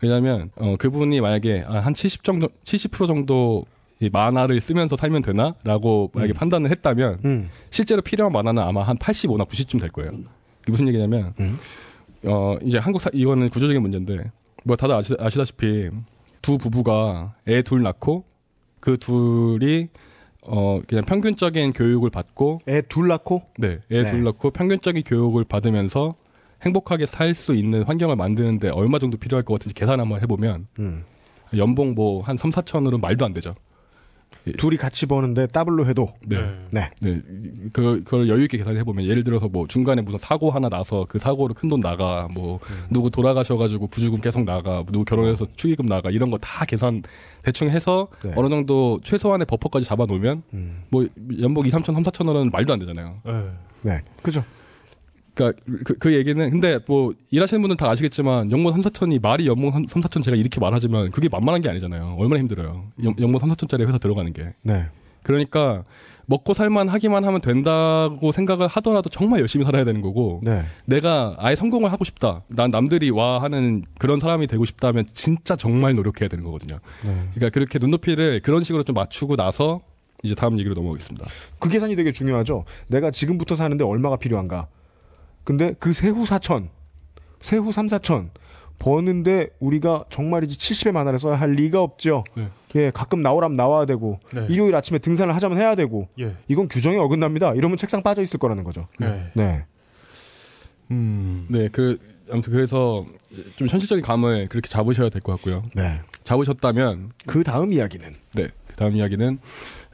왜냐하면 어, 그분이 만약에 아, 한 70 정도, 70% 정도 이 만화를 쓰면서 살면 되나 라고 만약에 판단을 했다면 음. 실제로 필요한 만화는 아마 한 85나 90쯤 될 거예요. 이게 무슨 얘기냐면 음. 어 이제 한국 사, 이거는 구조적인 문제인데 뭐 다들 아시, 아시다시피 두 부부가 애 둘 낳고 그 둘이 어 그냥 평균적인 교육을 받고 애 둘 낳고 네, 애 네. 둘 낳고 평균적인 교육을 받으면서 행복하게 살 수 있는 환경을 만드는데 얼마 정도 필요할 것 같은지 계산 한번 해보면 음. 연봉 뭐 한 3, 4천으로 말도 안 되죠. 둘이 같이 버는데 더블로 해도 네. 네. 네. 그, 그걸 여유 있게 계산을 해보면 예를 들어서 뭐 중간에 무슨 사고 하나 나서 그 사고로 큰 돈 나가 뭐 누구 돌아가셔 가지고 부주금 계속 나가 누구 결혼해서 축의금 나가 이런 거 다 계산 대충 해서 네. 어느 정도 최소한의 버퍼까지 잡아 놓으면 음. 뭐 연봉 2, 3천, 3, 4천 원은 말도 안 되잖아요. 네. 네. 그죠. 그러니까 그, 그 얘기는 근데 뭐 일하시는 분들 다 아시겠지만 연봉 3, 4천이 말이 연봉 3, 4천 제가 이렇게 말하지만 그게 만만한 게 아니잖아요. 얼마나 힘들어요. 연, 연봉 3, 4천짜리 회사 들어가는 게. 네. 그러니까 먹고 살만 하기만 하면 된다고 생각을 하더라도 정말 열심히 살아야 되는 거고 네. 내가 아예 성공을 하고 싶다. 난 남들이 와 하는 그런 사람이 되고 싶다면 진짜 정말 노력해야 되는 거거든요. 네. 그러니까 그렇게 눈높이를 그런 식으로 좀 맞추고 나서 이제 다음 얘기로 넘어가겠습니다. 그 계산이 되게 중요하죠. 내가 지금부터 사는데 얼마가 필요한가. 근데 그 세후 4천, 세후 3, 4천 버는데 우리가 정말이지 70의 만화를 써야 할 리가 없죠. 네. 예, 가끔 나오라면 나와야 되고 네. 일요일 아침에 등산을 하자면 해야 되고 예. 이건 규정에 어긋납니다. 이러면 책상 빠져 있을 거라는 거죠. 네. 네. 음. 네, 그 아무튼 그래서 좀 현실적인 감을 그렇게 잡으셔야 될 것 같고요. 네. 잡으셨다면 그 다음 이야기는 네, 그 다음 이야기는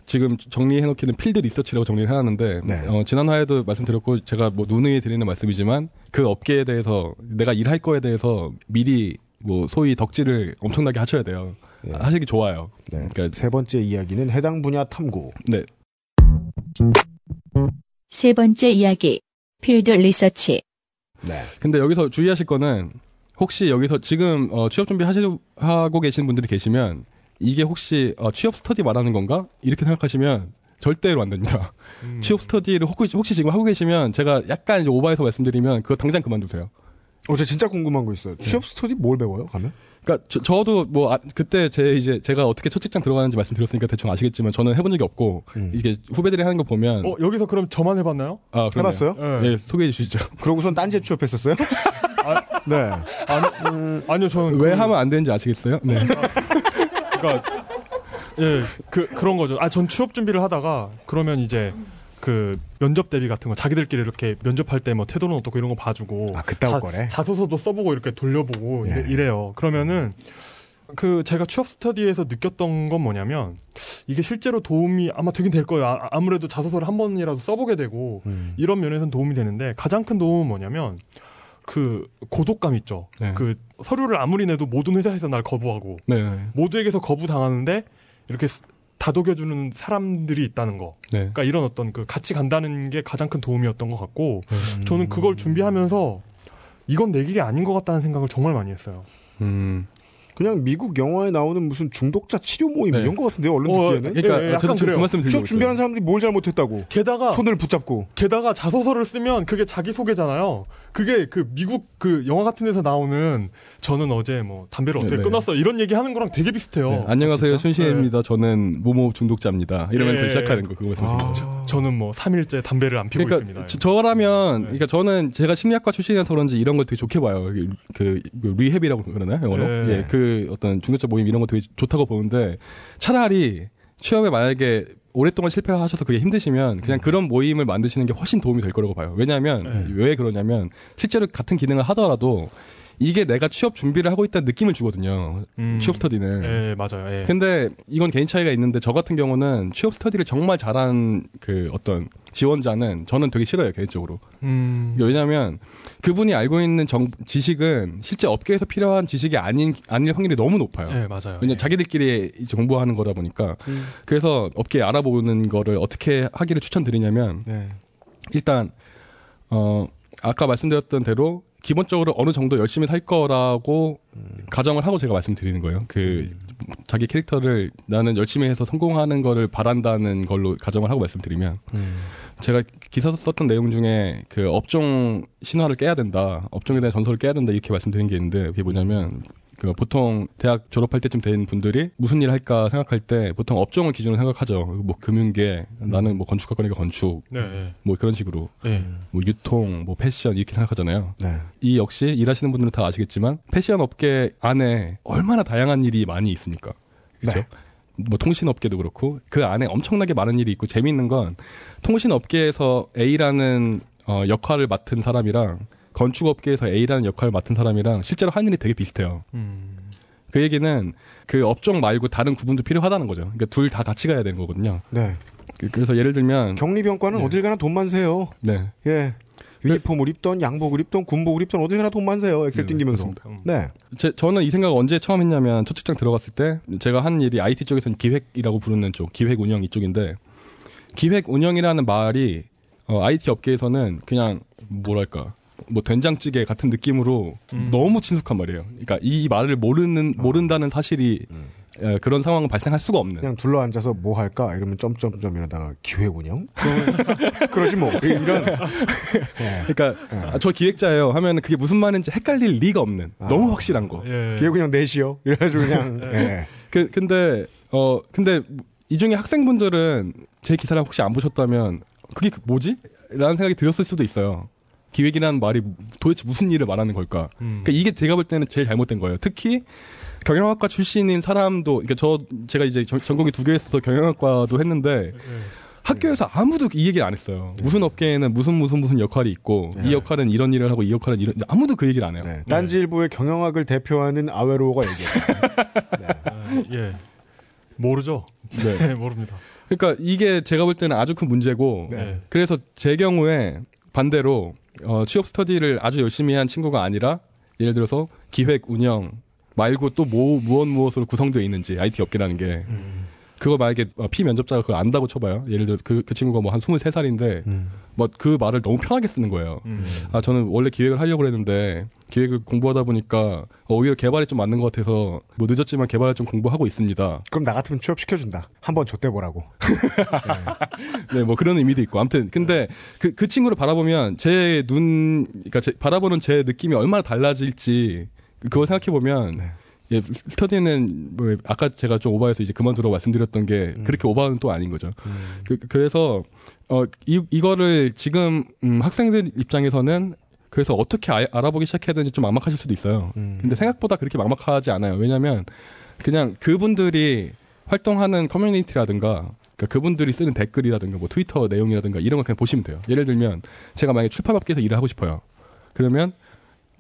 지금 정리해놓기는 field research라고 정리를 해놨는데 네. 어, 지난 화에도 말씀드렸고 제가 뭐 누누이 드리는 말씀이지만 그 업계에 대해서 내가 일할 거에 대해서 미리 뭐 소위 덕질을 엄청나게 하셔야 돼요. 예. 하시기 좋아요. 네. 그러니까 세 번째 이야기는 해당 분야 탐구. 네, 세 번째 이야기. field research. 네. 근데 여기서 주의하실 거는 혹시 여기서 지금 어, 취업 준비 하고 계신 분들이 계시면 이게 혹시 어, 취업 스터디 말하는 건가 이렇게 생각하시면 절대로 안 됩니다. 음. 취업 스터디를 혹시, 혹시 지금 하고 계시면 제가 약간 이제 오버해서 말씀드리면 그거 당장 그만두세요. 어, 저 진짜 궁금한 거 있어요. 취업 스터디 뭘 배워요, 가면? 그러니까 저, 도 뭐 아, 그때 제 이제 제가 어떻게 첫 직장 들어가는지 말씀드렸으니까 대충 아시겠지만 저는 해본 적이 없고 음. 이게 후배들이 하는 거 보면 어, 여기서 그럼 저만 해봤나요? 아, 그러네요. 해봤어요? 네. 예, 소개해 주시죠. 그러고선 딴지에 취업했었어요? 네. 아니요, 저는 왜 그- 하면 안 되는지 아시겠어요? 네. 그러니까 예, 그 그런 거죠. 아, 전 취업 준비를 하다가 그러면 이제 그 면접 대비 같은 거 자기들끼리 이렇게 면접할 때 뭐 태도는 어떻고 이런 거 봐주고 아, 그따구 거래? 자소서도 써보고 이렇게 돌려보고 예. 이래, 이래 요. 그러면은 그 제가 취업 스터디에서 느꼈던 건 뭐냐면 이게 실제로 도움이 아마 되긴 될 거예요. 아, 아무래도 자소서를 한 번이라도 써보게 되고 음. 이런 면에서는 도움이 되는데 가장 큰 도움은 뭐냐면 그 고독감 있죠. 네. 그 서류를 아무리 내도 모든 회사에서 날 거부하고 네. 모두에게서 거부당하는데 이렇게 스- 다독여주는 사람들이 있다는 거. 네. 그러니까 이런 어떤 그 같이 간다는 게 가장 큰 도움이었던 것 같고 음. 저는 그걸 준비하면서 이건 내 길이 아닌 것 같다는 생각을 정말 많이 했어요. 음. 그냥 미국 영화에 나오는 무슨 중독자 치료 모임 네. 이런 것 같은데요, 언론 어, 듣기에는? 그러니까 예, 예, 저도 약간 지금 그래요. 그 말씀 드리고 취업 준비하는 있어요. 사람들이 뭘 잘못했다고? 게다가 손을 붙잡고. 게다가 자소서를 쓰면 그게 자기 소개잖아요. 그게 그 미국 그 영화 같은 데서 나오는 저는 어제 뭐 담배를 어떻게 네, 네. 끊었어 이런 얘기 하는 거랑 되게 비슷해요. 네, 안녕하세요. 진짜? 춘신입니다. 저는 모모 중독자입니다. 이러면서 예. 시작하는 거 그거 말씀하신 거죠. 아. 저는 뭐 3일째 담배를 안 피우고 그러니까 있습니다. 저, 저라면 네. 그러니까 저는 제가 심리학과 출신이라서 그런지 이런 걸 되게 좋게 봐요. 그, 그, 그 리헵이라고 그러나요? 영어로? 네. 예, 그 어떤 중독자 모임 이런 거 되게 좋다고 보는데 차라리 취업에 만약에 오랫동안 실패를 하셔서 그게 힘드시면 그냥 그런 모임을 만드시는 게 훨씬 도움이 될 거라고 봐요. 왜냐하면 네. 왜 그러냐면 실제로 같은 기능을 하더라도 이게 내가 취업 준비를 하고 있다는 느낌을 주거든요. 음. 취업 스터디는. 예, 맞아요. 예. 근데 이건 개인 차이가 있는데 저 같은 경우는 취업 스터디를 정말 잘한 그 어떤 지원자는 저는 되게 싫어요 개인적으로. 음. 왜냐하면 그분이 알고 있는 정, 지식은 실제 업계에서 필요한 지식이 아닌 아닐 확률이 너무 높아요. 예, 맞아요. 왜냐 예. 면 자기들끼리 이제 공부하는 거다 보니까 음. 그래서 업계 알아보는 거를 어떻게 하기를 추천드리냐면 네. 일단 어 아까 말씀드렸던 대로 기본적으로 어느 정도 열심히 살 거라고 가정을 하고 제가 말씀드리는 거예요. 그 자기 캐릭터를 나는 열심히 해서 성공하는 거를 바란다는 걸로 가정을 하고 말씀드리면 음. 제가 기사 썼던 내용 중에 그 업종 신화를 깨야 된다, 업종에 대한 전설을 깨야 된다 이렇게 말씀드린 게 있는데 그게 뭐냐면 그 보통 대학 졸업할 때쯤 된 분들이 무슨 일 할까 생각할 때 보통 업종을 기준으로 생각하죠. 뭐 금융계, 나는 뭐 건축학과니까 건축, 네, 예. 뭐 그런 식으로 예. 뭐 유통, 뭐 패션 이렇게 생각하잖아요. 네. 이 역시 일하시는 분들은 다 아시겠지만 패션 업계 안에 얼마나 다양한 일이 많이 있습니까? 그렇죠? 뭐 통신 업계도 그렇고 그 안에 엄청나게 많은 일이 있고 재미있는 건 통신 업계에서 A라는 어, 역할을 맡은 사람이랑 건축 업계에서 A라는 역할을 맡은 사람이랑 실제로 하는 일이 되게 비슷해요. 음. 그 얘기는 그 업종 말고 다른 구분도 필요하다는 거죠. 그러니까 둘 다 같이 가야 되는 거거든요. 네. 그- 그래서 예를 들면 격리병과는 네. 어딜 가나 돈만 세요. 네. 예. 유니폼을 입던 양복을 입던 군복을 입던 어딜 가나 돈만 세요. 엑셀 네, 튕기면서. 그렇습니다. 네. 제, 저는 이 생각 언제 처음 했냐면 첫 직장 들어갔을 때 제가 한 일이 IT 쪽에서는 기획이라고 부르는 쪽, 기획 운영 이쪽인데 기획 운영이라는 말이 어, IT 업계에서는 그냥 뭐랄까 뭐 된장찌개 같은 느낌으로 음. 너무 친숙한 말이에요. 그러니까 이 말을 모르는 모른다는 사실이 에, 그런 상황은 발생할 수가 없는. 그냥 둘러 앉아서 뭐 할까 이러면 점점점 이러다가 기획 운영? 그러지 뭐. 이런. 예. 그러니까 아, 저 기획자예요 하면 그게 무슨 말인지 헷갈릴 리가 없는 아. 너무 확실한 거. 예. 기획 운영 넷이요. 이래가지고 그냥. 예. 그 근데 어 근데 이 중에 학생분들은 제 기사를 혹시 안 보셨다면 그게 그 뭐지? 라는 생각이 들었을 수도 있어요. 기획이라는 말이 도대체 무슨 일을 말하는 걸까? 음. 그러니까 이게 제가 볼 때는 제일 잘못된 거예요. 특히 경영학과 출신인 사람도 그러니까 저 제가 이제 전- 전공이 두개 있어서 경영학과도 했는데 예. 학교에서 아무도 이 얘기를 안 했어요. 무슨 업계에는 무슨 무슨 무슨 역할이 있고 네. 이 역할은 이런 일을 하고 이 역할은 이런 아무도 그 얘기를 안 해요. 네. 딴지일보의 경영학을 대표하는 아웨로가 얘기해요. 아, 예. 모르죠. 네. 네, 모릅니다. 그러니까 이게 제가 볼 때는 아주 큰 문제고 네. 그래서 제 경우에 반대로 어, 취업 스터디를 아주 열심히 한 친구가 아니라 예를 들어서 기획 운영 말고 또 뭐, 무엇 무엇으로 구성되어 있는지 IT 업계라는 게 그거 만약에 어, 피면접자가 그걸 안다고 쳐봐요. 예를 들어 그, 그 친구가 뭐 한 23살인데 음. 뭐그 말을 너무 편하게 쓰는 거예요. 음. 아 저는 원래 기획을 하려고 그랬는데 기획을 공부하다 보니까 어, 오히려 개발이 좀 맞는 것 같아서 뭐 늦었지만 개발을 좀 공부하고 있습니다. 그럼 나 같으면 취업시켜준다. 한번 줬대 보라고. 네, 뭐 그런 의미도 있고. 아무튼 근데 그, 그 친구를 바라보면 제 눈, 그러니까 제, 바라보는 제 느낌이 얼마나 달라질지 그걸 생각해 보면 네. 예, 스터디는 뭐 아까 제가 좀 오버해서 이제 그만두라고 말씀드렸던 게 음. 그렇게 오버는 또 아닌 거죠. 그, 그래서 어, 이, 이거를 지금 음, 학생들 입장에서는 그래서 어떻게 아, 알아보기 시작해야 되는지 좀 막막하실 수도 있어요. 음. 근데 생각보다 그렇게 막막하지 않아요. 왜냐하면 그냥 그분들이 활동하는 커뮤니티라든가 그러니까 그분들이 쓰는 댓글이라든가 뭐 트위터 내용이라든가 이런 거 그냥 보시면 돼요. 예를 들면 제가 만약에 출판업계에서 일을 하고 싶어요. 그러면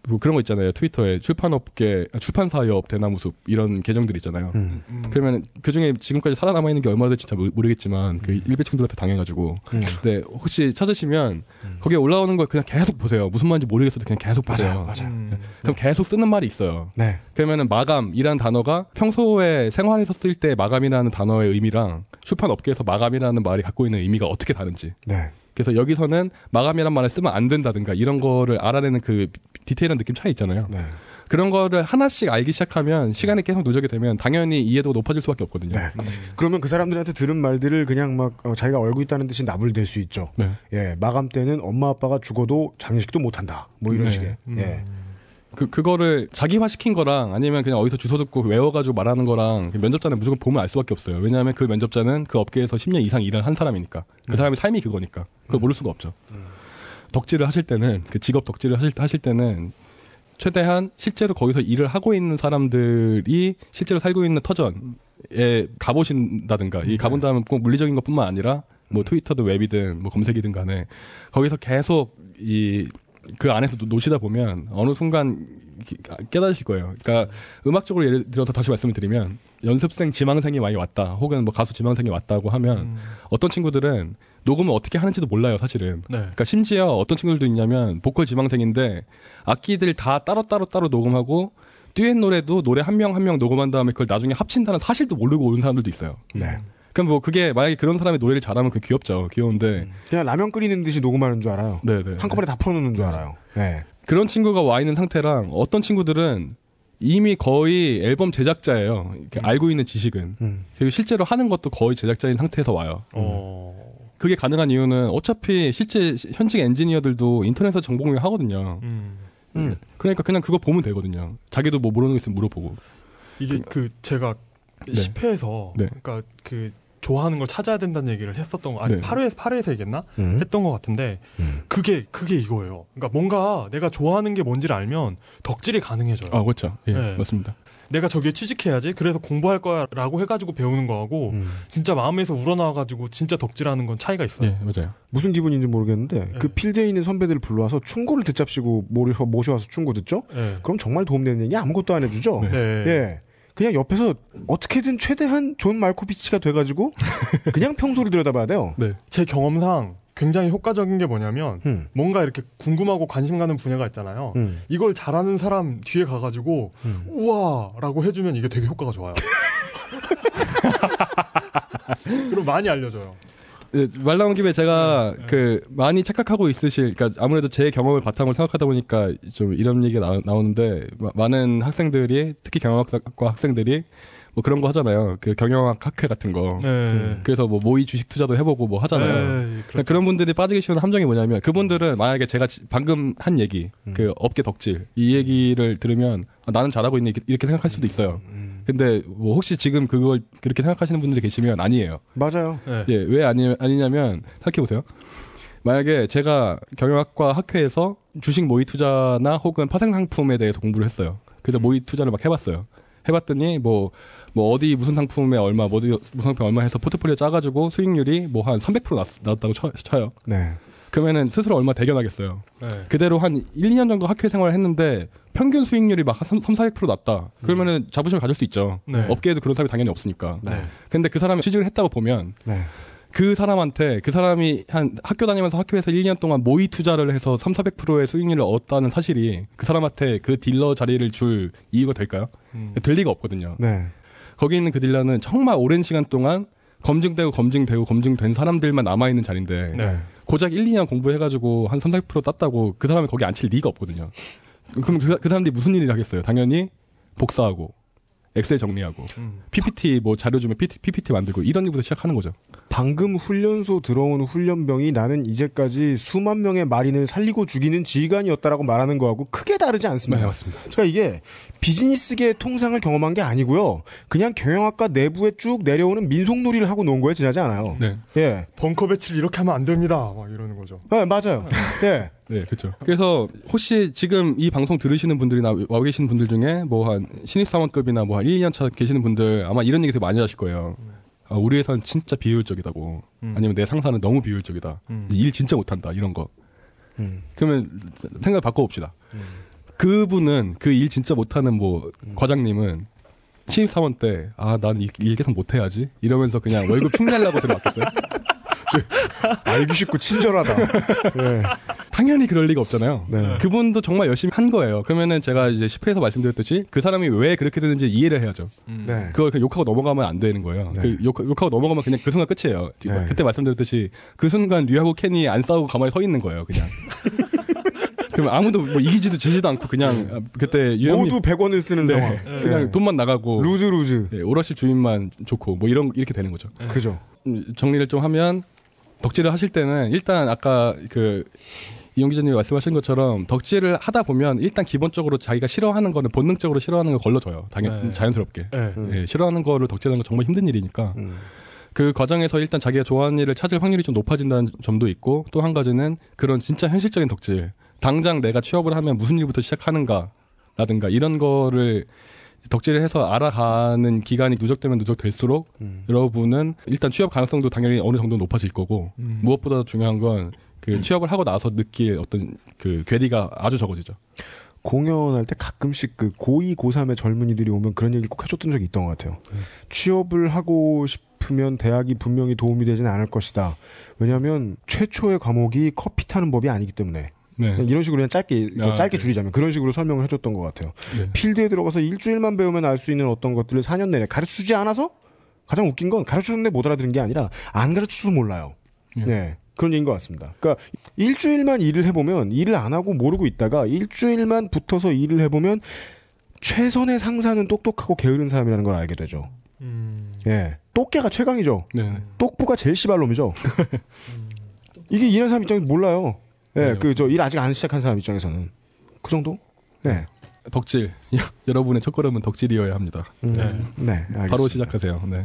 뭐 그런 거 있잖아요. 트위터에 출판업계 아, 출판사업 대나무숲 이런 계정들 있잖아요. 음. 음. 그러면 그 중에 지금까지 살아남아 있는 게 얼마나 될지 잘 모르- 모르겠지만 그 일배충들한테 당해가지고 음. 네 혹시 찾으시면 거기에 올라오는 걸 그냥 계속 보세요. 무슨 말인지 모르겠어도 그냥 계속 보세요. 맞아요. 맞아요. 음. 그럼 계속 쓰는 말이 있어요. 네. 그러면은 마감이라는 단어가 평소에 생활에서 쓸 때 마감이라는 단어의 의미랑 출판 업계에서 마감이라는 말이 갖고 있는 의미가 어떻게 다른지. 네. 그래서 여기서는 마감이라는 말을 쓰면 안 된다든가 이런 거를 알아내는 그 디테일한 느낌 차이 있잖아요. 네. 그런 거를 하나씩 알기 시작하면 시간이 계속 누적이 되면 당연히 이해도가 높아질 수밖에 없거든요. 네. 그러면 그 사람들한테 들은 말들을 그냥 막 어, 자기가 알고 있다는 듯이 나불댈 수 있죠. 네. 예, 마감 때는 엄마 아빠가 죽어도 장례식도 못 한다. 뭐 이런 네. 식의. 음. 예. 그, 그거를 자기화 시킨 거랑 아니면 그냥 어디서 주워 듣고 외워가지고 말하는 거랑 그 면접자는 무조건 보면 알 수밖에 없어요. 왜냐하면 그 면접자는 그 업계에서 10년 이상 일을 한 사람이니까. 그 사람의 삶이 그거니까. 그걸 모를 수가 없죠. 덕질을 하실 때는, 그 직업 덕질을 하실, 하실 때는 최대한 실제로 거기서 일을 하고 있는 사람들이 실제로 살고 있는 터전에 가보신다든가, 이 가본 다음에 꼭 물리적인 것 뿐만 아니라 뭐 트위터든 웹이든 뭐 검색이든 간에 거기서 계속 이 그 안에서 노- 노시다 보면 어느 순간 기- 깨달으실 거예요. 그러니까 음악적으로 예를 들어서 다시 말씀을 드리면 연습생 지망생이 많이 왔다, 혹은 뭐 가수 지망생이 왔다고 하면 음. 어떤 친구들은 녹음을 어떻게 하는지도 몰라요, 사실은. 네. 그러니까 심지어 어떤 친구들도 있냐면 보컬 지망생인데 악기들 다 따로 따로 따로 녹음하고 듀엣 노래도 노래 한 명 한 명 녹음한 다음에 그걸 나중에 합친다는 사실도 모르고 오는 사람들도 있어요. 네. 그럼 뭐 그게 만약에 그런 사람이 노래를 잘하면 그 귀엽죠. 귀여운데 그냥 라면 끓이는 듯이 녹음하는 줄 알아요. 네네. 한꺼번에 다 풀어놓는 줄 알아요. 네. 그런 친구가 와 있는 상태랑 어떤 친구들은 이미 거의 앨범 제작자예요. 이렇게 알고 있는 지식은 음. 그리고 실제로 하는 것도 거의 제작자인 상태에서 와요. 어. 그게 가능한 이유는 어차피 실제 시- 현직 엔지니어들도 인터넷에서 정보 공유하거든요. 음. 음. 그러니까 그냥 그거 보면 되거든요. 자기도 뭐 모르는 거 있으면 물어보고. 이게 그 제가 네. 10회에서 네. 그러니까 그 좋아하는 걸 찾아야 된다는 얘기를 했었던 거 아니 네. 8회에서 8회에서 얘기했나? 음. 했던 것 같은데 음. 그게 그게 이거예요. 그러니까 뭔가 내가 좋아하는 게 뭔지를 알면 덕질이 가능해져요. 아 그렇죠. 예, 네. 맞습니다. 내가 저기에 취직해야지. 그래서 공부할 거야라고 해가지고 배우는 거하고 음. 진짜 마음에서 우러나와가지고 진짜 덕질하는 건 차이가 있어요. 예, 맞아요. 무슨 기분인지 모르겠는데 그 필드에 있는 선배들 불러와서 충고를 듣잡시고 모셔, 모셔와서 충고 듣죠? 네. 그럼 정말 도움되는 얘기 아무것도 안 해주죠? 네. 예. 그냥 옆에서 어떻게든 최대한 존 말코비치가 돼가지고 그냥 평소를 들여다봐야 돼요. 네. 제 경험상 굉장히 효과적인 게 뭐냐면 음. 뭔가 이렇게 궁금하고 관심 가는 분야가 있잖아요. 음. 이걸 잘하는 사람 뒤에 가가지고 음. 우와라고 해주면 이게 되게 효과가 좋아요. 그럼 많이 알려줘요. 예, 말 나온 김에 제가 네. 그 많이 착각하고 있으실, 그러니까 아무래도 제 경험을 바탕으로 생각하다 보니까 좀 이런 얘기가 나, 오는데 많은 학생들이 특히 경영학과 학생들이 뭐 그런 거 하잖아요. 그 경영학 학회 같은 거. 네. 그래서 뭐 모의 주식 투자도 해보고 뭐 하잖아요. 네, 그런 분들이 빠지기 쉬운 함정이 뭐냐면 그분들은 만약에 제가 지- 방금 한 얘기 그 업계 덕질 이 얘기를 들으면 아, 나는 잘하고 있네 이렇게- 이렇게 생각할 수도 있어요. 근데 뭐 혹시 지금 그걸 그렇게 생각하시는 분들이 계시면 아니에요. 맞아요. 네. 예, 왜 아니, 아니냐면 생각해 보세요. 만약에 제가 경영학과 학회에서 주식 모의 투자나 혹은 파생 상품에 대해서 공부를 했어요. 그래서 모의 투자를 막 해봤어요. 해봤더니 뭐, 뭐 어디 무슨 상품에 얼마, 뭐 어디 무슨 상품 에 얼마 해서 포트폴리오 짜가지고 수익률이 뭐 한 300% 났, 나왔다고 쳐, 쳐요. 네. 그러면은 스스로 얼마 대견하겠어요. 네. 그대로 한 1, 2년 정도 학회 생활을 했는데 평균 수익률이 막 3, 400% 났다. 그러면은 자부심을 가질 수 있죠. 네. 업계에도 그런 사람이 당연히 없으니까. 네. 근데 그 사람이 취직을 했다고 보면 네. 그 사람한테 그 사람이 한 학교 다니면서 학교에서 1, 2년 동안 모의 투자를 해서 3, 400%의 수익률을 얻었다는 사실이 그 사람한테 그 딜러 자리를 줄 이유가 될까요? 음. 될 리가 없거든요. 네. 거기 있는 그 딜러는 정말 오랜 시간 동안 검증되고 검증되고 검증된 사람들만 남아있는 자리인데 네. 고작 1, 2년 공부해가지고 한 3, 4% 땄다고 그 사람이 거기 앉힐 리가 없거든요. 그럼 그, 그 사람들이 무슨 일을 하겠어요? 당연히 복사하고 엑셀 정리하고 음. PPT 뭐 자료 주면 PPT 만들고 이런 일부터 시작하는 거죠. 방금 훈련소 들어온 훈련병이 나는 이제까지 수만 명의 마린을 살리고 죽이는 지휘관이었다라고 말하는 거하고 크게 다르지 않습니다. 네, 맞습니다. 그러니까 이게 비즈니스계의 통상을 경험한 게 아니고요. 그냥 경영학과 내부에 쭉 내려오는 민속놀이를 하고 놓은 거에 지나지 않아요. 네. 예. 벙커 배치를 이렇게 하면 안 됩니다. 막 이러는 거죠. 네, 맞아요. 예. 네, 그렇죠. 그래서 혹시 지금 이 방송 들으시는 분들이나 와 계시는 분들 중에 뭐 한 신입 사원급이나 뭐 한 1, 2년 차 계시는 분들 아마 이런 얘기 되게 많이 하실 거예요. 아, 우리 회사는 진짜 비효율적이다고. 음. 아니면 내 상사는 너무 비효율적이다. 음. 일 진짜 못한다. 이런 거. 음. 그러면 생각 바꿔봅시다. 그분은 그 일 진짜 못하는 뭐 과장님은 신입 사원 때 아 난 일 계속 못해야지 이러면서 그냥 월급 충내려고 들어왔겠어요? 알기 쉽고 친절하다. 예. 당연히 그럴 리가 없잖아요. 네. 그분도 정말 열심히 한 거예요. 그러면은 제가 이제 10회에서 말씀드렸듯이 그 사람이 왜 그렇게 되는지 이해를 해야죠. 네. 그걸 그냥 욕하고 넘어가면 안 되는 거예요. 네. 그 욕, 욕하고 넘어가면 그냥 그 순간 끝이에요. 네. 그때 말씀드렸듯이 그 순간 류하고 켄이 안 싸우고 가만히 서 있는 거예요. 그냥. 그러면 아무도 뭐 이기지도 지지도 않고 그냥 아, 그때 유형님 모두 100원을 쓰는 네. 상황. 그냥 네. 돈만 나가고 루즈 루즈. 예, 오락실 주인만 좋고 뭐 이런 이렇게 되는 거죠. 그죠. 음, 정리를 좀 하면 덕질을 하실 때는 일단 아까 그 이용 기자님이 말씀하신 것처럼 덕질을 하다 보면 일단 기본적으로 자기가 싫어하는 거는 본능적으로 싫어하는 걸 걸러져요. 당연 네. 자연스럽게. 네. 예, 싫어하는 거를 덕질하는 건 정말 힘든 일이니까 음. 그 과정에서 일단 자기가 좋아하는 일을 찾을 확률이 좀 높아진다는 점도 있고 또 한 가지는 그런 진짜 현실적인 덕질. 당장 내가 취업을 하면 무슨 일부터 시작하는가 라든가 이런 거를 덕질을 해서 알아가는 기간이 누적되면 누적될수록 음. 여러분은 일단 취업 가능성도 당연히 어느 정도 높아질 거고 음. 무엇보다 중요한 건 그 취업을 하고 나서 느낄 어떤 그 괴리가 아주 적어지죠. 공연할 때 가끔씩 그 고2, 고3의 젊은이들이 오면 그런 얘기 꼭 해줬던 적이 있던 것 같아요. 취업을 하고 싶으면 대학이 분명히 도움이 되진 않을 것이다. 왜냐하면 최초의 과목이 커피 타는 법이 아니기 때문에. 네. 이런 식으로 그냥 짧게 아, 짧게 네. 줄이자면 그런 식으로 설명을 해줬던 것 같아요. 네. 필드에 들어가서 일주일만 배우면 알 수 있는 어떤 것들을 4년 내내 가르쳐주지 않아서 가장 웃긴 건 가르쳐줬는데 못 알아들은 게 아니라 안 가르쳐줘서 몰라요. 예. 네. 그런 얘기인 것 같습니다. 그러니까 일주일만 일을 해보면 일을 안 하고 모르고 있다가 일주일만 붙어서 일을 해보면 최선의 상사는 똑똑하고 게으른 사람이라는 걸 알게 되죠. 음. 예. 똑개가 최강이죠. 네. 똑부가 제일 씨발놈이죠. 이게 일하는 사람 입장에서 몰라요. 예, 네, 그저 일 아직 안 시작한 사람 입장에서는 그 정도. 네. 덕질. 여러분의 첫걸음은 덕질이어야 합니다. 음, 네. 네. 알겠습니다. 바로 시작하세요. 네.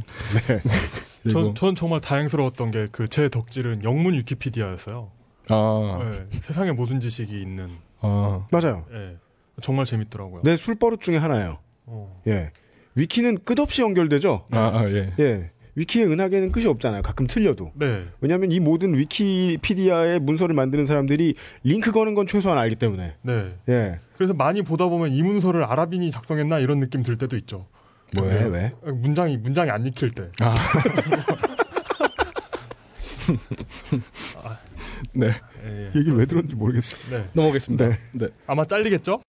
네. 전, 그리고 전 정말 다행스러웠던 게 그 제 덕질은 영문 위키피디아였어요. 아, 네, 세상의 모든 지식이 있는. 아, 맞아요. 예, 정말 재밌더라고요. 내 술버릇 중에 하나예요. 어. 예. 위키는 끝없이 연결되죠. 아, 아, 예. 예. 위키의 은하계는 끝이 없잖아요. 가끔 틀려도. 네. 왜냐하면 이 모든 위키피디아의 문서를 만드는 사람들이 링크 거는 건 최소한 알기 때문에. 네. 예. 그래서 많이 보다 보면 이 문서를 아랍인이 작성했나 이런 느낌 들 때도 있죠. 뭐해 네. 왜? 문장이 문장이 안 읽힐 때. 아. 네. 예, 예. 얘기를 왜 들었는지 모르겠어. 네. 넘어가겠습니다. 네. 네. 아마 잘리겠죠?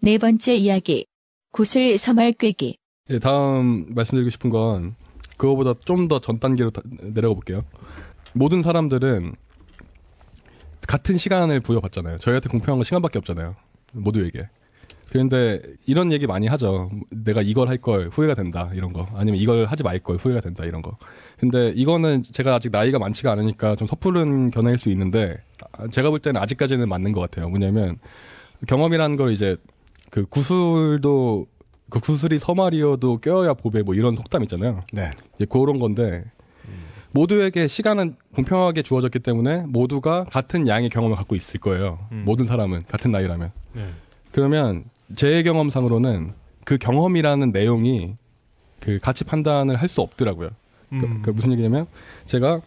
네 번째 이야기. 구슬 서말 꿰기. 네, 다음 말씀드리고 싶은 건 그거보다 좀 더 전 단계로 다- 내려가 볼게요. 모든 사람들은 같은 시간을 부여받잖아요. 저희한테 공평한 건 시간밖에 없잖아요. 모두에게. 그런데 이런 얘기 많이 하죠. 내가 이걸 할 걸 후회가 된다 이런 거. 아니면 이걸 하지 말 걸 후회가 된다 이런 거. 근데 이거는 제가 아직 나이가 많지가 않으니까 좀 섣부른 견해일 수 있는데 아, 제가 볼 때는 아직까지는 맞는 것 같아요. 뭐냐면 경험이라는 걸 이제 그 구슬도 그 구슬이 서말이어도 껴야 보배 뭐 이런 속담 있잖아요. 네. 이제 그런 건데 모두에게 시간은 공평하게 주어졌기 때문에 모두가 같은 양의 경험을 갖고 있을 거예요. 음. 모든 사람은 같은 나이라면. 네. 그러면 제 경험상으로는 그 경험이라는 내용이 그 가치 판단을 할 수 없더라고요. 그, 음. 그 무슨 얘기냐면 제가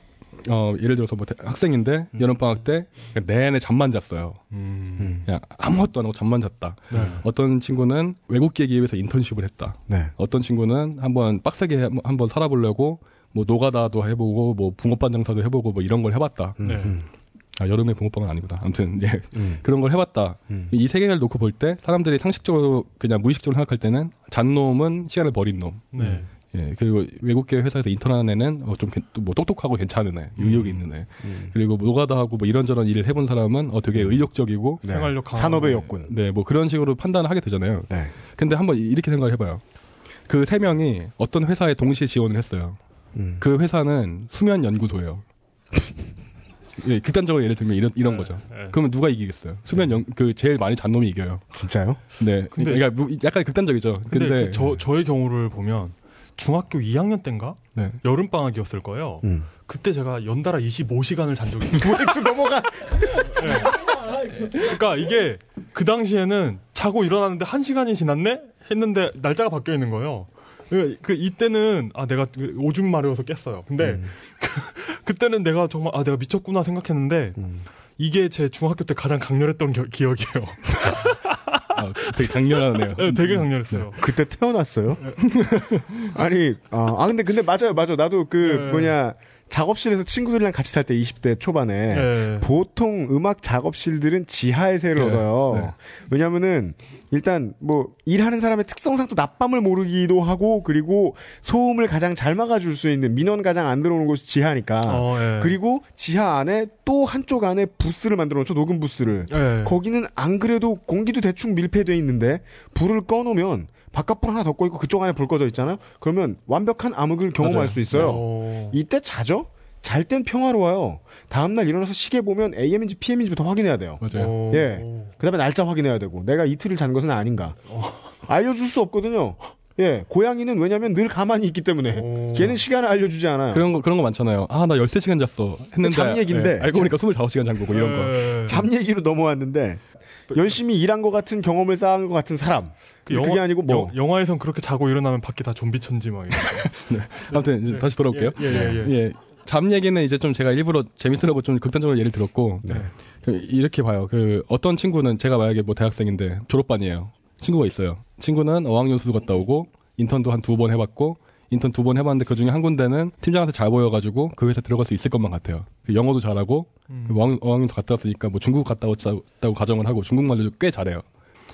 어 예를 들어서 뭐 대- 학생인데 여름 방학 때 내내 잠만 잤어요. 음. 그냥 아무것도 안 하고 잠만 잤다. 네. 어떤 친구는 외국 계기 위해서 인턴십을 했다. 네. 어떤 친구는 한번 빡세게 해- 한번 살아보려고 뭐 노가다도 해보고 뭐 붕어빵 장사도 해보고 뭐 이런 걸 해봤다. 음, 네. 음, 아 여름에 붕어빵은 아니구나. 아무튼 예 음, 그런 걸 해봤다. 음. 이세 개를 놓고 볼 때 사람들이 상식적으로 그냥 무의식적으로 생각할 때는 잔 놈은 시간을 버린 놈. 네. 예 그리고 외국계 회사에서 인턴하는 애는 어, 좀뭐 똑똑하고 괜찮은 애, 의욕이 있는 애. 음. 그리고 노가다하고 뭐 이런저런 일을 해본 사람은 어 되게 의욕적이고 네. 생활력 강한 산업의 거. 역군. 네 뭐 그런 식으로 판단을 하게 되잖아요. 네. 근데 한번 이렇게 생각을 해봐요. 그 세 명이 어떤 회사에 동시에 지원을 했어요. 음. 그 회사는 수면 연구소예요. 예, 극단적으로 예를 들면 이런 이런 네, 거죠. 네. 그러면 누가 이기겠어요? 수면 연, 그 제일 많이 잔 놈이 이겨요. 진짜요? 네. 근데- 그러니까 뭐 약간 극단적이죠. 근데, 근데, 그 저 저의 경우를 보면 중학교 2학년 때인가 네. 여름 방학이었을 거예요. 음. 그때 제가 연달아 25시간을 잔 적이 있어요. 넘어가. 그러니까 이게 그 당시에는 자고 일어났는데 한 시간이 지났네 했는데 날짜가 바뀌어 있는 거예요. 그, 그 이때는 아 내가 오줌 마려워서 깼어요. 근데 음. 그, 때는 내가 정말 아 내가 미쳤구나 생각했는데 음. 이게 제 중학교 때 가장 강렬했던 겨- 기억이에요. 아, 되게 강렬하네요. 네, 되게 강렬했어요. 그때 태어났어요? 아니, 아, 아, 근데, 근데 맞아요, 맞아요. 나도 그, 네. 뭐냐, 작업실에서 친구들이랑 같이 살 때 20대 초반에 네. 보통 음악 작업실들은 지하에 새를 네, 얻어요. 네. 왜냐면은 일단 뭐 일하는 사람의 특성상 또 낮밤을 모르기도 하고 그리고 소음을 가장 잘 막아줄 수 있는 민원 가장 안 들어오는 곳이 지하니까. 어, 예. 그리고 지하 안에 또 한쪽 안에 부스를 만들어 놓죠. 녹음 부스를. 예. 거기는 안 그래도 공기도 대충 밀폐돼 있는데 불을 꺼놓으면 바깥불 하나 더꺼 있고 그쪽 안에 불 꺼져 있잖아요. 그러면 완벽한 암흑을 경험할 맞아요. 수 있어요. 어. 이때 자죠? 잘 땐 평화로워요. 다음날 일어나서 시계 보면 AM인지 PM인지부터 확인해야 돼요. 맞아요. 어. 예. 그 다음에 날짜 확인해야 되고, 내가 이틀을 잔 것은 아닌가. 알려줄 수 없거든요. 예. 고양이는 왜냐면 늘 가만히 있기 때문에. 오. 걔는 시간을 알려주지 않아요. 그런 거 그런 거 많잖아요. 아, 나 13시간 잤어. 했는데 잠 얘기인데. 예, 알고 보니까 25시간 잔 거고 이런 거. 예. 잠 얘기로 넘어왔는데, 열심히 일한 것 같은 경험을 쌓은 것 같은 사람. 그 그게 영화- 아니고 뭐. 영, 영화에선 그렇게 자고 일어나면 밖에 다 좀비 천지 막 이런. 아무튼 이제 다시 돌아올게요. 예, 예, 예. 예. 예. 잡 얘기는 이제 좀 제가 일부러 재밌으려고 좀 극단적으로 예를 들었고 네. 그 이렇게 봐요. 그 어떤 친구는 제가 만약에 뭐 대학생인데 졸업반이에요. 친구가 있어요. 친구는 어학연수도 갔다 오고 인턴도 한 두 번 해봤고 인턴 두 번 해봤는데 그 중에 한 군데는 팀장한테 잘 보여가지고 그 회사 들어갈 수 있을 것만 같아요. 그 영어도 잘하고 음. 어학- 어학연수 갔다 왔으니까 뭐 중국 갔다 왔다고 가정을 하고 중국말도 꽤 잘해요.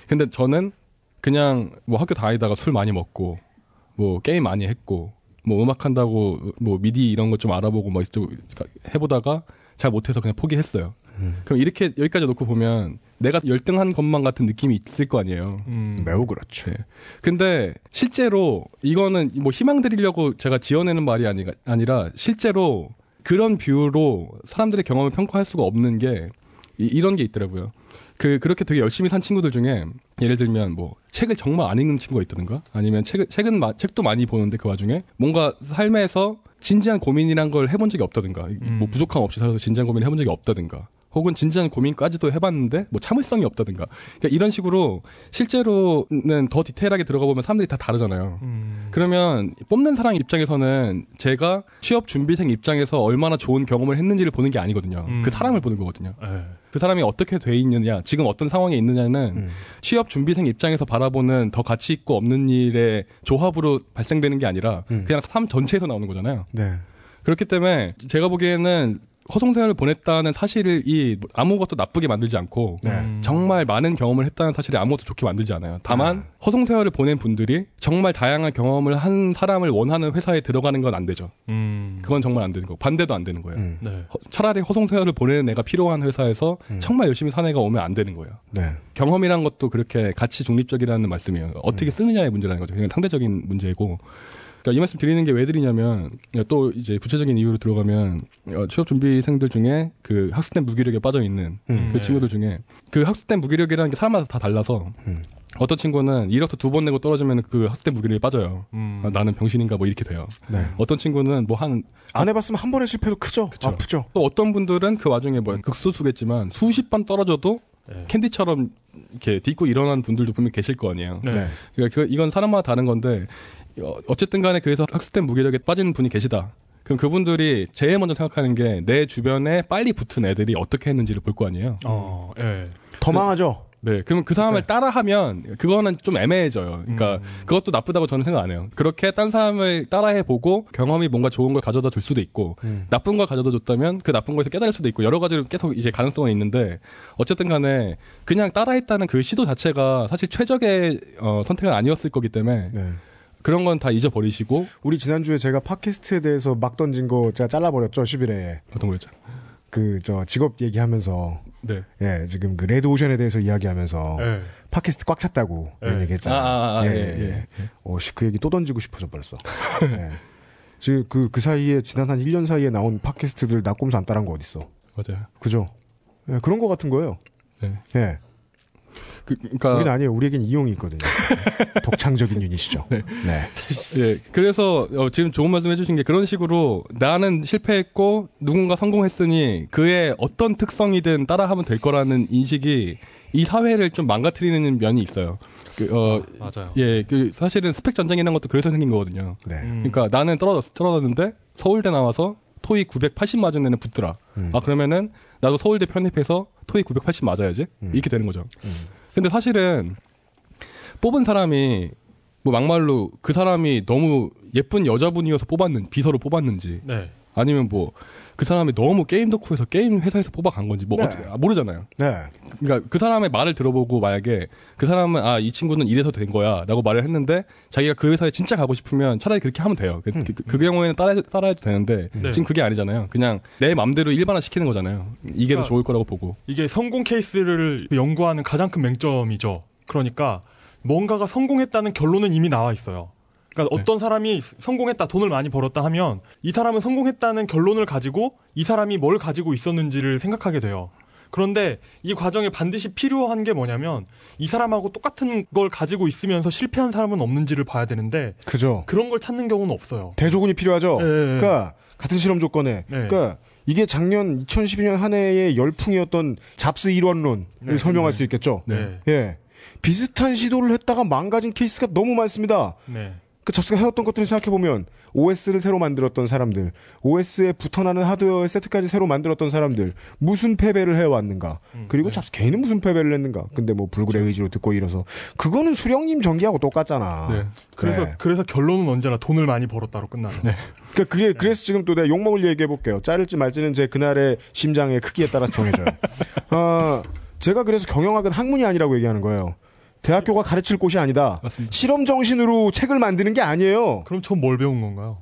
근데 저는 그냥 뭐 학교 다니다가 술 많이 먹고 뭐 게임 많이 했고 뭐 음악 한다고 뭐 미디 이런 거좀 알아보고 뭐좀 해보다가 잘 못해서 그냥 포기했어요. 그럼 이렇게 여기까지 놓고 보면 내가 열등한 것만 같은 느낌이 있을 거 아니에요. 음. 매우 그렇죠. 네. 근데 실제로 이거는 뭐 희망 드리려고 제가 지어내는 말이 아니, 아니라 실제로 그런 뷰로 사람들의 경험을 평가할 수가 없는 게 이, 런게 있더라고요. 그 그렇게 되게 열심히 산 친구들 중에 예를 들면 뭐 책을 정말 안 읽는 친구가 있다든가 아니면 책 책은 마- 책도 많이 보는데 그 와중에 뭔가 삶에서 진지한 고민이란 걸 해본 적이 없다든가 음. 뭐 부족함 없이 살아서 진지한 고민을 해본 적이 없다든가 혹은 진지한 고민까지도 해봤는데 뭐 참을성이 없다든가 그러니까 이런 식으로 실제로는 더 디테일하게 들어가 보면 사람들이 다 다르잖아요. 음. 그러면 뽑는 사람 입장에서는 제가 취업 준비생 입장에서 얼마나 좋은 경험을 했는지를 보는 게 아니거든요. 음. 그 사람을 보는 거거든요. 예. 그 사람이 어떻게 돼 있느냐, 지금 어떤 상황에 있느냐는 음. 취업 준비생 입장에서 바라보는 더 가치 있고 없는 일의 조합으로 발생되는 게 아니라 음. 그냥 삶 전체에서 나오는 거잖아요. 네. 그렇기 때문에 제가 보기에는 허송세월을 보냈다는 사실이 아무것도 나쁘게 만들지 않고 네. 음. 정말 많은 경험을 했다는 사실이 아무것도 좋게 만들지 않아요. 다만 허송세월을 보낸 분들이 정말 다양한 경험을 한 사람을 원하는 회사에 들어가는 건 안 되죠. 음. 그건 정말 안 되는 거고 반대도 안 되는 거예요. 음. 네. 허- 차라리 허송세월을 보내는 애가 필요한 회사에서 음. 정말 열심히 산 애가 오면 안 되는 거예요. 네. 경험이란 것도 그렇게 가치 중립적이라는 말씀이에요. 어떻게 쓰느냐의 문제라는 거죠. 그냥 상대적인 문제고. 그러니까 이 말씀 드리는 게 왜 드리냐면 또 이제 구체적인 이유로 들어가면 어, 취업 준비생들 중에 그 학습된 무기력에 빠져 있는 음. 그 네. 친구들 중에 그 학습된 무기력이라는 게 사람마다 다 달라서 음. 어떤 친구는 이력서 두 번 내고 떨어지면 그 학습된 무기력에 빠져요. 음. 아, 나는 병신인가 뭐 이렇게 돼요. 네. 어떤 친구는 뭐 한 안 해봤으면 한 번의 실패도 크죠. 그쵸. 아프죠. 또 어떤 분들은 그 와중에 뭐 극소수겠지만 수십 번 떨어져도 네. 캔디처럼 이렇게 딛고 일어나는 분들도 분명 히 계실 거 아니에요. 네. 네. 그러니까 그- 이건 사람마다 다른 건데 어, 어쨌든 간에 그래서 학습된 무기력에 빠지는 분이 계시다. 그럼 그분들이 제일 먼저 생각하는 게 내 주변에 빨리 붙은 애들이 어떻게 했는지를 볼 거 아니에요. 어, 예. 더 망하죠. 네, 그러면 그 사람을 네. 따라하면 그거는 좀 애매해져요. 그러니까 음. 그것도 나쁘다고 저는 생각 안 해요. 그렇게 딴 사람을 따라해 보고 경험이 뭔가 좋은 걸 가져다 줄 수도 있고 음. 나쁜 걸 가져다 줬다면 그 나쁜 거에서 깨달을 수도 있고 여러 가지로 계속 이제 가능성은 있는데 어쨌든 간에 그냥 따라했다는 그 시도 자체가 사실 최적의 어, 선택은 아니었을 거기 때문에 네. 그런 건 다 잊어버리시고 우리 지난주에 제가 팟캐스트에 대해서 막 던진 거 제가 잘라버렸죠. 10일에. 어떤 거였죠? 그, 저, 직업 얘기하면서, 네. 예, 지금 그 레드 오션에 대해서 이야기하면서, 예. 팟캐스트 꽉 찼다고 예. 이런 얘기 아, 했잖아요. 아, 아, 예, 예, 예. 예. 어, 씨, 그 얘기 또 던지고 싶어져 버렸어. 예. 지금 그, 그 사이에, 지난 한 1년 사이에 나온 팟캐스트들 나꼼수 안 따란 거 어딨어. 맞아요. 그죠? 예, 그런 거 같은 거예요. 네. 예. 그, 그러니까 우리는 아니에요. 우리에겐 이용이 있거든요. 독창적인 유닛이죠. 네. 예, 그래서 어, 지금 좋은 말씀 해주신 게 그런 식으로 나는 실패했고 누군가 성공했으니 그의 어떤 특성이든 따라하면 될 거라는 인식이 이 사회를 좀 망가뜨리는 면이 있어요. 그, 어, 맞아요. 예, 그 사실은 스펙 전쟁이라는 것도 그래서 생긴 거거든요. 네. 음. 그러니까 나는 떨어졌, 떨어졌는데 서울대 나와서 토익 980 맞은 애는 붙더라. 음. 아 그러면은 나도 서울대 편입해서 토익 980 맞아야지 음. 이렇게 되는 거죠. 근데 사실은 뽑은 사람이 뭐 막말로 그 사람이 너무 예쁜 여자분이어서 뽑았는 비서로 뽑았는지 네. 아니면 뭐 그 사람이 너무 게임 덕후에서 게임 회사에서 뽑아간 건지 뭐 네. 어떻게 아, 모르잖아요. 네. 그러니까 그 사람의 말을 들어보고 만약에 그 사람은 아 이 친구는 이래서 된 거야라고 말을 했는데 자기가 그 회사에 진짜 가고 싶으면 차라리 그렇게 하면 돼요. 그, 그, 그 경우에는 따라 따라해도 되는데 네. 지금 그게 아니잖아요. 그냥 내 맘대로 일반화 시키는 거잖아요. 이게 더 그러니까 좋을 거라고 보고. 이게 성공 케이스를 연구하는 가장 큰 맹점이죠. 그러니까 뭔가가 성공했다는 결론은 이미 나와 있어요. 그러니까 네. 어떤 사람이 성공했다, 돈을 많이 벌었다 하면 이 사람은 성공했다는 결론을 가지고 이 사람이 뭘 가지고 있었는지를 생각하게 돼요. 그런데 이 과정에 반드시 필요한 게 뭐냐면 이 사람하고 똑같은 걸 가지고 있으면서 실패한 사람은 없는지를 봐야 되는데 그죠. 그런 걸 찾는 경우는 없어요. 대조군이 필요하죠. 예, 예. 그러니까 같은 실험 조건에. 네. 그러니까 이게 작년 2012년 한 해의 열풍이었던 잡스 일원론을 네. 설명할 네. 수 있겠죠. 네. 예. 비슷한 시도를 했다가 망가진 케이스가 너무 많습니다. 네. 그 잡스가 해왔던 것들을 생각해보면 OS를 새로 만들었던 사람들, OS에 붙어나는 하드웨어의 세트까지 새로 만들었던 사람들 무슨 패배를 해왔는가? 음, 그리고 네. 잡스 개인은 무슨 패배를 했는가? 근데 뭐 불굴의 의지로 듣고 이래서 그거는 수령님 전기하고 똑같잖아. 네. 그래서 네. 그래서 결론은 언제나 돈을 많이 벌었다로 끝나는. 네. 그러니까 그게 그래서 지금 또 내가 욕 먹을 얘기해 볼게요. 자를지 말지는 제 그날의 심장의 크기에 따라 정해져요. 어, 제가 그래서 경영학은 학문이 아니라고 얘기하는 거예요. 대학교가 가르칠 곳이 아니다. 맞습니다. 실험 정신으로 책을 만드는 게 아니에요. 그럼 전 뭘 배운 건가요?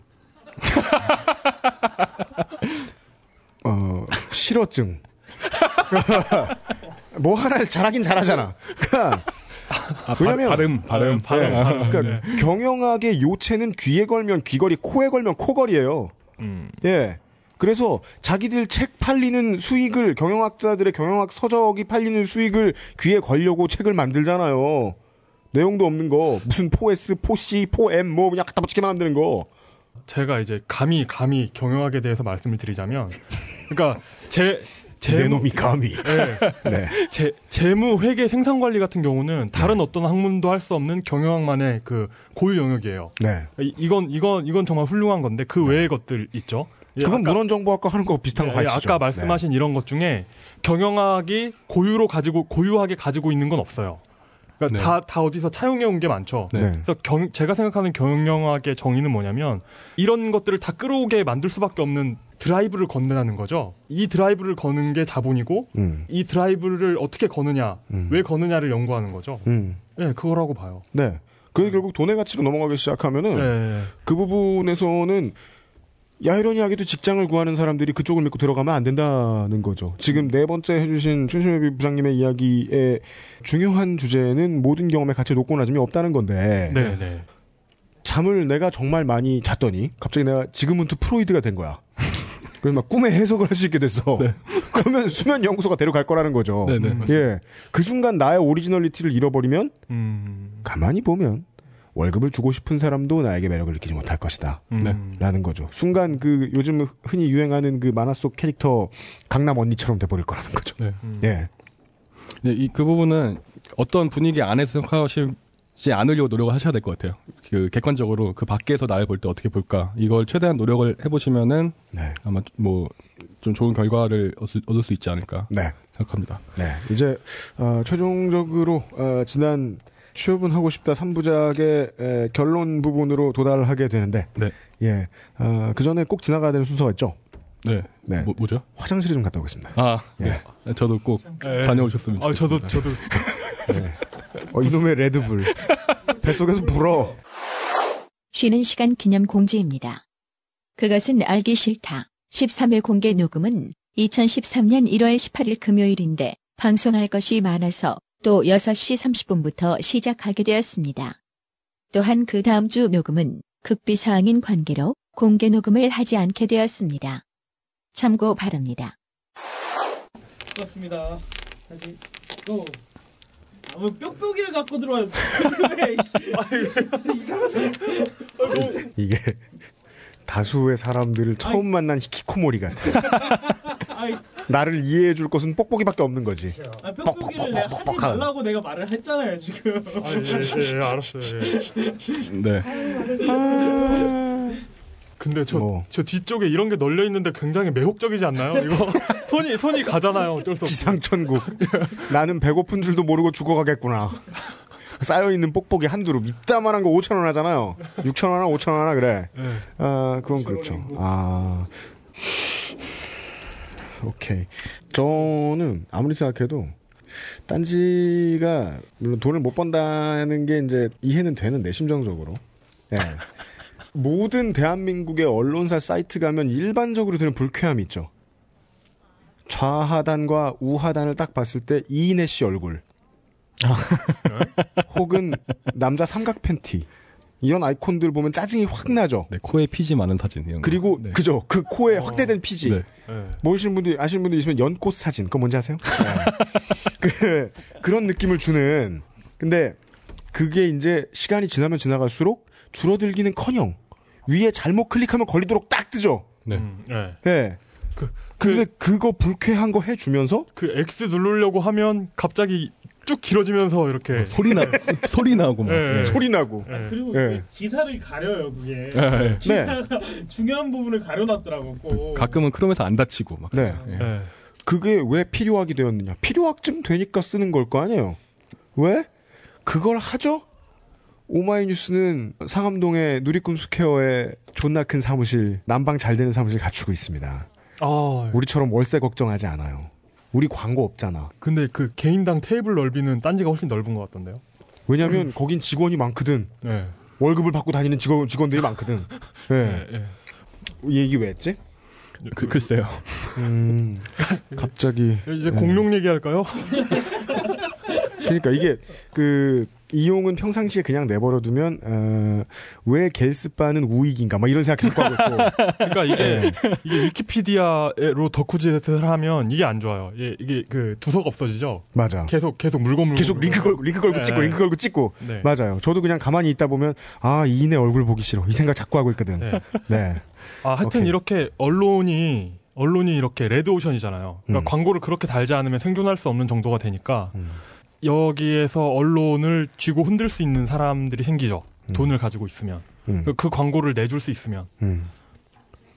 어, 실어증. 뭐 하나를 잘하긴 잘하잖아. 그러니까 아, 왜냐면- 발음, 발음. 발음, 네. 발음. 그러니까 경영학의 요체는 귀에 걸면 귀걸이, 코에 걸면 코걸이에요. 음. 예. 그래서 자기들 책 팔리는 수익을 경영학자들의 경영학 서적이 팔리는 수익을 귀에 걸려고 책을 만들잖아요. 내용도 없는 거 무슨 포S, 포C, 포M 뭐 그냥 갖다 붙이게 만드는 거. 제가 이제 감히 감히 경영학에 대해서 말씀을 드리자면, 그러니까 제내 놈이 감히. 네. 네. 제, 재무, 회계, 생산 관리 같은 경우는 다른 어떤 학문도 할 수 없는 경영학만의 그 고유 영역이에요. 네. 이- 이건 이건 이건 정말 훌륭한 건데 그 외의 것들 있죠. 예, 그건 아까- 문헌정보학과 하는 거 비슷한 거 예, 가시죠. 아까 말씀하신 이런 것 중에 경영학이 고유로 가지고 고유하게 가지고 있는 건 없어요. 그러니까 네. 다, 다 어디서 차용해 온 게 많죠. 네. 네. 그래서 경, 제가 생각하는 경영학의 정의는 뭐냐면 이런 것들을 다 끌어오게 만들 수밖에 없는 드라이브를 건너는 거죠. 이 드라이브를 거는 게 자본이고 음. 이 드라이브를 어떻게 거느냐, 음. 왜 거느냐를 연구하는 거죠. 음. 네, 그거라고 봐요. 네. 그래서 결국 돈의 가치로 넘어가기 시작하면은 네. 그 부분에서는 야이러니하게도 직장을 구하는 사람들이 그쪽을 믿고 들어가면 안 된다는 거죠. 지금 네 번째 해주신 춘심회비 부장님의 이야기의 중요한 주제는 모든 경험의 가치에 높고 나짐이 없다는 건데 네, 네. 잠을 내가 정말 많이 잤더니 갑자기 내가 지금은 또 프로이드가 된 거야. 그래서 막 꿈의 해석을 할 수 있게 됐어. 그러면 수면 연구소가 데려갈 거라는 거죠. 네, 네. 예. 그 순간 나의 originality를 잃어버리면 음, 가만히 보면 월급을 주고 싶은 사람도 나에게 매력을 느끼지 못할 것이다. 음. 네. 라는 거죠. 순간 그 요즘 흔히 유행하는 그 만화 속 캐릭터 강남 언니처럼 돼버릴 거라는 거죠. 네. 음. 예. 네, 이, 그 부분은 어떤 분위기 안에서 생각하시지 않으려고 노력을 하셔야 될 것 같아요. 그 객관적으로 그 밖에서 나를 볼 때 어떻게 볼까 이걸 최대한 노력을 해보시면은 네. 아마 뭐 좀 좋은 결과를 얻을, 얻을 수 있지 않을까 네. 생각합니다. 네. 이제, 어, 최종적으로, 어, 지난 취업은 하고 싶다 3부작의 에, 결론 부분으로 도달하게 되는데. 네. 예. 어, 그 전에 꼭 지나가야 되는 순서가 있죠. 네. 네. 뭐, 뭐죠? 화장실에 좀 갔다 오겠습니다. 아, 예. 네. 저도 꼭 예. 다녀오셨으면 아, 저도 좋겠습니다. 저도 어, 이놈의 레드불. 뱃속에서 불어. 쉬는 시간 기념 공지입니다. 그것은 알기 싫다. 13회 공개 녹음은 2013년 1월 18일 금요일인데 방송할 것이 많아서 또 6시 30분부터 시작하게 되었습니다. 또한 그 다음 주 녹음은 극비 사항인 관계로 공개 녹음을 하지 않게 되었습니다. 참고 바랍니다. 그렇습니다. 다시 고. 아뭐 뾱뾱이를 갖고 들어와. 왜, 씨. 이상하다. 이게 다수의 사람들을 처음 만난 히키코모리 같아. 나를 이해해 줄 것은 뽁뽁이밖에 없는 거지. 아, 뾱뾱이를 내가 하지 말라고 내가 말을 했잖아요 지금. 아, 예, 예, 예, 알았어요. 예. 네. 근데 저, 뭐. 저 뒤쪽에 이런 게 널려 있는데 굉장히 매혹적이지 않나요? 이거 손이 손이 가잖아요. 어쩔 수 없이. 지상천국. 나는 배고픈 줄도 모르고 죽어가겠구나. 쌓여있는 뽁뽁이 한두 루 이따만한 거 5천 원 하잖아요. 6천 원 하나 5천 원 하나 그래. 네. 아 그건 그렇죠. 아 오케이. 저는 아무리 생각해도 딴지가 물론 돈을 못 번다는 게 이제 이해는 되는데 심정적으로. 예. 모든 대한민국의 언론사 사이트 가면 일반적으로 드는 불쾌함이 있죠. 좌하단과 우하단을 딱 봤을 때 이인혜 씨 얼굴. 혹은 남자 삼각 팬티. 이런 아이콘들 보면 짜증이 확 나죠. 네, 코에 피지 많은 사진 이런 거. 그리고 네. 그죠. 그 코에 어. 확대된 피지. 네. 예. 모르시는 분들 아시는 분들 있으면 연꽃 사진. 그거 뭔지 아세요? 네. 그 그런 느낌을 주는. 근데 그게 이제 시간이 지나면 지나갈수록 줄어들기는 커녕 위에 잘못 클릭하면 걸리도록 딱 뜨죠. 네. 음, 예. 예. 그- 근데 그, 거 불쾌한 거 해주면서 그 X 누르려고 하면 갑자기 쭉 길어지면서 이렇게 소리 나 소리 나고 막. 예. 예. 소리 나고. 예. 그리고 예. 그 기사를 가려요 그게. 예. 기사가 중요한 부분을 가려놨더라고. 꼭. 가끔은 크롬에서 안 다치고 막. 네. 그게 왜 필요하게 되었느냐? 필요학쯤 되니까 쓰는 걸 거 아니에요. 왜? 그걸 하죠? 오마이뉴스는 상암동의 누리꿈 스퀘어에 존나 큰 사무실, 난방 잘 되는 사무실 갖추고 있습니다. 아, 우리처럼 월세 걱정하지 않아요. 우리 광고 없잖아. 근데 그 개인당 테이블 넓이는 딴지가 훨씬 넓은 것 같던데요. 왜냐면 거긴 직원이 많거든. 네. 월급을 받고 다니는 직원, 직원들이 많거든. 예. 예. 예. 이 얘기 왜 했지? 그, 글쎄요. 음, 갑자기. 이제 공룡 얘기할까요? 그러니까 이게 그 이용은 평상시에 그냥 내버려두면 어, 왜 겔스바는 우익인가 막 이런 생각 계속 하고 있고 그러니까 이게 이게 위키피디아로 덕후짓을 하면 이게 안 좋아요. 이게, 이게 그 두서가 없어지죠. 맞아. 계속 계속 물고 물고 계속 링크 걸고 링크 걸고 네. 찍고 링크 걸고 찍고 네. 맞아요. 저도 그냥 가만히 있다 보면 아 이인의 얼굴 보기 싫어 이 생각 자꾸 하고 있거든. 네. 네. 아, 하여튼 오케이. 이렇게 언론이 언론이 이렇게 레드오션이잖아요. 그러니까 음. 광고를 그렇게 달지 않으면 생존할 수 없는 정도가 되니까 음. 여기에서 언론을 쥐고 흔들 수 있는 사람들이 생기죠. 음. 돈을 가지고 있으면 음, 그- 그 광고를 내줄 수 있으면 음.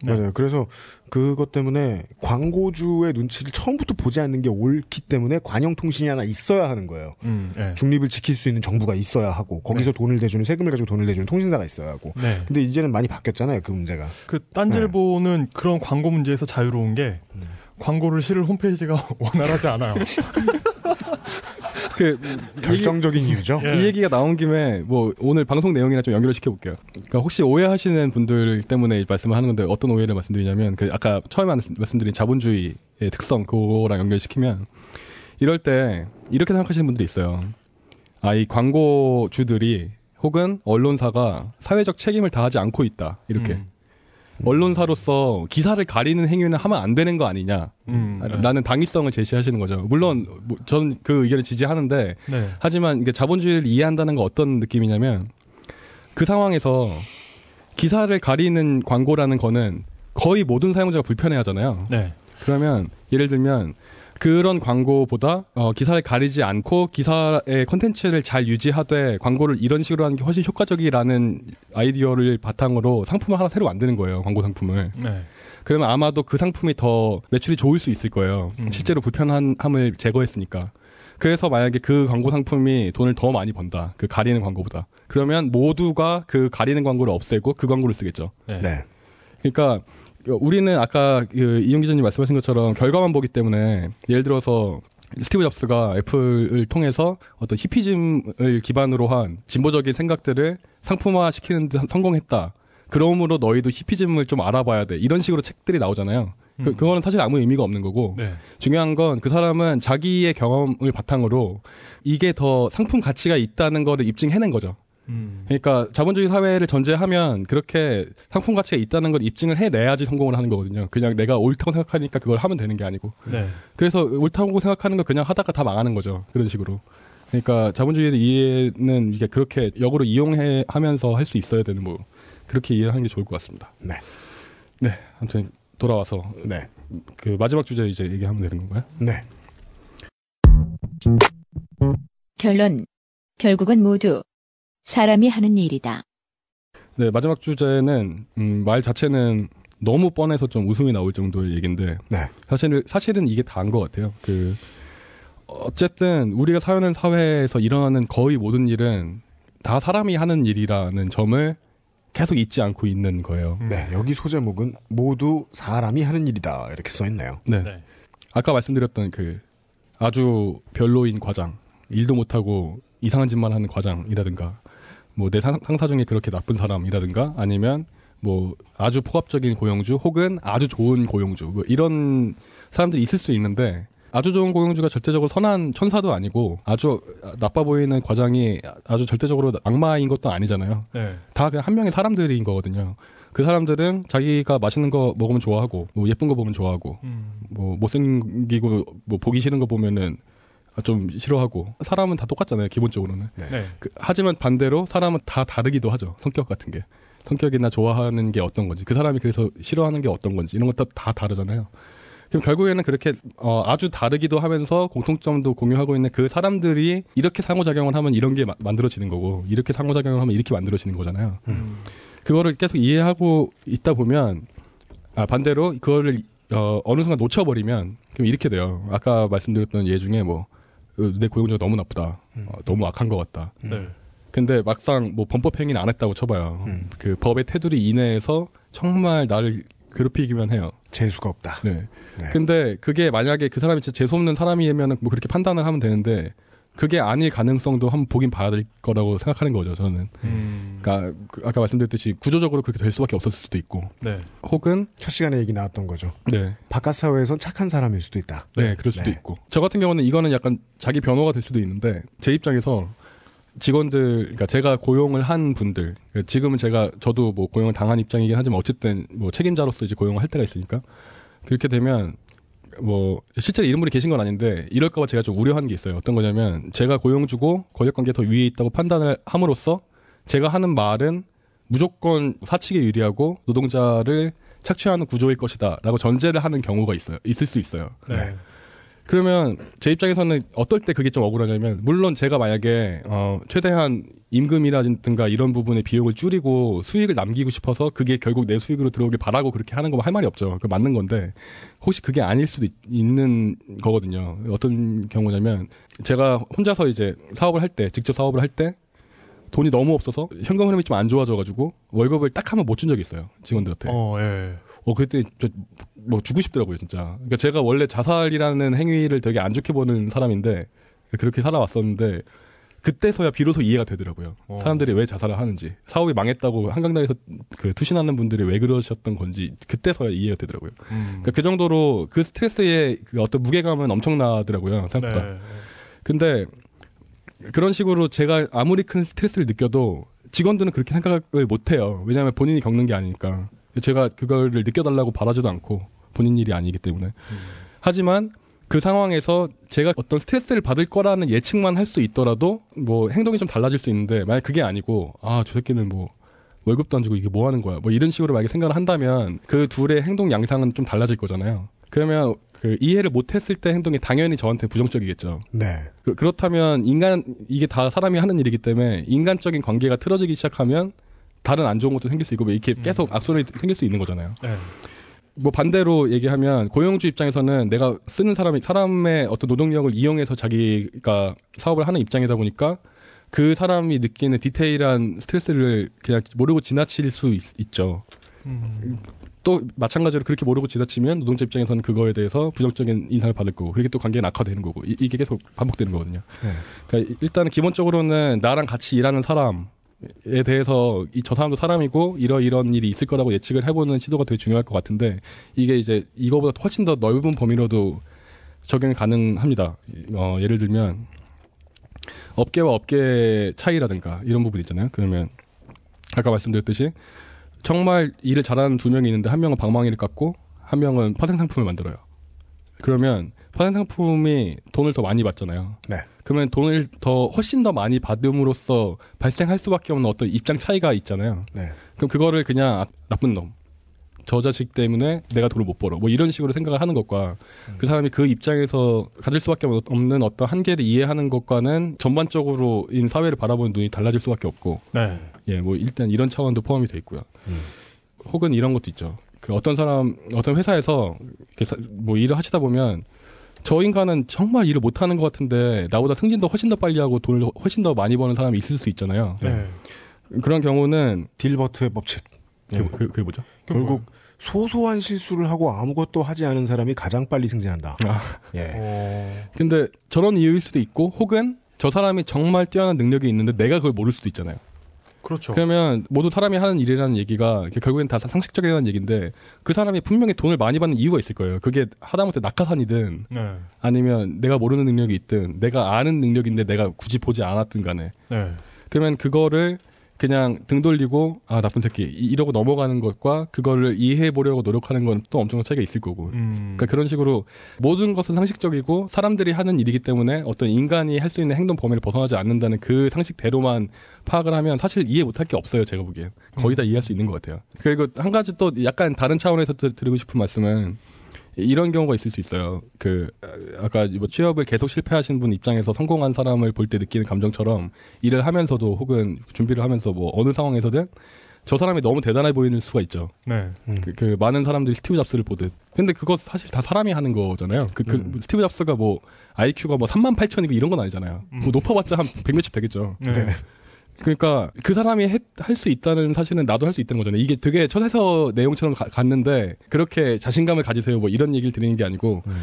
네. 맞아요. 그래서 그것 때문에 광고주의 눈치를 처음부터 보지 않는 게 옳기 때문에 관영통신이 하나 있어야 하는 거예요. 음, 네. 중립을 지킬 수 있는 정부가 있어야 하고 거기서 네. 돈을 내주는 세금을 가지고 돈을 내주는 통신사가 있어야 하고. 네. 근데 이제는 많이 바뀌었잖아요. 그 문제가. 그 딴질보는 그런 광고 문제에서 자유로운 게 음. 광고를 실을 홈페이지가 원활하지 않아요. 그 결정적인 이유죠. 예. 이 얘기가 나온 김에 뭐 오늘 방송 내용이랑 좀 연결을 시켜볼게요. 그러니까 혹시 오해하시는 분들 때문에 말씀을 하는 건데 어떤 오해를 말씀드리냐면 그 아까 처음에 말씀- 말씀드린 자본주의의 특성 그거랑 연결시키면 이럴 때 이렇게 생각하시는 분들이 있어요. 아 이 광고주들이 혹은 언론사가 사회적 책임을 다하지 않고 있다 이렇게 음. 언론사로서 기사를 가리는 행위는 하면 안 되는 거 아니냐 음, 네. 라는 당위성을 제시하시는 거죠. 물론 뭐 저는 그 의견을 지지하는데 네. 하지만 이게 자본주의를 이해한다는 건 어떤 느낌이냐면 그 상황에서 기사를 가리는 광고라는 거는 거의 모든 사용자가 불편해하잖아요. 네. 그러면 예를 들면 그런 광고보다 어, 기사를 가리지 않고 기사의 컨텐츠를 잘 유지하되 광고를 이런 식으로 하는 게 훨씬 효과적이라는 아이디어를 바탕으로 상품을 하나 새로 만드는 거예요. 광고 상품을. 네. 그러면 아마도 그 상품이 더 매출이 좋을 수 있을 거예요. 음. 실제로 불편함을 제거했으니까. 그래서 만약에 그 광고 상품이 돈을 더 많이 번다. 그 가리는 광고보다. 그러면 모두가 그 가리는 광고를 없애고 그 광고를 쓰겠죠. 네. 네. 그러니까 우리는 아까 그 이용 기자님 말씀하신 것처럼 결과만 보기 때문에 예를 들어서 스티브 잡스가 애플을 통해서 어떤 히피즘을 기반으로 한 진보적인 생각들을 상품화 시키는 데 성공했다. 그러므로 너희도 히피즘을 좀 알아봐야 돼. 이런 식으로 책들이 나오잖아요. 그, 음. 그거는 사실 아무 의미가 없는 거고 네. 중요한 건 그 사람은 자기의 경험을 바탕으로 이게 더 상품 가치가 있다는 거를 입증해낸 거죠. 음. 그러니까 자본주의 사회를 전제하면 그렇게 상품 가치가 있다는 걸 입증을 해내야지 성공을 하는 거거든요. 그냥 내가 옳다고 생각하니까 그걸 하면 되는 게 아니고. 네. 그래서 옳다고 생각하는 거 그냥 하다가 다 망하는 거죠. 그런 식으로. 그러니까 자본주의의 이해는 이게 그렇게 역으로 이용해 하면서 할 수 있어야 되는 뭐 그렇게 이해하는 게 좋을 것 같습니다. 네. 네, 아무튼 돌아와서 네. 그 마지막 주제 이제 얘기하면 되는 건가요? 네. 결론. 결국은 모두 사람이 하는 일이다. 네, 마지막 주제는 음, 말 자체는 너무 뻔해서 좀 웃음이 나올 정도의 얘기인데 네. 사실 사실은 이게 다인 것 같아요. 그 어쨌든 우리가 사는 사회에서 일어나는 거의 모든 일은 다 사람이 하는 일이라는 점을 계속 잊지 않고 있는 거예요. 네. 여기 소제목은 모두 사람이 하는 일이다. 이렇게 써 있네요. 네. 네. 아까 말씀드렸던 그 아주 별로인 과장, 일도 못하고 이상한 짓만 하는 과장이라든가, 뭐 내 상사 중에 그렇게 나쁜 사람이라든가, 아니면 뭐 아주 포괄적인 고용주 혹은 아주 좋은 고용주, 뭐 이런 사람들이 있을 수 있는데, 아주 좋은 고용주가 절대적으로 선한 천사도 아니고, 아주 나빠 보이는 과장이 아주 절대적으로 악마인 것도 아니잖아요. 네. 다 그냥 한 명의 사람들인 거거든요. 그 사람들은 자기가 맛있는 거 먹으면 좋아하고, 뭐 예쁜 거 보면 좋아하고, 음. 뭐 못생기고 뭐 보기 싫은 거 보면은 좀 싫어하고. 사람은 다 똑같잖아요 기본적으로는. 네. 그- 하지만 반대로 사람은 다 다르기도 하죠 성격 같은 게. 성격이나 좋아하는 게 어떤 건지. 그 사람이 그래서 싫어하는 게 어떤 건지. 이런 것도 다 다르잖아요. 그럼 결국에는 그렇게 어, 아주 다르기도 하면서 공통점도 공유하고 있는 그 사람들이 이렇게 상호작용을 하면 이런 게 마- 만들어지는 거고 이렇게 상호작용을 하면 이렇게 만들어지는 거잖아요. 그거를 계속 이해하고 있다 보면 아, 반대로 그거를 어, 어느 순간 놓쳐버리면 그럼 이렇게 돼요. 아까 말씀드렸던 예 중에 뭐 내 고용주가 너무 나쁘다, 어, 너무 악한 것 같다. 네. 근데 막상 뭐 범법 행위는 안 했다고 쳐봐요. 음. 그 법의 테두리 이내에서 정말 나를 괴롭히기만 해요. 재수가 없다. 네. 네. 근데 그게 만약에 그 사람이 진짜 재수 없는 사람이면 뭐 그렇게 판단을 하면 되는데 그게 아닐 가능성도 한번 보긴 봐야 될 거라고 생각하는 거죠. 저는. 음. 그러니까 그 아까 말씀드렸듯이 구조적으로 그렇게 될 수밖에 없었을 수도 있고, 네. 혹은 첫 시간에 얘기 나왔던 거죠. 네, 바깥 사회에선 착한 사람일 수도 있다. 네, 그럴 수도 네. 있고. 저 같은 경우는 이거는 약간 자기 변호가 될 수도 있는데 제 입장에서 직원들, 그러니까 제가 고용을 한 분들, 그러니까 지금은 제가 저도 뭐 고용을 당한 입장이긴 하지만 어쨌든 뭐 책임자로서 이제 고용을 할 때가 있으니까 그렇게 되면 뭐 실제로 이런 분이 계신 건 아닌데 이럴까봐 제가 좀 우려하는 게 있어요. 어떤 거냐면 제가 고용주고 권력관계 더 위에 있다고 판단을 함으로써 제가 하는 말은 무조건 사측에 유리하고 노동자를 착취하는 구조일 것이다라고 전제를 하는 경우가 있어요. 있을 수 있어요. 네. 그러면 제 입장에서는 어떨 때 그게 좀 억울하냐면 물론 제가 만약에 어 최대한 임금이라든가 이런 부분의 비용을 줄이고 수익을 남기고 싶어서 그게 결국 내 수익으로 들어오길 바라고 그렇게 하는 거면 할 말이 없죠. 그 맞는 건데 혹시 그게 아닐 수도 있, 는 거거든요. 어떤 경우냐면 제가 혼자서 이제 사업을 할 때 직접 사업을 할 때 돈이 너무 없어서 현금 흐름이 좀 안 좋아져가지고 월급을 딱 한 번 못 준 적이 있어요 직원들한테. 어, 예. 어 그때 저, 뭐 주고 싶더라고요 진짜. 그러니까 제가 원래 자살이라는 행위를 되게 안 좋게 보는 사람인데 그렇게 살아왔었는데 그때서야 비로소 이해가 되더라고요. 어. 사람들이 왜 자살을 하는지 사업이 망했다고 한강다리에서 그 투신하는 분들이 왜 그러셨던 건지 그때서야 이해가 되더라고요. 음. 그러니까 그 정도로 그 스트레스의 그 어떤 무게감은 엄청나더라고요 생각보다. 네. 근데 그런 식으로 제가 아무리 큰 스트레스를 느껴도 직원들은 그렇게 생각을 못 해요. 왜냐하면 본인이 겪는 게 아니니까. 제가 그거를 느껴달라고 바라지도 않고 본인 일이 아니기 때문에. 하지만 그 상황에서 제가 어떤 스트레스를 받을 거라는 예측만 할 수 있더라도 뭐 행동이 좀 달라질 수 있는데 만약 그게 아니고 아 저 새끼는 뭐 월급도 안 주고 이게 뭐 하는 거야 뭐 이런 식으로 만약에 생각을 한다면 그 둘의 행동 양상은 좀 달라질 거잖아요. 그러면 그 이해를 못했을 때 행동이 당연히 저한테 부정적이겠죠. 네. 그, 그렇다면 인간 이게 다 사람이 하는 일이기 때문에 인간적인 관계가 틀어지기 시작하면 다른 안 좋은 것도 생길 수 있고 뭐 이렇게 계속 악순환이 생길 수 있는 거잖아요. 네. 뭐 반대로 얘기하면 고용주 입장에서는 내가 쓰는 사람이 사람의 어떤 노동력을 이용해서 자기가 사업을 하는 입장이다 보니까 그 사람이 느끼는 디테일한 스트레스를 그냥 모르고 지나칠 수 있, 죠 음. 또 마찬가지로 그렇게 모르고 지나치면 노동자 입장에서는 그거에 대해서 부정적인 인상을 받을 거고 그렇게 또 관계가 악화되는 거고 이, 게 계속 반복되는 거거든요. 네. 그러니까 일단은 기본적으로는 나랑 같이 일하는 사람 에 대해서 이 저 사람도 사람이고 이러 이런 일이 있을 거라고 예측을 해보는 시도가 되게 중요할 것 같은데 이게 이제 이거보다 훨씬 더 넓은 범위로도 적용이 가능합니다. 어, 예를 들면 업계와 업계 차이라든가 이런 부분 있잖아요. 그러면 아까 말씀드렸듯이 정말 일을 잘하는 두 명이 있는데 한 명은 방망이를 깎고 한 명은 파생 상품을 만들어요. 그러면 파생 상품이 돈을 더 많이 받잖아요. 네. 그러면 돈을 더 훨씬 더 많이 받음으로써 발생할 수밖에 없는 어떤 입장 차이가 있잖아요. 네. 그럼 그거를 그냥 아, 나쁜 놈. 저 자식 때문에 내가 돈을 못 벌어. 뭐 이런 식으로 생각을 하는 것과 그 사람이 그 입장에서 가질 수밖에 없는 어떤 한계를 이해하는 것과는 전반적으로 인 사회를 바라보는 눈이 달라질 수밖에 없고 네. 예, 뭐 일단 이런 차원도 포함이 돼 있고요. 혹은 이런 것도 있죠. 그 어떤 사람, 어떤 회사에서 뭐 일을 하시다 보면 저 인간은 정말 일을 못 하는 것 같은데 나보다 승진도 훨씬 더 빨리 하고 돈을 훨씬 더 많이 버는 사람이 있을 수 있잖아요. 네. 그런 경우는 딜버트의 법칙. 예, 그, 그게 뭐죠? 결국 소소한 실수를 하고 아무것도 하지 않은 사람이 가장 빨리 승진한다. 아, 예. 어. 근데 저런 이유일 수도 있고 혹은 저 사람이 정말 뛰어난 능력이 있는데 내가 그걸 모를 수도 있잖아요. 그렇죠. 그러면 모두 사람이 하는 일이라는 얘기가 결국엔 다 상식적이라는 얘기인데 그 사람이 분명히 돈을 많이 받는 이유가 있을 거예요. 그게 하다못해 낙하산이든 네. 아니면 내가 모르는 능력이 있든 내가 아는 능력인데 내가 굳이 보지 않았든 간에 네. 그러면 그거를 그냥 등 돌리고 아 나쁜 새끼. 이- 이러고 넘어가는 것과 그거를 이해해 보려고 노력하는 건 또 엄청난 차이가 있을 거고. 음. 그러니까 그런 식으로 모든 것은 상식적이고 사람들이 하는 일이기 때문에 어떤 인간이 할 수 있는 행동 범위를 벗어나지 않는다는 그 상식대로만 파악을 하면 사실 이해 못할 게 없어요 제가 보기엔. 거의 다 이해할 수 있는 것 같아요. 그리고 한 가지 또 약간 다른 차원에서 드- 드리고 싶은 말씀은 이런 경우가 있을 수 있어요. 그 아까 뭐 취업을 계속 실패하신 분 입장에서 성공한 사람을 볼 때 느끼는 감정처럼 일을 하면서도 혹은 준비를 하면서 뭐 어느 상황에서든 저 사람이 너무 대단해 보이는 수가 있죠. 네. 그, 그 많은 사람들이 스티브 잡스를 보듯. 근데 그거 사실 다 사람이 하는 거잖아요. 그, 그 음. 스티브 잡스가 뭐 IQ가 뭐 3만 8천이고 이런 건 아니잖아요. 음. 뭐 높아봤자 한 100몇십 되겠죠. 네. 네. 그러니까 그 사람이 할 수 있다는 사실은 나도 할 수 있다는 거잖아요. 이게 되게 처세서 내용처럼 가- 갔는데 그렇게 자신감을 가지세요. 뭐 이런 얘기를 드리는 게 아니고 음.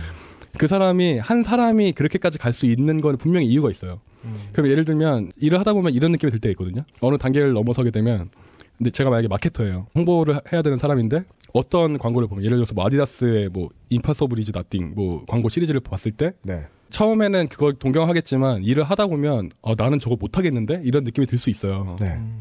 그 사람이 한 사람이 그렇게까지 갈 수 있는 건 분명히 이유가 있어요. 음. 그럼 예를 들면 일을 하다 보면 이런 느낌이 들 때가 있거든요. 어느 단계를 넘어서게 되면 근데 제가 만약에 마케터예요. 홍보를 하- 해야 되는 사람인데 어떤 광고를 보면 예를 들어서 뭐 아디다스의 뭐 Impossible Is Nothing 뭐 광고 시리즈를 봤을 때 네. 처음에는 그걸 동경하겠지만 일을 하다 보면 어, 나는 저거 못 하겠는데 이런 느낌이 들 수 있어요. 네. 음.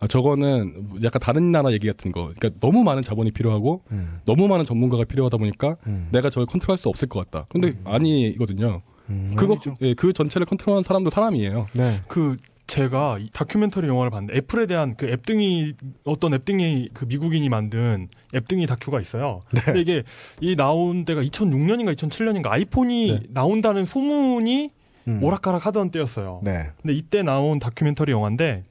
아, 저거는 약간 다른 나라 얘기 같은 거. 그러니까 너무 많은 자본이 필요하고 음. 너무 많은 전문가가 필요하다 보니까 음. 내가 저걸 컨트롤할 수 없을 것 같다. 근데 아니거든요. 음. 그거. 예, 그 전체를 컨트롤하는 사람도 사람이에요. 네. 그 제가 이 다큐멘터리 영화를 봤는데 애플에 대한 그 앱등이 어떤 앱등이 그 미국인이 만든 앱등이 다큐가 있어요. 네. 근데 이게 이 나온 때가 2006년인가 2007년인가 아이폰이 네. 나온다는 소문이 음. 오락가락 하던 때였어요. 네. 근데 이때 나온 다큐멘터리 영화인데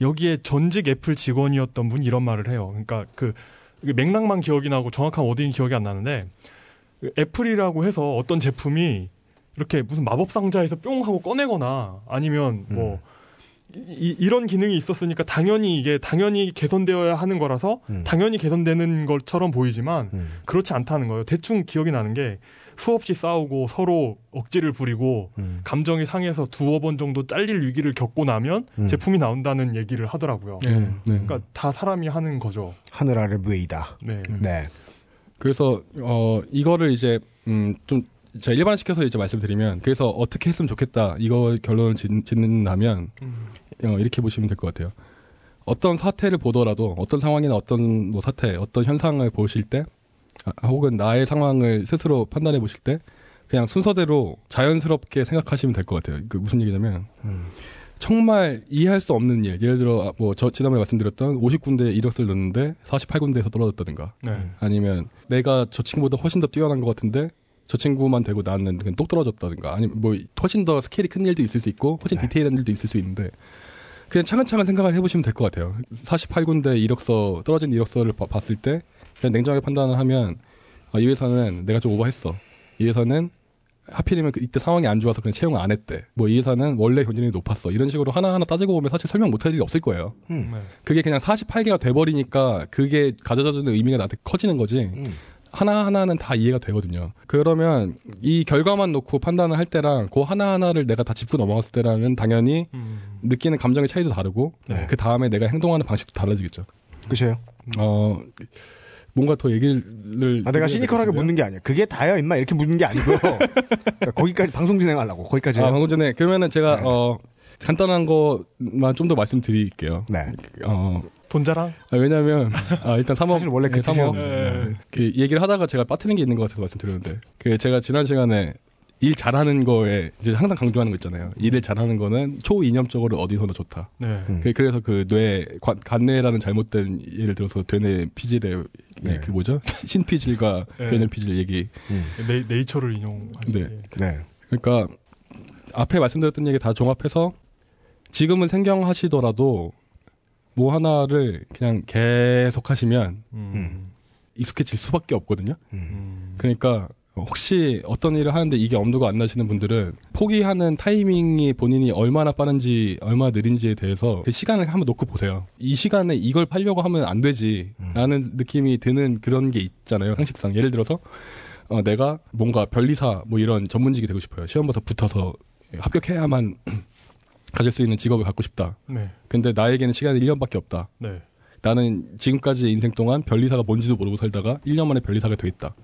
여기에 전직 애플 직원이었던 분이 이런 말을 해요. 그러니까 그 맥락만 기억이 나고 정확한 wording이 기억이 안 나는데 그 애플이라고 해서 어떤 제품이 이렇게 무슨 마법 상자에서 뿅 하고 꺼내거나 아니면 뭐 이, 이런 기능이 있었으니까 당연히 이게 당연히 개선되어야 하는 거라서 음. 당연히 개선되는 것처럼 보이지만 음. 그렇지 않다는 거예요. 대충 기억이 나는 게 수없이 싸우고 서로 억지를 부리고 음. 감정이 상해서 두어 번 정도 잘릴 위기를 겪고 나면 음. 제품이 나온다는 얘기를 하더라고요. 네. 음. 네. 그러니까 다 사람이 하는 거죠. 하늘 아래 무에이다. 네. 네. 그래서 어 이거를 이제 음좀 제가 일반시켜서 이제 말씀드리면 그래서 어떻게 했으면 좋겠다 이거 결론을 짓, 짓는다면 어, 이렇게 보시면 될 것 같아요. 어떤 사태를 보더라도 어떤 상황이나 어떤 뭐 사태, 어떤 현상을 보실 때 아, 혹은 나의 상황을 스스로 판단해 보실 때 그냥 순서대로 자연스럽게 생각하시면 될 것 같아요. 그 무슨 얘기냐면 음. 정말 이해할 수 없는 일, 예를 들어 뭐 저 지난번에 말씀드렸던 50군데 이력서를 넣는데 48군데에서 떨어졌다든가 네. 아니면 내가 저 친구보다 훨씬 더 뛰어난 것 같은데 저 친구만 되고 나는 그냥 똑 떨어졌다든가 아니면 뭐 훨씬 더 스케일이 큰 일도 있을 수 있고 훨씬 네. 디테일한 일도 있을 수 있는데 그냥 차근차근 생각을 해보시면 될 것 같아요. 48군데 이력서 떨어진 이력서를 봐- 봤을 때 그냥 냉정하게 판단을 하면 아, 이 회사는 내가 좀 오버했어. 이 회사는 하필이면 그 이때 상황이 안 좋아서 그냥 채용 안 했대. 뭐 이 회사는 원래 경쟁력이 높았어. 이런 식으로 하나하나 따지고 보면 사실 설명 못할 일이 없을 거예요. 음. 네. 그게 그냥 48개가 돼버리니까 그게 가져다 주는 의미가 나한테 커지는 거지. 음. 하나하나는 다 이해가 되거든요. 그러면 이 결과만 놓고 판단을 할 때랑 그 하나하나를 내가 다 짚고 넘어갔을 때랑은 당연히 음. 느끼는 감정의 차이도 다르고 네. 그 다음에 내가 행동하는 방식도 달라지겠죠. 끝이에요. 어 뭔가 더 얘기를 아, 내가 시니컬하게 묻는 게 아니야. 그게 다야, 임마. 이렇게 묻는 게 아니고요. 거기까지 방송 진행하려고. 거기까지. 아, 방금 전에 그러면은 제가 네. 어 간단한 것만 좀 더 말씀드릴게요. 네. 어 돈 자랑? 아, 왜냐면 아, 일단 3억 사실 원래 그 3억 뜻이었는데. 네. 그 얘기를 하다가 제가 빠뜨린 게 있는 것 같아서 말씀드렸는데 그 제가 지난 시간에 일 잘하는 거에 이제 항상 강조하는 거 있잖아요. 일을 잘하는 거는 초이념적으로 어디서나 좋다. 네. 음. 그- 그래서 그 뇌 간뇌라는 잘못된 예를 들어서 되뇌 피질의 네. 그 뭐죠 신피질과 네. 변형 피질 얘기. 음. 네, 네이처를 인용하시 네. 네. 그러니까 앞에 말씀드렸던 얘기 다 종합해서 지금은 생경하시더라도 뭐 하나를 그냥 계속 하시면 음. 익숙해질 수밖에 없거든요. 음. 그러니까 혹시 어떤 일을 하는데 이게 엄두가 안 나시는 분들은 포기하는 타이밍이 본인이 얼마나 빠른지 얼마나 느린지에 대해서 그 시간을 한번 놓고 보세요. 이 시간에 이걸 팔려고 하면 안 되지라는 느낌이 드는 그런 게 있잖아요. 상식상 예를 들어서 어, 내가 뭔가 변리사 뭐 이런 전문직이 되고 싶어요. 시험 봐서 붙어서 합격해야만 가질 수 있는 직업을 갖고 싶다. 네. 근데 나에게는 시간이 1년밖에 없다. 네. 나는 지금까지의 인생 동안 변리사가 뭔지도 모르고 살다가 1년 만에 변리사가 되겠다.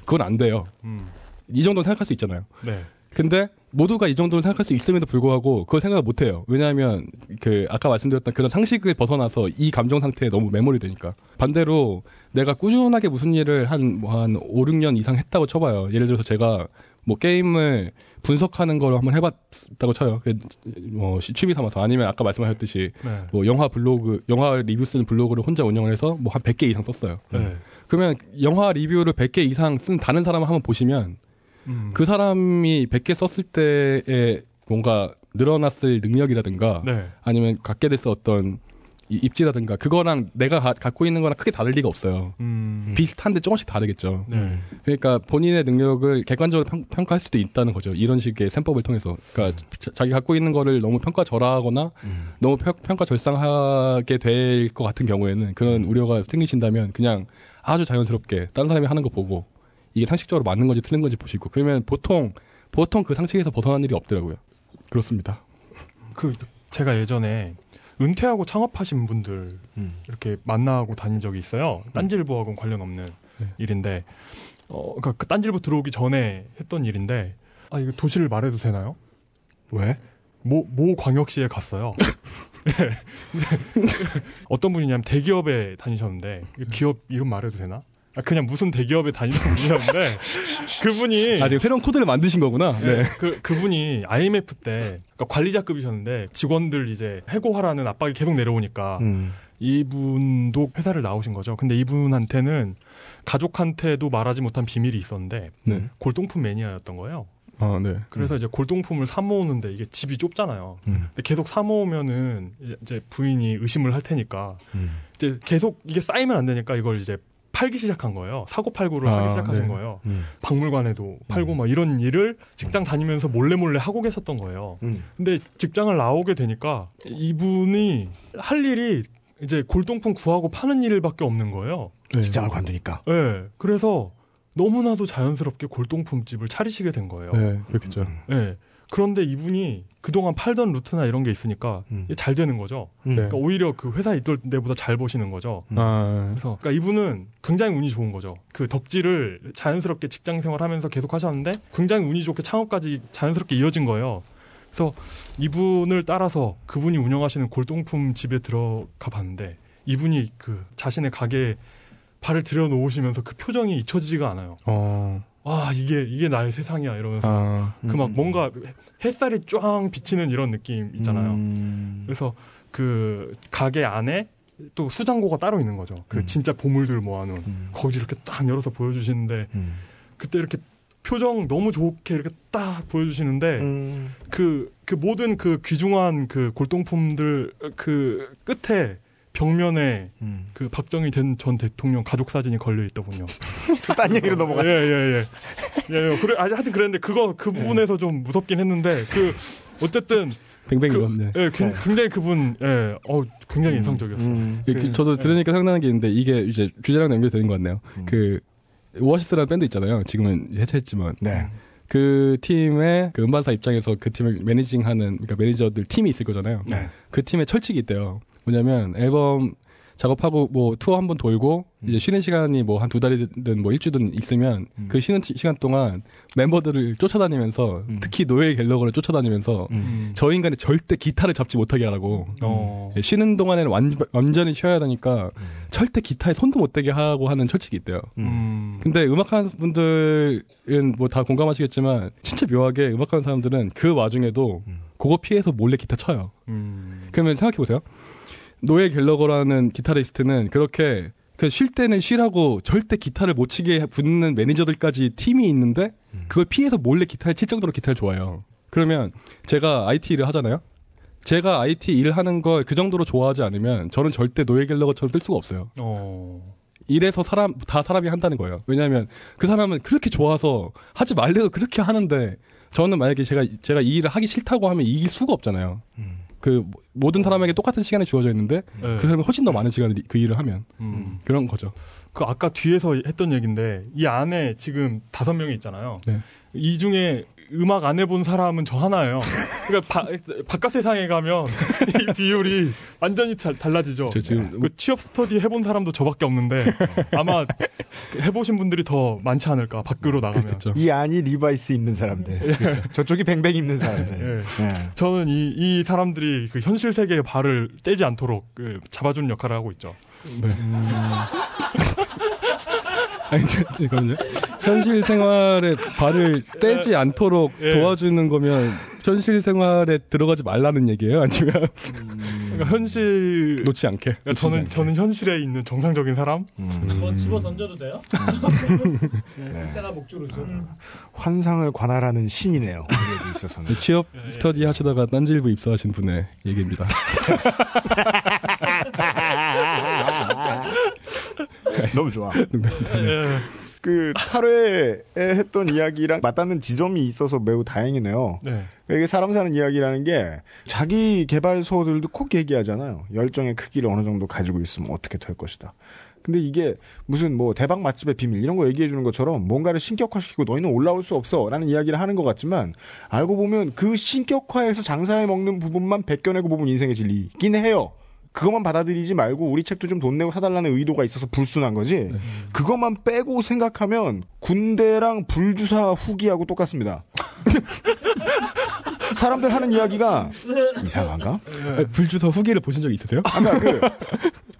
그건 안 돼요. 음. 이 정도는 생각할 수 있잖아요. 네. 근데 모두가 이 정도는 생각할 수 있음에도 불구하고 그걸 생각을 못 해요. 왜냐하면 그 아까 말씀드렸던 그런 상식을 벗어나서 이 감정 상태에 너무 매몰이 되니까. 반대로 내가 꾸준하게 무슨 일을 한 뭐한 5, 6년 이상 했다고 쳐봐요. 예를 들어서 제가 뭐 게임을 분석하는 걸 한번 해봤다고 쳐요. 그뭐 취미 삼아서 아니면 아까 말씀하셨듯이 네. 뭐 영화 블로그, 영화 리뷰 쓰는 블로그를 혼자 운영을 해서 뭐 한 100개 이상 썼어요. 네. 그러면 영화 리뷰를 100개 이상 쓴 다른 사람을 한번 보시면 음. 그 사람이 100개 썼을 때에 뭔가 늘어났을 능력이라든가 네. 아니면 갖게 됐을 어떤 이 입지라든가 그거랑 내가 가- 갖고 있는 거랑 크게 다를 리가 없어요. 음. 비슷한데 조금씩 다르겠죠. 네. 그러니까 본인의 능력을 객관적으로 평, 평가할 수도 있다는 거죠. 이런 식의 셈법을 통해서. 그러니까 자- 자기 갖고 있는 거를 너무 평가절하하거나 너무 평, 평가절상하게 될 것 같은 경우에는 그런 우려가 생기신다면 그냥 아주 자연스럽게 딴 사람이 하는 거 보고 이게 상식적으로 맞는 건지 틀린 건지 보시고 그러면 보통 보통 그 상식에서 벗어난 일이 없더라고요. 그렇습니다. 그 제가 예전에 은퇴하고 창업하신 분들 음. 이렇게 만나고 다닌 적이 있어요. 딴질보하고는 관련 없는 네. 일인데, 어, 그러니까 그 딴질보 들어오기 전에 했던 일인데, 아 이거 도시를 말해도 되나요? 왜? 모, 모 광역시에 갔어요. 네. 어떤 분이냐면 대기업에 다니셨는데 이 기업 이름 말해도 되나? 아, 그냥 무슨 대기업에 다니던 분이었는데 그분이 아 지금 새로운 코드를 만드신 거구나. 네. 네. 그 그분이 IMF 때 그러니까 관리자급이셨는데 직원들 이제 해고하라는 압박이 계속 내려오니까 음. 이분도 회사를 나오신 거죠. 근데 이분한테는 가족한테도 말하지 못한 비밀이 있었는데 네. 골동품 매니아였던 거예요. 아 네. 그래서 이제 골동품을 사 모으는데 이게 집이 좁잖아요. 음. 근데 계속 사 모으면은 이제 부인이 의심을 할 테니까 음. 이제 계속 이게 쌓이면 안 되니까 이걸 이제 팔기 시작한 거예요. 사고 팔고를 아, 하기 시작하신 네. 거예요. 음. 박물관에도 팔고 막 이런 일을 직장 다니면서 몰래 몰래 하고 계셨던 거예요. 음. 근데 직장을 나오게 되니까 이분이 할 일이 이제 골동품 구하고 파는 일밖에 없는 거예요. 네. 직장을 관두니까. 예. 그래서 너무나도 자연스럽게 골동품 집을 차리시게 된 거예요. 네, 그렇겠죠. 예. 그런데 이분이 그동안 팔던 루트나 이런 게 있으니까 음. 잘 되는 거죠. 음. 그러니까 오히려 그 회사 있던 데보다 잘 버시는 거죠. 아, 그래서 그러니까 이분은 굉장히 운이 좋은 거죠. 그 덕질을 자연스럽게 직장 생활하면서 계속 하셨는데 굉장히 운이 좋게 창업까지 자연스럽게 이어진 거예요. 그래서 이분을 따라서 그분이 운영하시는 골동품 집에 들어가 봤는데 이분이 그 자신의 가게에 발을 들여놓으시면서 그 표정이 잊혀지지가 않아요. 어, 와 이게 이게 나의 세상이야 이러면서 아, 그막 뭔가 햇살이 쫙 비치는 이런 느낌 있잖아요. 음. 그래서 그 가게 안에 또 수장고가 따로 있는 거죠. 그 음. 진짜 보물들 모아놓은 음. 거기 이렇게 딱 열어서 보여주시는데 음. 그때 이렇게 표정 너무 좋게 이렇게 딱 보여주시는데 음. 그, 그 모든 그 귀중한 그 골동품들 그 끝에 벽면에 음. 그 박정희 전, 전 대통령 가족 사진이 걸려 있더군요. 딴 얘기로 넘어가. 예예예. 예, 예. 그래 아니 하여튼 그랬는데 그거 그 부분에서 좀 무섭긴 했는데 그 어쨌든 뱅뱅이 그, 네. 예, 굉- 굉장히 그분 예, 어 굉장히 인상적이었어요. 음. 예, 그- 저도 들으니까 생각나는 게 있는데 이게 이제 주제랑 연결되는 것 같네요. 음. 그 오아시스라는 밴드 있잖아요. 지금은 해체했지만 네. 그 팀의 그 음반사 입장에서 그 팀을 managing하는 그러니까 매니저들 팀이 있을 거잖아요. 네. 그 팀의 철칙이 있대요. 뭐냐면 앨범 작업하고 뭐 투어 한 번 돌고 이제 쉬는 시간이 뭐 한 두 달이든 뭐 일주든 있으면 음. 그 쉬는 티- 시간 동안 멤버들을 쫓아다니면서 음. 특히 노예 갤러거를 쫓아다니면서 음. 음. 저 인간이 절대 기타를 잡지 못하게 하라고 어. 예, 쉬는 동안에는 완, 완전히 쉬어야 되니까 음. 절대 기타에 손도 못 대게 하고 하는 철칙이 있대요. 음. 근데 음악하는 분들은 뭐 다 공감하시겠지만 진짜 묘하게 음악하는 사람들은 그 와중에도 음. 그거 피해서 몰래 기타 쳐요. 음. 그러면 생각해 보세요. 노예 갤러거라는 기타리스트는 그렇게 그쉴 때는 쉬라고 절대 기타를 못 치게 붙는 매니저들까지 팀이 있는데 음. 그걸 피해서 몰래 기타를 칠 정도로 기타를 좋아해요. 그러면 제가 IT 일을 하잖아요. 제가 IT 일을 하는 걸 그 정도로 좋아하지 않으면 저는 절대 노예 갤러거처럼 뜰 수가 없어요. 어. 이래서 사람 다 사람이 한다는 거예요. 왜냐하면 그 사람은 그렇게 좋아서 하지 말래도 그렇게 하는데 저는 만약에 제가 제가 이 일을 하기 싫다고 하면 이길 수가 없잖아요. 음. 그 모든 사람에게 똑같은 시간이 주어져 있는데 네. 그 사람이 훨씬 더 많은 시간을 그 일을 하면 음. 그런 거죠. 그 아까 뒤에서 했던 얘기인데 이 안에 지금 다섯 명이 있잖아요. 네. 이 중에 음악 안 해본 사람은 저 하나예요. 그러니까 바, 바깥 세상에 가면 이 비율이 완전히 잘 달라지죠. 저 지금 그 취업 스터디 해본 사람도 저밖에 없는데 아마 해보신 분들이 더 많지 않을까 밖으로 나가면. 그렇겠죠. 이 안이 리바이스 입는 사람들. 저쪽이 뱅뱅 입는 사람들. 예. 예. 저는 이, 이 사람들이 그 현실 세계에 발을 떼지 않도록 그 잡아주는 역할을 하고 있죠. 네. 아니 저- 잠깐만요. 현실 생활에 발을 떼지 않도록 예. 도와주는 거면 현실 생활에 들어가지 말라는 얘기예요? 아니면 그러니까 현실 놓지 않게. 그러니까 저는 저는 현실에 있는 정상적인 사람. 음. 뭐 집어 던져도 돼요? 네. 이따가 목조로죠. 환상을 관할하는 신이네요. 우리에게 있어서는. 취업 스터디 하시다가 딴지일보 입사하신 분의 얘기입니다. 너무 좋아. 예. 그 8회에 했던 이야기랑 맞닿는 지점이 있어서 매우 다행이네요. 네. 이게 사람 사는 이야기라는 게 자기 개발소들도 꼭 얘기하잖아요. 열정의 크기를 어느 정도 가지고 있으면 어떻게 될 것이다. 근데 이게 무슨 뭐 대박 맛집의 비밀 이런 거 얘기해 주는 것처럼 뭔가를 신격화시키고 너희는 올라올 수 없어라는 이야기를 하는 것 같지만 알고 보면 그 신격화에서 장사해 먹는 부분만 벗겨내고 보면 인생의 진리이긴 해요. 그것만 받아들이지 말고 우리 책도 좀 돈 내고 사달라는 의도가 있어서 불순한 거지. 그것만 빼고 생각하면 군대랑 불주사 후기하고 똑같습니다. 사람들 하는 이야기가 이상한가? 불주서 후기를 보신 적 있으세요? 아까 그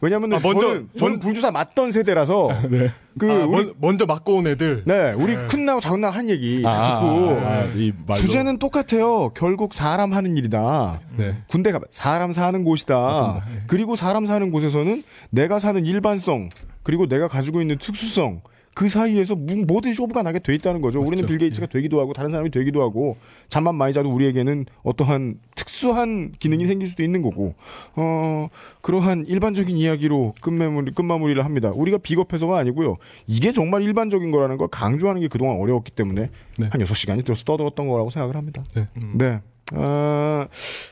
왜냐면은 아, 먼저- 저는 저는 불주사 맞던 세대라서 네. 그 아, 우리 먼, 먼저 맞고 온 애들. 네 우리 큰 나고 작은 나고 하는 얘기 다 아, 듣고 아. 주제는 똑같아요. 결국 사람 하는 일이다. 네. 군대가 사람 사는 곳이다. 맞습니다. 예. 그리고 사람 사는 곳에서는 내가 사는 일반성 그리고 내가 가지고 있는 특수성 그 사이에서 무- 뭐든지 쇼부가 나게 돼 있다는 거죠. 우리는 맞죠. 빌 게이츠가 되기도 하고 다른 사람이 되기도 하고 잠만 많이 자도 우리에게는 어떠한 특수한 기능이 생길 수도 있는 거고 어 그러한 일반적인 이야기로 끝마무리 끝마무리를 합니다. 우리가 비겁해서가 아니고요. 이게 정말 일반적인 거라는 걸 강조하는 게 그동안 어려웠기 때문에 네. 한 6시간이 들어서 떠들었던 거라고 생각을 합니다. 네. 네. 어,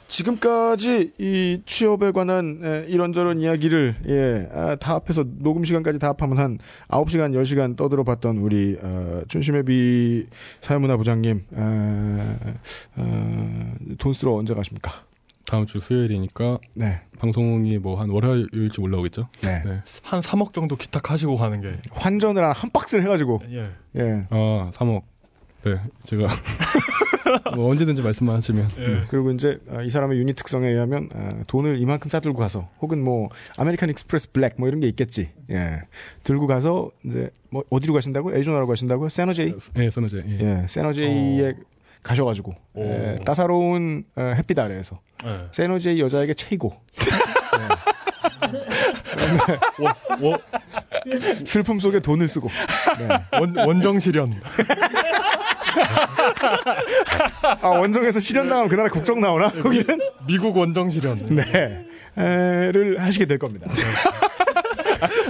지금까지 이 취업에 관한 에, 이런저런 이야기를 예, 아, 다 합해서 녹음 시간까지 다 합하면 한 9시간, 10시간 떠들어 봤던 우리 어, 춘심회비 사회문화 부장님 어, 어, 돈 쓰러 언제 가십니까? 다음 주 수요일이니까 네. 방송이 뭐 한 월요일쯤 올라오겠죠? 네. 네. 한 3억 정도 기탁하시고 가는 게. 환전을 한, 한 박스를 해가지고 예. 예. 아, 3억. 네, 제가 뭐 언제든지 말씀만 하시면. 예. 네. 그리고 이제 어, 이 사람의 유닛 특성에 의하면 어, 돈을 이만큼 짜들고 가서 혹은 뭐 아메리칸 익스프레스 블랙 뭐 이런 게 있겠지. 예. 들고 가서 이제 뭐 어디로 가신다고? 애리조나로 가신다고요? 세너제이? 예, 써너제. 예. 예. 세너제이에 가셔가지고 오. 예, 따사로운 어, 햇빛 아래에서 예. 세너제이 여자에게 차이고 원, 슬픔 속에 돈을 쓰고 네. 원, 원정 실연. 아 원정에서 실연 나가면 그 나라 국적 나오나? 거기는 미국 원정 실현. 네. 에를 하시게 될 겁니다.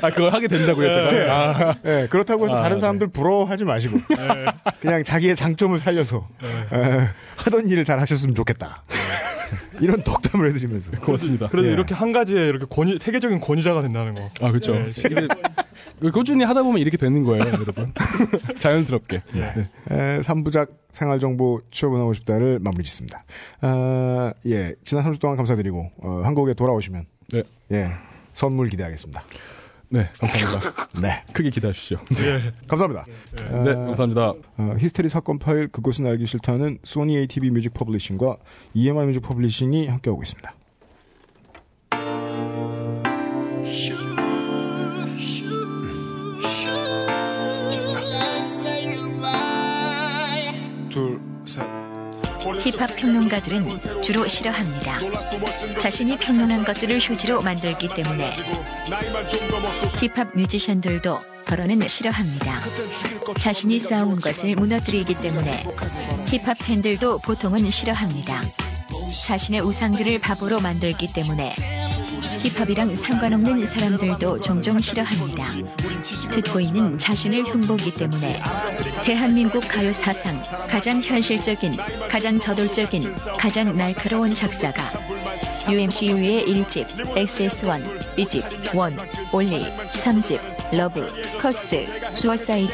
아, 그걸 하게 된다고요, 제가. 아, 예, 그렇다고 해서 아, 다른 네. 사람들 부러워하지 마시고 그냥 자기의 장점을 살려서 에, 하던 일을 잘 하셨으면 좋겠다. 이런 덕담을 해드리면서 고맙습니다. 그래도 예. 이렇게 한 가지에 이렇게 권위, 세계적인 권위자가 된다는 거. 아, 그렇죠. 예, 이게 꾸준히 하다 보면 이렇게 되는 거예요, 여러분. 자연스럽게. 네. 에, 3부작 생활 정보 취업은 하고 싶다를 마무리 짓습니다. 아, 예, 지난 3주 동안 감사드리고 어, 한국에 돌아오시면 네. 예, 선물 기대하겠습니다. 네, 감사합니다. 네, 크게 기대하십시오. 감사합니다. 네, 감사합니다. 어, 히스테리 사건 파일 그것은 알기 싫다는 소니 ATV Music Publishing과 EMI Music Publishing이 함께하고 있습니다. 힙합 평론가들은 주로 싫어합니다. 자신이 평론한 것들을 휴지로 만들기 때문에 힙합 뮤지션들도 덜어는 싫어합니다. 자신이 쌓아온 것을 무너뜨리기 때문에 힙합 팬들도 보통은 싫어합니다. 자신의 우상들을 바보로 만들기 때문에 힙합이랑 상관없는 사람들도 종종 싫어합니다. 듣고 있는 자신을 흉보기 때문에 대한민국 가요 사상 가장 현실적인, 가장 저돌적인, 가장 날카로운 작사가 UMC/UW의 1집, XSLP, 2집, One/Only, 3집, Love, Curse, Suicide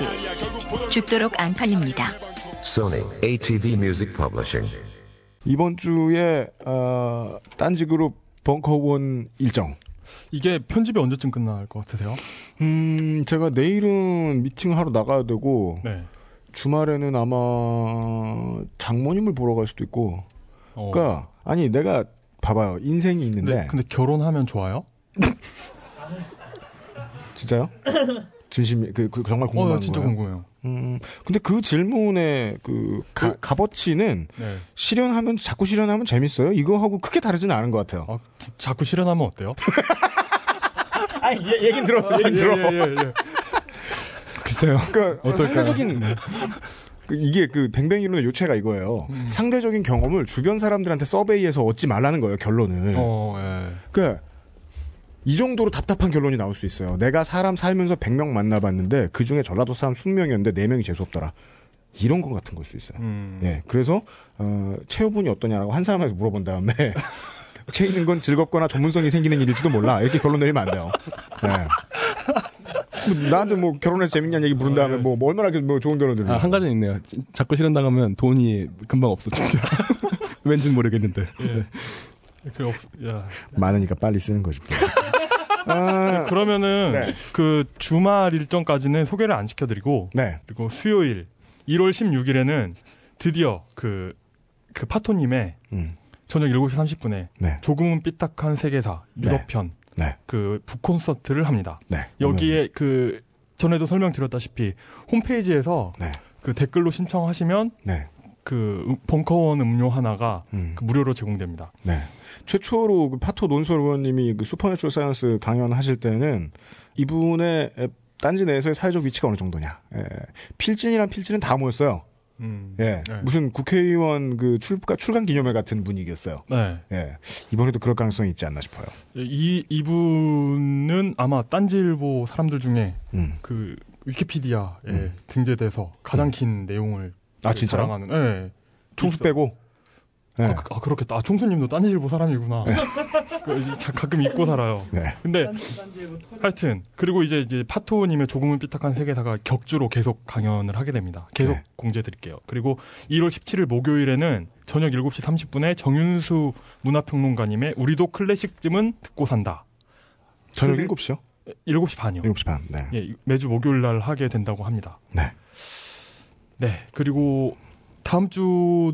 죽도록 안 팔립니다. Sony ATV Music Publishing. 이번 주에 어, 딴지 그룹 벙커원 일정. 이게 편집이 언제쯤 끝날 것 같으세요? 음, 제가 내일은 미팅을 하러 나가야 되고 네. 주말에는 아마 장모님을 보러 갈 수도 있고. 어. 그러니까 아니 내가 봐봐요 인생이 있는데 네, 근데 결혼하면 좋아요? 진짜요? 진심 그, 그 정말 궁금한 어, 진짜 거예요. 궁금해요. 음, 근데 그 질문의 그 가, 값어치는 네. 실현하면 자꾸 실현하면 재밌어요. 이거하고 크게 다르지는 않은 것 같아요. 아, 자- 자꾸 실현하면 어때요? 아, 얘, 얘긴 들어, 얘긴 예, 들어. 예, 예, 예. 글쎄요. 그러니까 어떨까요? 상대적인 그 이게 그 뱅뱅이론의 요체가 이거예요. 음. 상대적인 경험을 주변 사람들한테 서베이에서 얻지 말라는 거예요. 결론을. 어, 예. 그러니까 이 정도로 답답한 결론이 나올 수 있어요. 내가 사람 살면서 100명 만나봤는데 그 중에 전라도 사람 20명이었는데 4명이 재수없더라. 이런 것 같은 걸 수 있어요. 음. 예. 그래서 어, 체후분이 어떠냐라고 한 사람한테 물어본 다음에 체이는 건 즐겁거나 전문성이 생기는 일일지도 몰라. 이렇게 결론 내리면 안 돼요. 예. 뭐 나한테 뭐 결혼해서 재밌냐는 얘기 물은 다음에 뭐, 뭐 얼마나 뭐 좋은 결론들을. 아, 한 가지 있네요. 지- 자꾸 실현당하면 돈이 금방 없어, 진짜. 왠지 모르겠는데. 네. 그 없, 야. 많으니까 빨리 쓰는 거지. 아, 그러면은 네. 그 주말 일정까지는 소개를 안 시켜드리고 네. 그리고 수요일 1월 16일에는 드디어 그, 그 파토님의 음, 저녁 7시 30분에 네. 조금은 삐딱한 세계사 네. 유럽편 네. 그 북콘서트를 합니다. 네. 여기에 그 전에도 설명드렸다시피 홈페이지에서 네. 그 댓글로 신청하시면 네. 그 음- 벙커원 음료 하나가 음. 그 무료로 제공됩니다. 네. 최초로 그 파토 논설 의원님이 그 Supernatural Science 강연하실 때는 이분의 에, 딴지 내에서의 사회적 위치가 어느 정도냐. 예. 필진이란 필진은 다 모였어요. 음. 예. 네. 무슨 국회의원 그 출가, 출간 기념회 같은 분위기였어요. 네. 예. 이번에도 그럴 가능성이 있지 않나 싶어요. 이 이분은 아마 딴지일보 사람들 중에 음. 그 위키피디아에 음. 등재돼서 가장 긴 내용을 아? 자랑하는. 네. 총수. 빼고. 네. 아, 그, 아, 그렇겠다. 아, 총수님도 딴지일보 사람이구나. 그, 이제 자- 가끔 잊고 살아요. 네. 근데 하여튼 그리고 이제 이제 파토님의 조금은 삐딱한 세계사가 격주로 계속 강연을 하게 됩니다. 계속 네. 공지해 드릴게요. 그리고 1월 17일 목요일에는 저녁 7시 30분에 정윤수 문화평론가님의 우리도 클래식쯤은 듣고 산다. 저녁 클래- 7시요? 7시 반이요. 7시 반. 네. 예, 매주 목요일 날 하게 된다고 합니다. 네. 네. 그리고 다음 주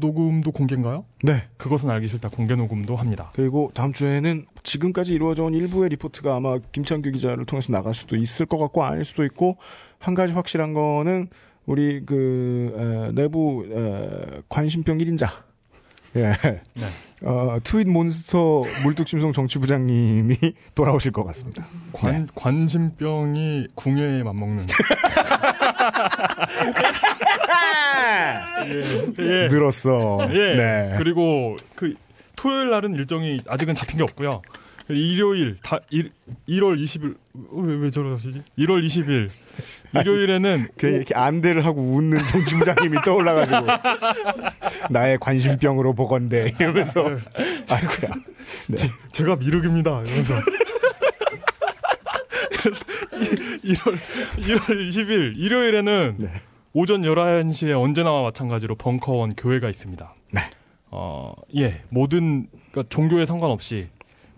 녹음도 공개인가요? 네. 그것은 알기 싫다 공개 녹음도 합니다. 그리고 다음 주에는 지금까지 이루어져 온 일부의 리포트가 아마 김창규 기자를 통해서 나갈 수도 있을 것 같고 아닐 수도 있고 한 가지 확실한 거는 우리 그 에, 내부 에, 관심병 1인자 예. 어, 트윗 몬스터 물뚝심송 정치부장님이 돌아오실 것 같습니다. 관 관심병이 궁예에 맞먹는. 예. 예. 늘었어. 예. 네. 그리고 그 토요일 날은 일정이 아직은 잡힌 게 없고요. 일요일 다 일, 1월 20일 어, 왜, 왜 저러시지? 1월 20일 일요일에는 괜히 이렇게 안대를 하고 웃는 정치부장님이 떠올라가지고 나의 관심병으로 보건대 이러면서 아이고야. 네. 제, 제가 미륵입니다. 이러면서 1월 1월 20일 일요일에는 네. 오전 11시에 언제나와 마찬가지로 벙커원 교회가 있습니다. 네. 어, 예. 모든 그러니까 종교에 상관없이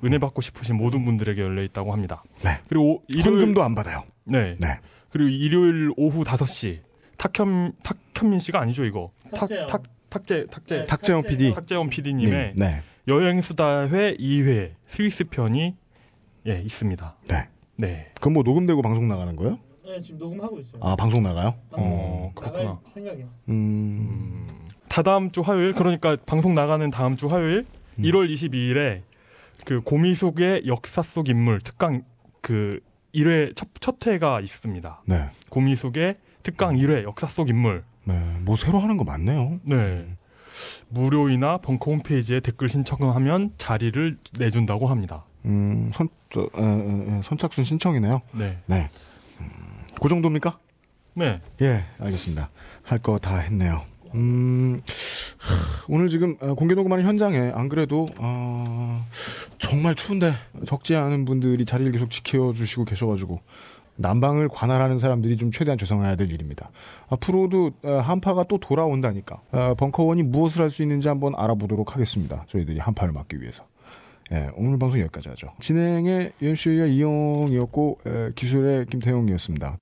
은혜 받고 싶으신 모든 분들에게 열려 있다고 합니다. 네. 그리고 일요일 현금도 안 받아요. 네. 네. 그리고 일요일 오후 5시 탁현 탁현민 씨가 아니죠, 이거. 탁재영. 탁 탁재 탁재 네. 탁재원 PD. 탁재원 PD님의 네. 여행 수다회 2회 스위스 편이 예, 있습니다. 네. 네. 그럼 뭐 녹음되고 방송 나가는 거예요? 네, 지금 녹음하고 있어요. 아, 방송 나가요? 어, 그렇구나. 생각이야. 음. 다다음 주 화요일 그러니까 방송 나가는 다음 주 화요일 음. 1월 22일에 그 고미숙의 역사 속 인물 특강 그 1회 첫, 첫 회가 있습니다. 네. 고미숙의 특강 1회 역사 속 인물. 네. 뭐 새로 하는 거 많네요. 네. 무료이나 벙커 홈페이지에 댓글 신청하면 자리를 내준다고 합니다. 음, 선, 저, 에, 에, 에, 선착순 신청이네요. 네. 네. 음, 그 정도입니까? 네. 예, 알겠습니다. 할 거 다 했네요. 음, 하, 오늘 지금 어, 공개 녹음하는 현장에 안 그래도 어, 정말 추운데 적지 않은 분들이 자리를 계속 지켜주시고 계셔가지고 난방을 관할하는 사람들이 좀 최대한 죄송해야 될 일입니다. 앞으로도 어, 한파가 또 돌아온다니까 어, 벙커원이 무엇을 할 수 있는지 한번 알아보도록 하겠습니다. 저희들이 한파를 막기 위해서. 예, 오늘 방송 여기까지 하죠. 진행의 UMC의 이용이었고 에, 기술의 김태용이었습니다.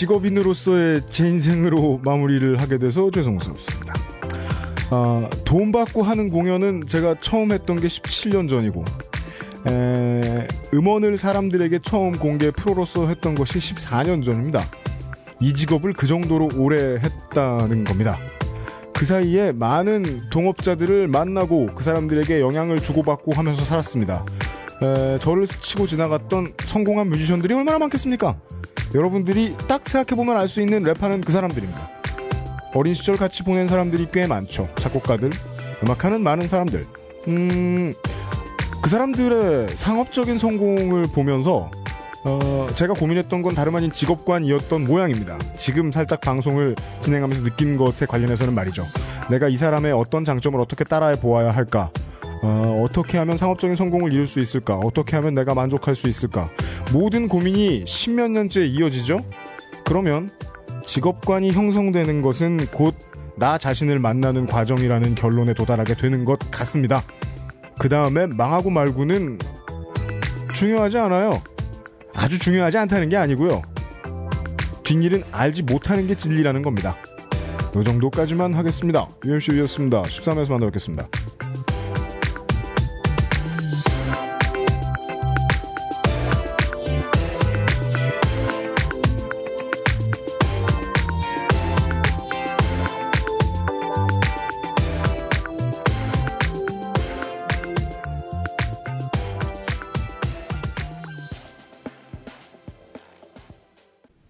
직업인으로서의 제 인생으로 마무리를 하게 돼서 죄송스럽습니다. 아, 돈 받고 하는 공연은 제가 처음 했던 게 17년 전이고, 에, 음원을 사람들에게 처음 공개 프로로서 했던 것이 14년 전입니다. 이 직업을 그 정도로 오래 했다는 겁니다. 그 사이에 많은 동업자들을 만나고 그 사람들에게 영향을 주고받고 하면서 살았습니다. 에, 저를 스치고 지나갔던 성공한 뮤지션들이 얼마나 많겠습니까? 여러분들이 딱 생각해보면 알 수 있는 랩하는 그 사람들입니다. 어린 시절 같이 보낸 사람들이 꽤 많죠. 작곡가들, 음악하는 많은 사람들. 음, 그 사람들의 상업적인 성공을 보면서 어, 제가 고민했던 건 다름 아닌 직업관이었던 모양입니다. 지금 살짝 방송을 진행하면서 느낀 것에 관련해서는 말이죠. 내가 이 사람의 어떤 장점을 어떻게 따라해 보아야 할까? 어, 어떻게 하면 상업적인 성공을 이룰 수 있을까? 어떻게 하면 내가 만족할 수 있을까? 모든 고민이 십몇 년째 이어지죠? 그러면 직업관이 형성되는 것은 곧 나 자신을 만나는 과정이라는 결론에 도달하게 되는 것 같습니다. 그 다음에 망하고 말고는 중요하지 않아요. 아주 중요하지 않다는 게 아니고요. 뒷일은 알지 못하는 게 진리라는 겁니다. 이 정도까지만 하겠습니다. UMC였습니다. 13회에서 만나 뵙겠습니다.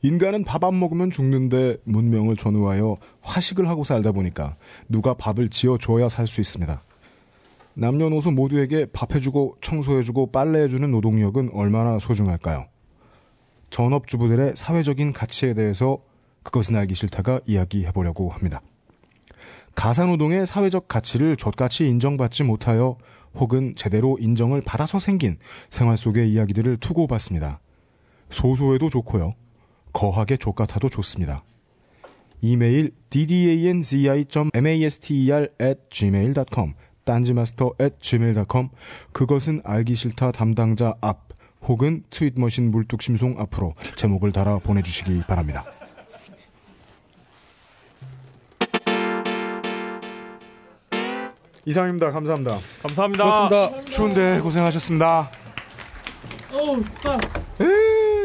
인간은 밥 안 먹으면 죽는데 문명을 전후하여 화식을 하고 살다 보니까 누가 밥을 지어줘야 살 수 있습니다. 남녀노소 모두에게 밥해주고 청소해주고 빨래해주는 노동력은 얼마나 소중할까요? 전업주부들의 사회적인 가치에 대해서 그것은 알기 싫다가 이야기해보려고 합니다. 가사노동의 사회적 가치를 족같이 인정받지 못하여 혹은 제대로 인정을 받아서 생긴 생활 속의 이야기들을 투고받습니다. 소소해도 좋고요. 거하게 족같아도 좋습니다. 이메일 ddanzi.master at gmail.com 딴지마스터 at gmail.com 그것은 알기 싫다 담당자 앞 혹은 트윗머신 물뚝심송 앞으로 제목을 달아 보내주시기 바랍니다. 이상입니다. 감사합니다. 감사합니다. 고맙습니다. 추운데 고생하셨습니다. 어우, 딱. 에이.